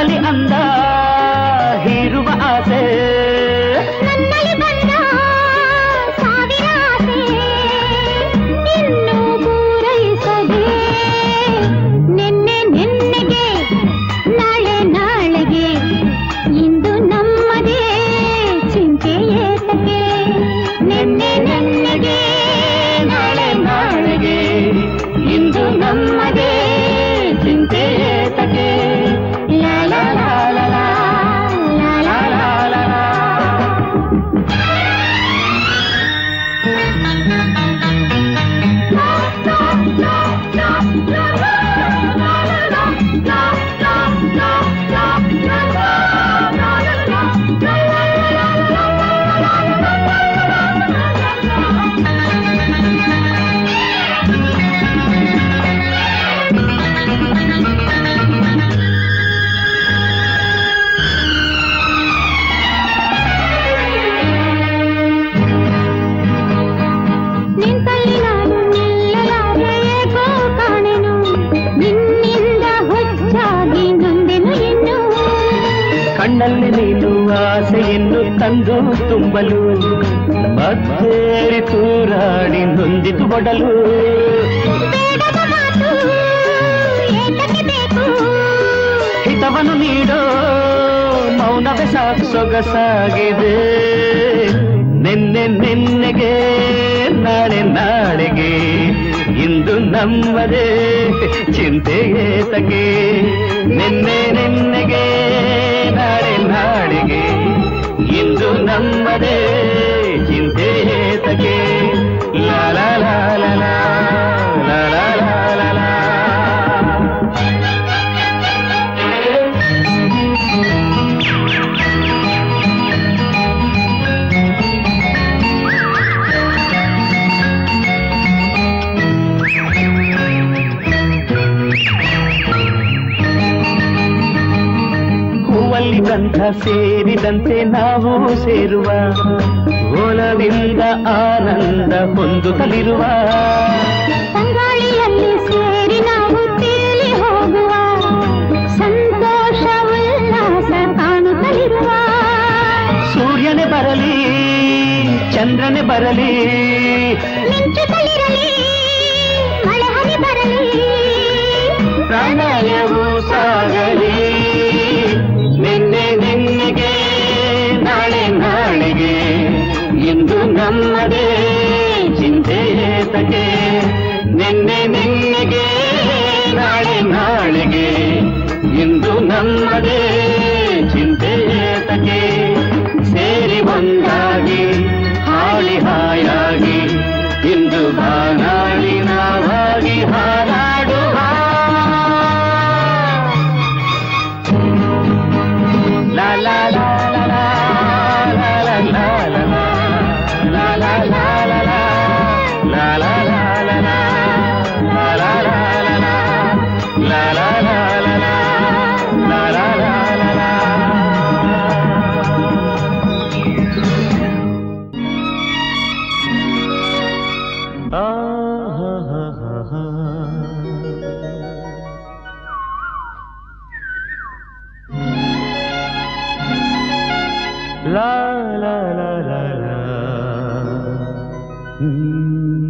అన్నలి అంద కోడలు
ಹಿತವನು ನೀಡೋ ಮೌನವೇ ಸಾಕು ಸೊಗಸಾಗಿದೆ ನಿನ್ನೆ ನಿನ್ನೆಗೆ ನಾಳೆ ನಾಳೆಗೆ ಇಂದು ನಮ್ಮದೇ ಚಿಂತೆ ಏತಕ್ಕೆ ನಿನ್ನೆ ಸೇರಿದಂತೆ ನಾವು ಸೇರುವ ಒಲವಿಂದ ಆನಂದ ಹೊಂದುತ್ತಲಿರುವ
ಸಂಗಾಳಿಯಲ್ಲಿ ಸೇರಿ ನಾವು ಹೋಗುವ ಸಂತೋಷ ಉಲ್ಲಾಸ ಕಾಣುತ್ತಲಿರುವ
ಸೂರ್ಯನೇ ಬರಲಿ ಚಂದ್ರನೇ ಬರಲಿ ನನ್ನದೇ ಚಿಂತೆಯೇತಕ್ಕೆ ನಿನ್ನೆ ನಿನ್ನೆಗೆ, ನಾಳೆ ನಾಳೆಗೆ. ಇಂದು ನನ್ನದೇ ಚಿಂತೆಯೇತಕ್ಕೆ ಸೇರಿ ಒಂದಾಗಿ ಹಾಳಿ ಹಾಯಾಗಿ, ಇಂದು ಬಾನಾಗಿ नहीं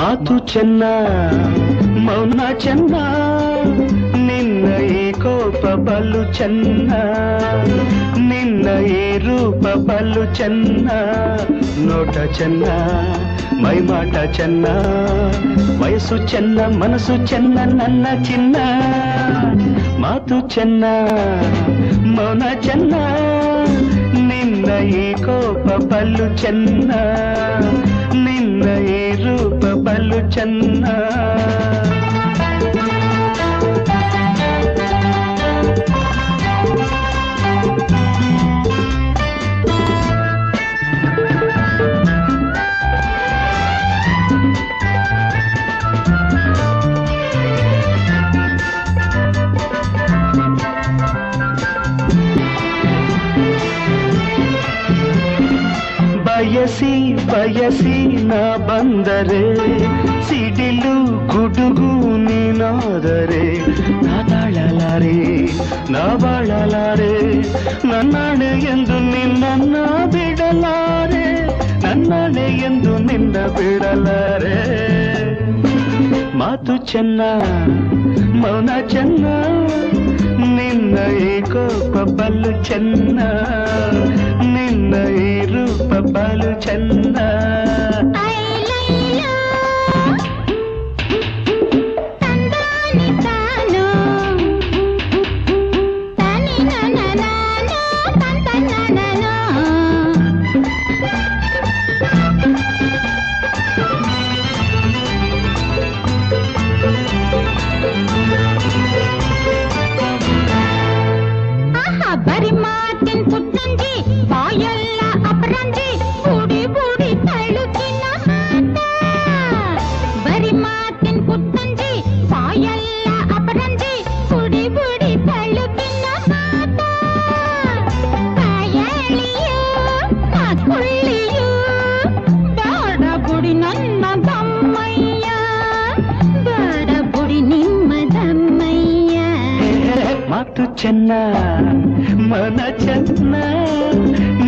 ಮಾತು ಚೆನ್ನ ಮೌನ ಚೆನ್ನ ನಿನ್ನ ಈ ಕೋಪ ಬಲು ಚೆನ್ನ ನಿನ್ನ ಈ ರೂಪ ಬಲು ಚೆನ್ನ ನೋಟ ಚೆನ್ನ ಮೈಮಾಟ ಚೆನ್ನ ವಯಸ್ಸು ಚೆನ್ನ ಮನಸ್ಸು ಚೆನ್ನ ನನ್ನ ಚಿನ್ನ ಮಾತು ಚೆನ್ನ ಮೌನ ಚೆನ್ನ ನಿನ್ನ ಈ ಕೋಪ ಬಲು ಚೆನ್ನ ನಿನ್ನ ಈ పలు చన్నా. ಬಯಸಿ ಬಯಸಿ ನಾ ಬಂದರೆ, ಸಿಡಿಲು ಗುಡುಗು ನೀನಾದರೆ, ನಾ ತಾಳಲಾರೆ, ನಾ ಬಾಳಲಾರೆ ಎಂದು ನಿನ್ನ ಬಿಡಲಾರೆ, ನನ್ನಾಣೆ ಎಂದು ನಿನ್ನ ಬಿಡಲಾರೆ. ಮಾತು ಚೆನ್ನ, ಮೌನ ಚೆನ್ನ, ನಿನ್ನ ಈ ಕೋಪ ಬಲು ಚೆನ್ನ, ನಿನ್ನ ಈ
బలు చెన్నా
చెన్న మన చెన్న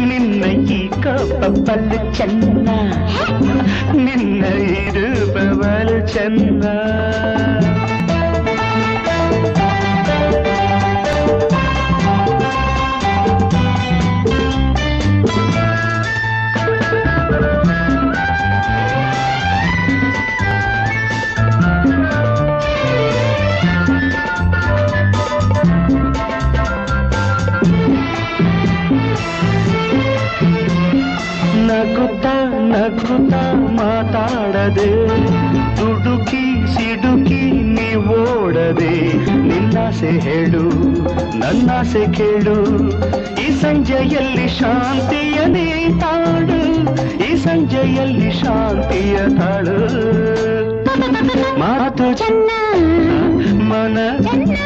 నిన్న ఈ కోపలు చెన్న నిన్న ఇరుపవలు చెన్నా. ನಗುತ್ತ ಮಾತಾಡದೆ ದುಡುಕಿ ಸಿಡುಕಿ ನೀವೋಡದೆ ನಿನ್ನಾಸೆ ಹೇಳು ನನ್ನಾಸೆ ಕೇಳು. ಈ ಸಂಜೆಯಲ್ಲಿ ಶಾಂತಿಯ ನೀ ತಾಳು ಈ ಸಂಜೆಯಲ್ಲಿ ಶಾಂತಿಯ ತಾಳು. ಮಾತು ಚೆನ್ನ ಮನ
ಚೆನ್ನ.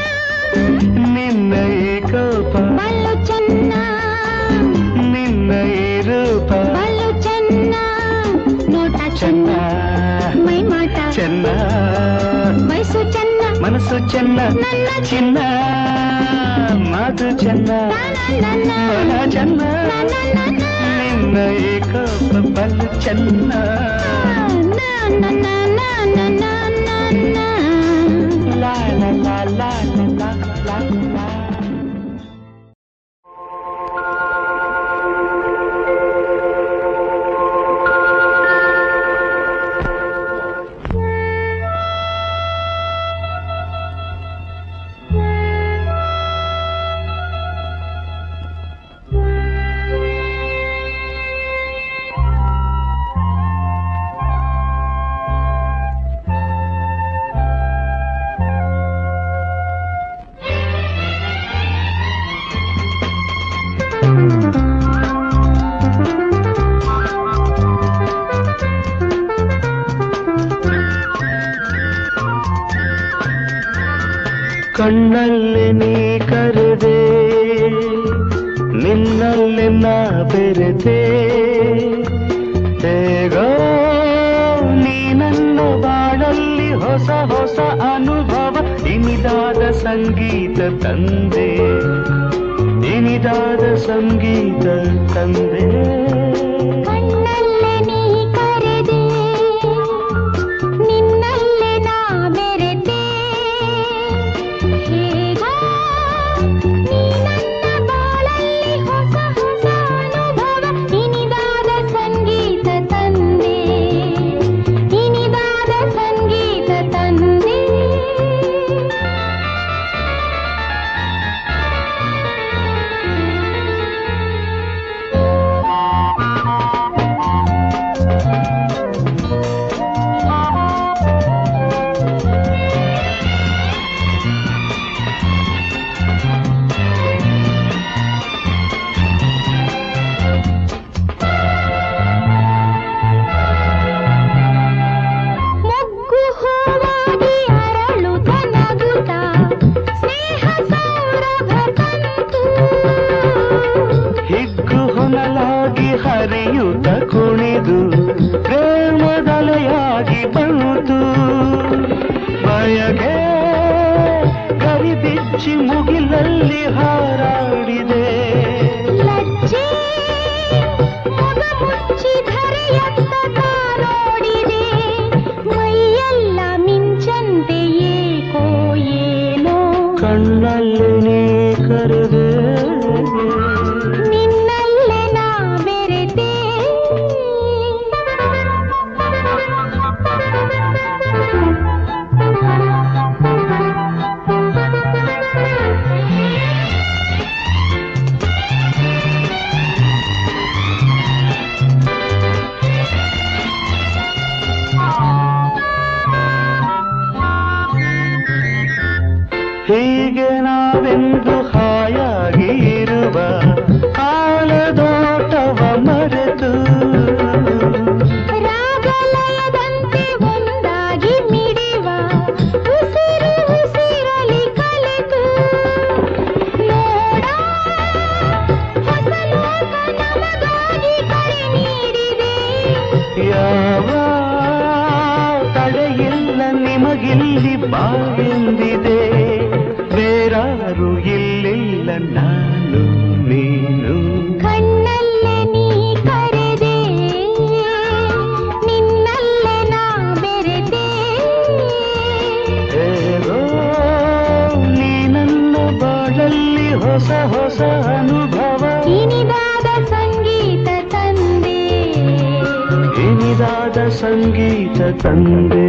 చెన్న చిన్న మాధు చెన్న చెన్న నిన్న ఏకోప పలు చెన్న. la ಬಾಗಿಂದಿದೆ ಬೇರಾರು ಇಲ್ಲಿಲ್ಲ ನಾನು ನೀನು. ಕಣ್ಣಲ್ಲೇ ನೀ ಕರೆದೆ ನಿನ್ನಲ್ಲೇ ನಾ ಹೊಸ ಹೊಸ ಅನುಭವ. ಇನಿದಾದ ಸಂಗೀತ ತಂದೆ. ಇನಿದಾದ ಸಂಗೀತ ತಂದೆ.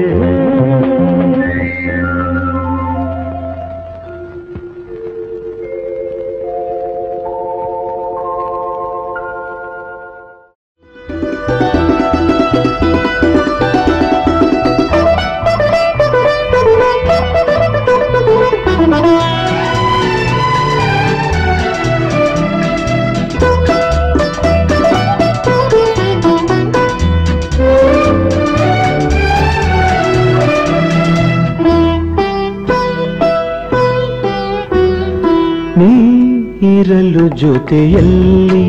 ಜೊತೆಯಲ್ಲಿ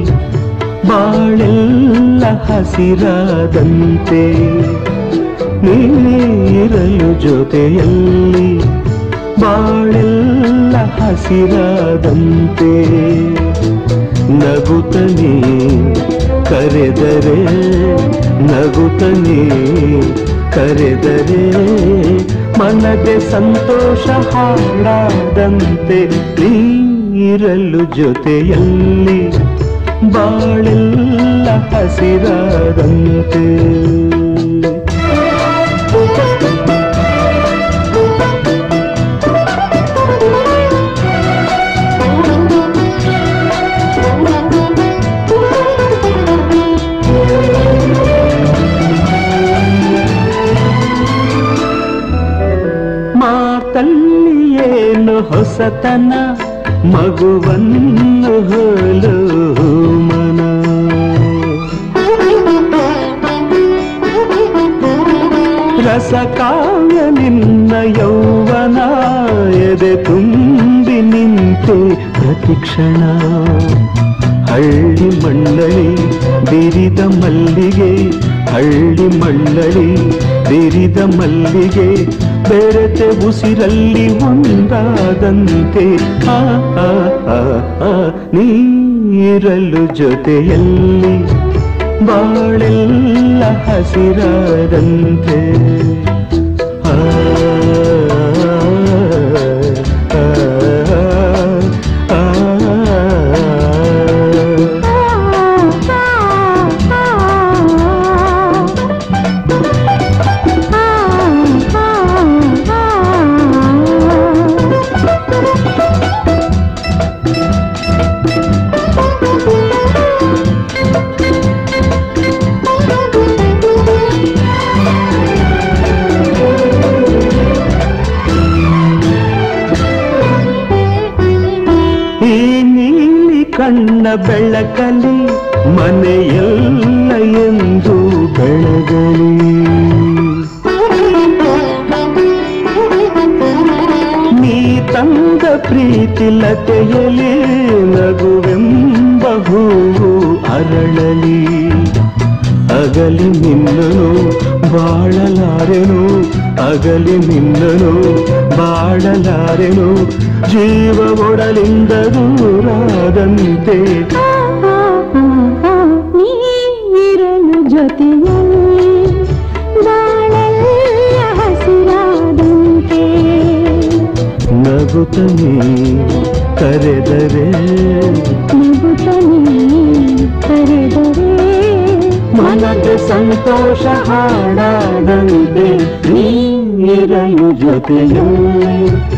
ಬಾಳೆಲ್ಲ ಹಸಿರಾದಂತೆ ನೀರಲು ಜೊತೆಯಲ್ಲಿ ಬಾಳೆಲ್ಲ ಹಸಿರಾದಂತೆ ನಗುತ್ತನೆ ಕರೆದರೆ ನಗುತ್ತನೆ ಕರೆದರೆ ಮನದೆ ಸಂತೋಷ ಹಾಡಾದಂತೆ ನೀರಲು ಜೊತೆಯಲ್ಲಿ ಬಾಳೆಲ್ಲ ಹಸಿರಾದಂತೆ ಮಾತಲ್ಲಿ ಏನು ಹೊಸತನ? ಮಗುವನ್ನು ಹೋಲು ಮನ. ರಸಕಾವ್ಯ ನಿನ್ನ ಯೌವನ, ಎದೆ ತುಂಬಿ ನಿಂತೆ ಪ್ರತಿಕ್ಷಣ. ಹಳ್ಳಿ ಮಂಡಳಿ ಬಿರಿದ ಮಲ್ಲಿಗೆ, ಹಳ್ಳಿ ಮಂಡಳಿ ಬಿರಿದ ಮಲ್ಲಿಗೆ ಬೆರೆತೆ ಉಸಿರಲ್ಲಿ ಒಂದಾದಂತೆ ಆ ನೀರಲು ಜೊತೆಯಲ್ಲಿ ಬಾಳೆಲ್ಲ ಹಸಿರಾದಂತೆ. ಕಣ್ಣ ಬೆಳಕಲಿ ಮನೆಯೆಲ್ಲ ಎಂದು ಬೆಳಗಲಿ. ನೀ ತಂದ ಪ್ರೀತಿಲತೆಯಲಿ ನಗುವೆಂಬ ಹೂವು ಅರಳಲಿ. ಅಗಲಿ ನಿನ್ನನು ಬಾಳಲಾರೆನು, ಅಗಲಿ ನಿನ್ನನು ಬಾಳಲಾರೆನು, ಜೀವ ಒಡಲಿಂದ ದೂರಾದಂತೆ
ನೀರಲು ಜೊತೆಯಲ್ಲಿ ಹಸಿರಾದಂತೆ.
ನಗುತ್ತನೆ ಕರೆದರೆ.
ನಗುತ್ತನೆ ಕರೆದರೆ.
ಮನದ ಸಂತೋಷ ಹಾಡಾದಂತೆ ನೀರಲು ಜೊತೆಯಲ್ಲಿ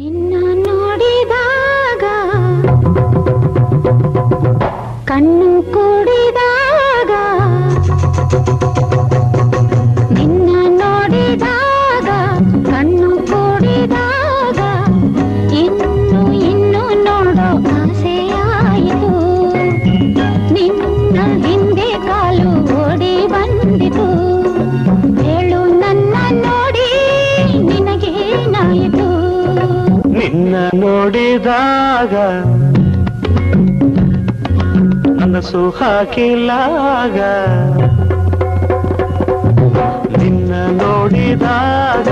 ನಿನ್ನ ನೋಡಿದಾಗ ಕಣ್ಣು ಕೂಡಿದಾಗ ನೋಡಿದಾಗ
ಮನಸ್ಸು ಹಾಕಿಲಾಗ ನಿನ್ನ ನೋಡಿದಾಗ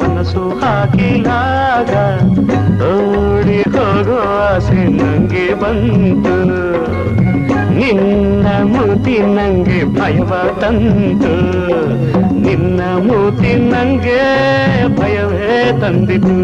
ಮನಸ್ಸು ಹಾಕಿದಾಗ ಓಡಿ ಹೋಗೋ ಆಸೆ ನಂಗೆ ಬಂತು ನಿನ್ನ ಮೂತಿ ನಂಗೆ ಭಯವ ತಂತು ನಿನ್ನ ಮೂತಿ ನಂಗೆ ಭಯವೇ ತಂದಿತು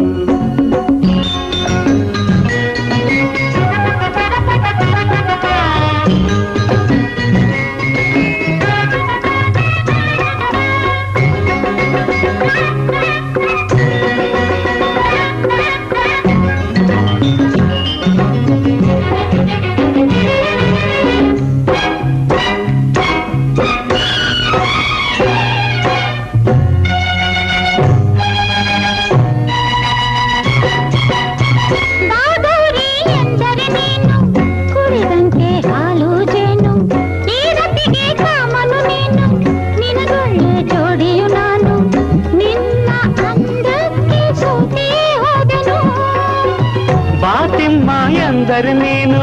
ಎಂದರೆ ನೀನು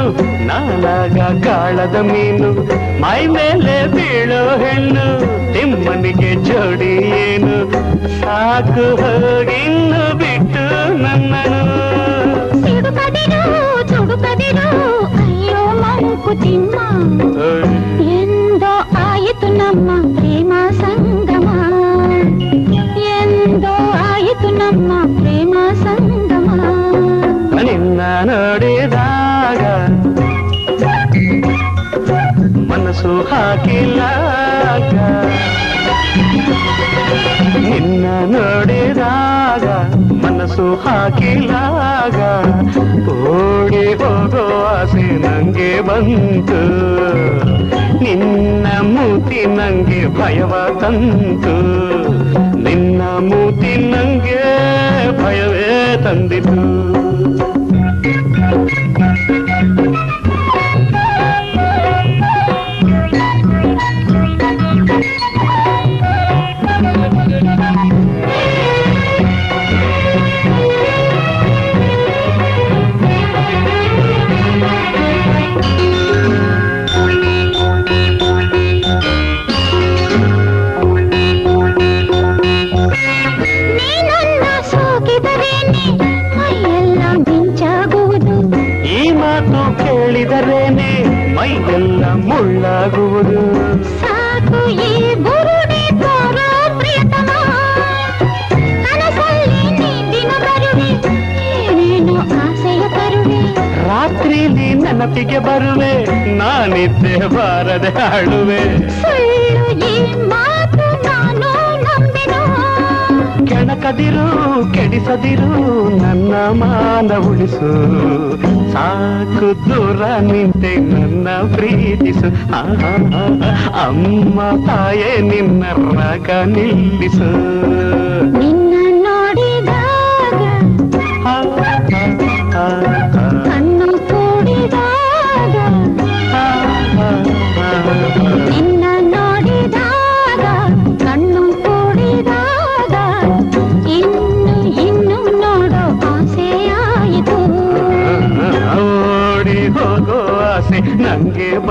ನಾನಾಗ ಗಾಳದ ಮೀನು ಮೈ ಮೇಲೆ ಬೀಳೋ ಹೆಣ್ಣು ತಿಮ್ಮನಿಗೆ ಜೋಡಿ ಏನು ಸಾಕು ಹೋಗಿನ್ನು ಬಿಟ್ಟು ನನ್ನನು
ಸಿಡುಕದಿರು ಚುಡುಕದಿರು ಅಯ್ಯೋ ಮಂಕುತಿಮ್ಮ ಎಂದೋ ಆಯಿತು ನಮ್ಮ ಪ್ರೇಮ ಸಂಗಮ ಎಂದೋ ಆಯಿತು ನಮ್ಮ ಪ್ರೇಮ ಸಂಗಮ
ನಿನ್ನ ನೋಡಿದಾಗ ಮನಸ್ಸು ಹಾಕಿಲ್ಲ ನಿನ್ನ ನೋಡಿದಾಗ ಮನಸ್ಸು ಹಾಕಿಲ್ಲಾಗ ಓಡಿ ಹೋಗೋ ಆಸೆ ನಂಗೆ ಬಂತು. ನಿನ್ನ ಮೂತಿ ನಂಗೆ ಭಯವ ತಂತು. ನಿನ್ನ ಮೂತಿ ನಂಗೆ ಭಯವೇ ತಂದಿತು. ಕೆಡಿಸದಿರು ನನ್ನ ಮಾನ ಉಳಿಸು ಸಾಕು ದೂರ ನಿಂತೆ ನನ್ನ ಪ್ರೀತಿಸು ಆಹಾ, ಅಮ್ಮ ತಾಯೇ ನಿನ್ನ ರಾಗ ನಿಲ್ಲಿಸು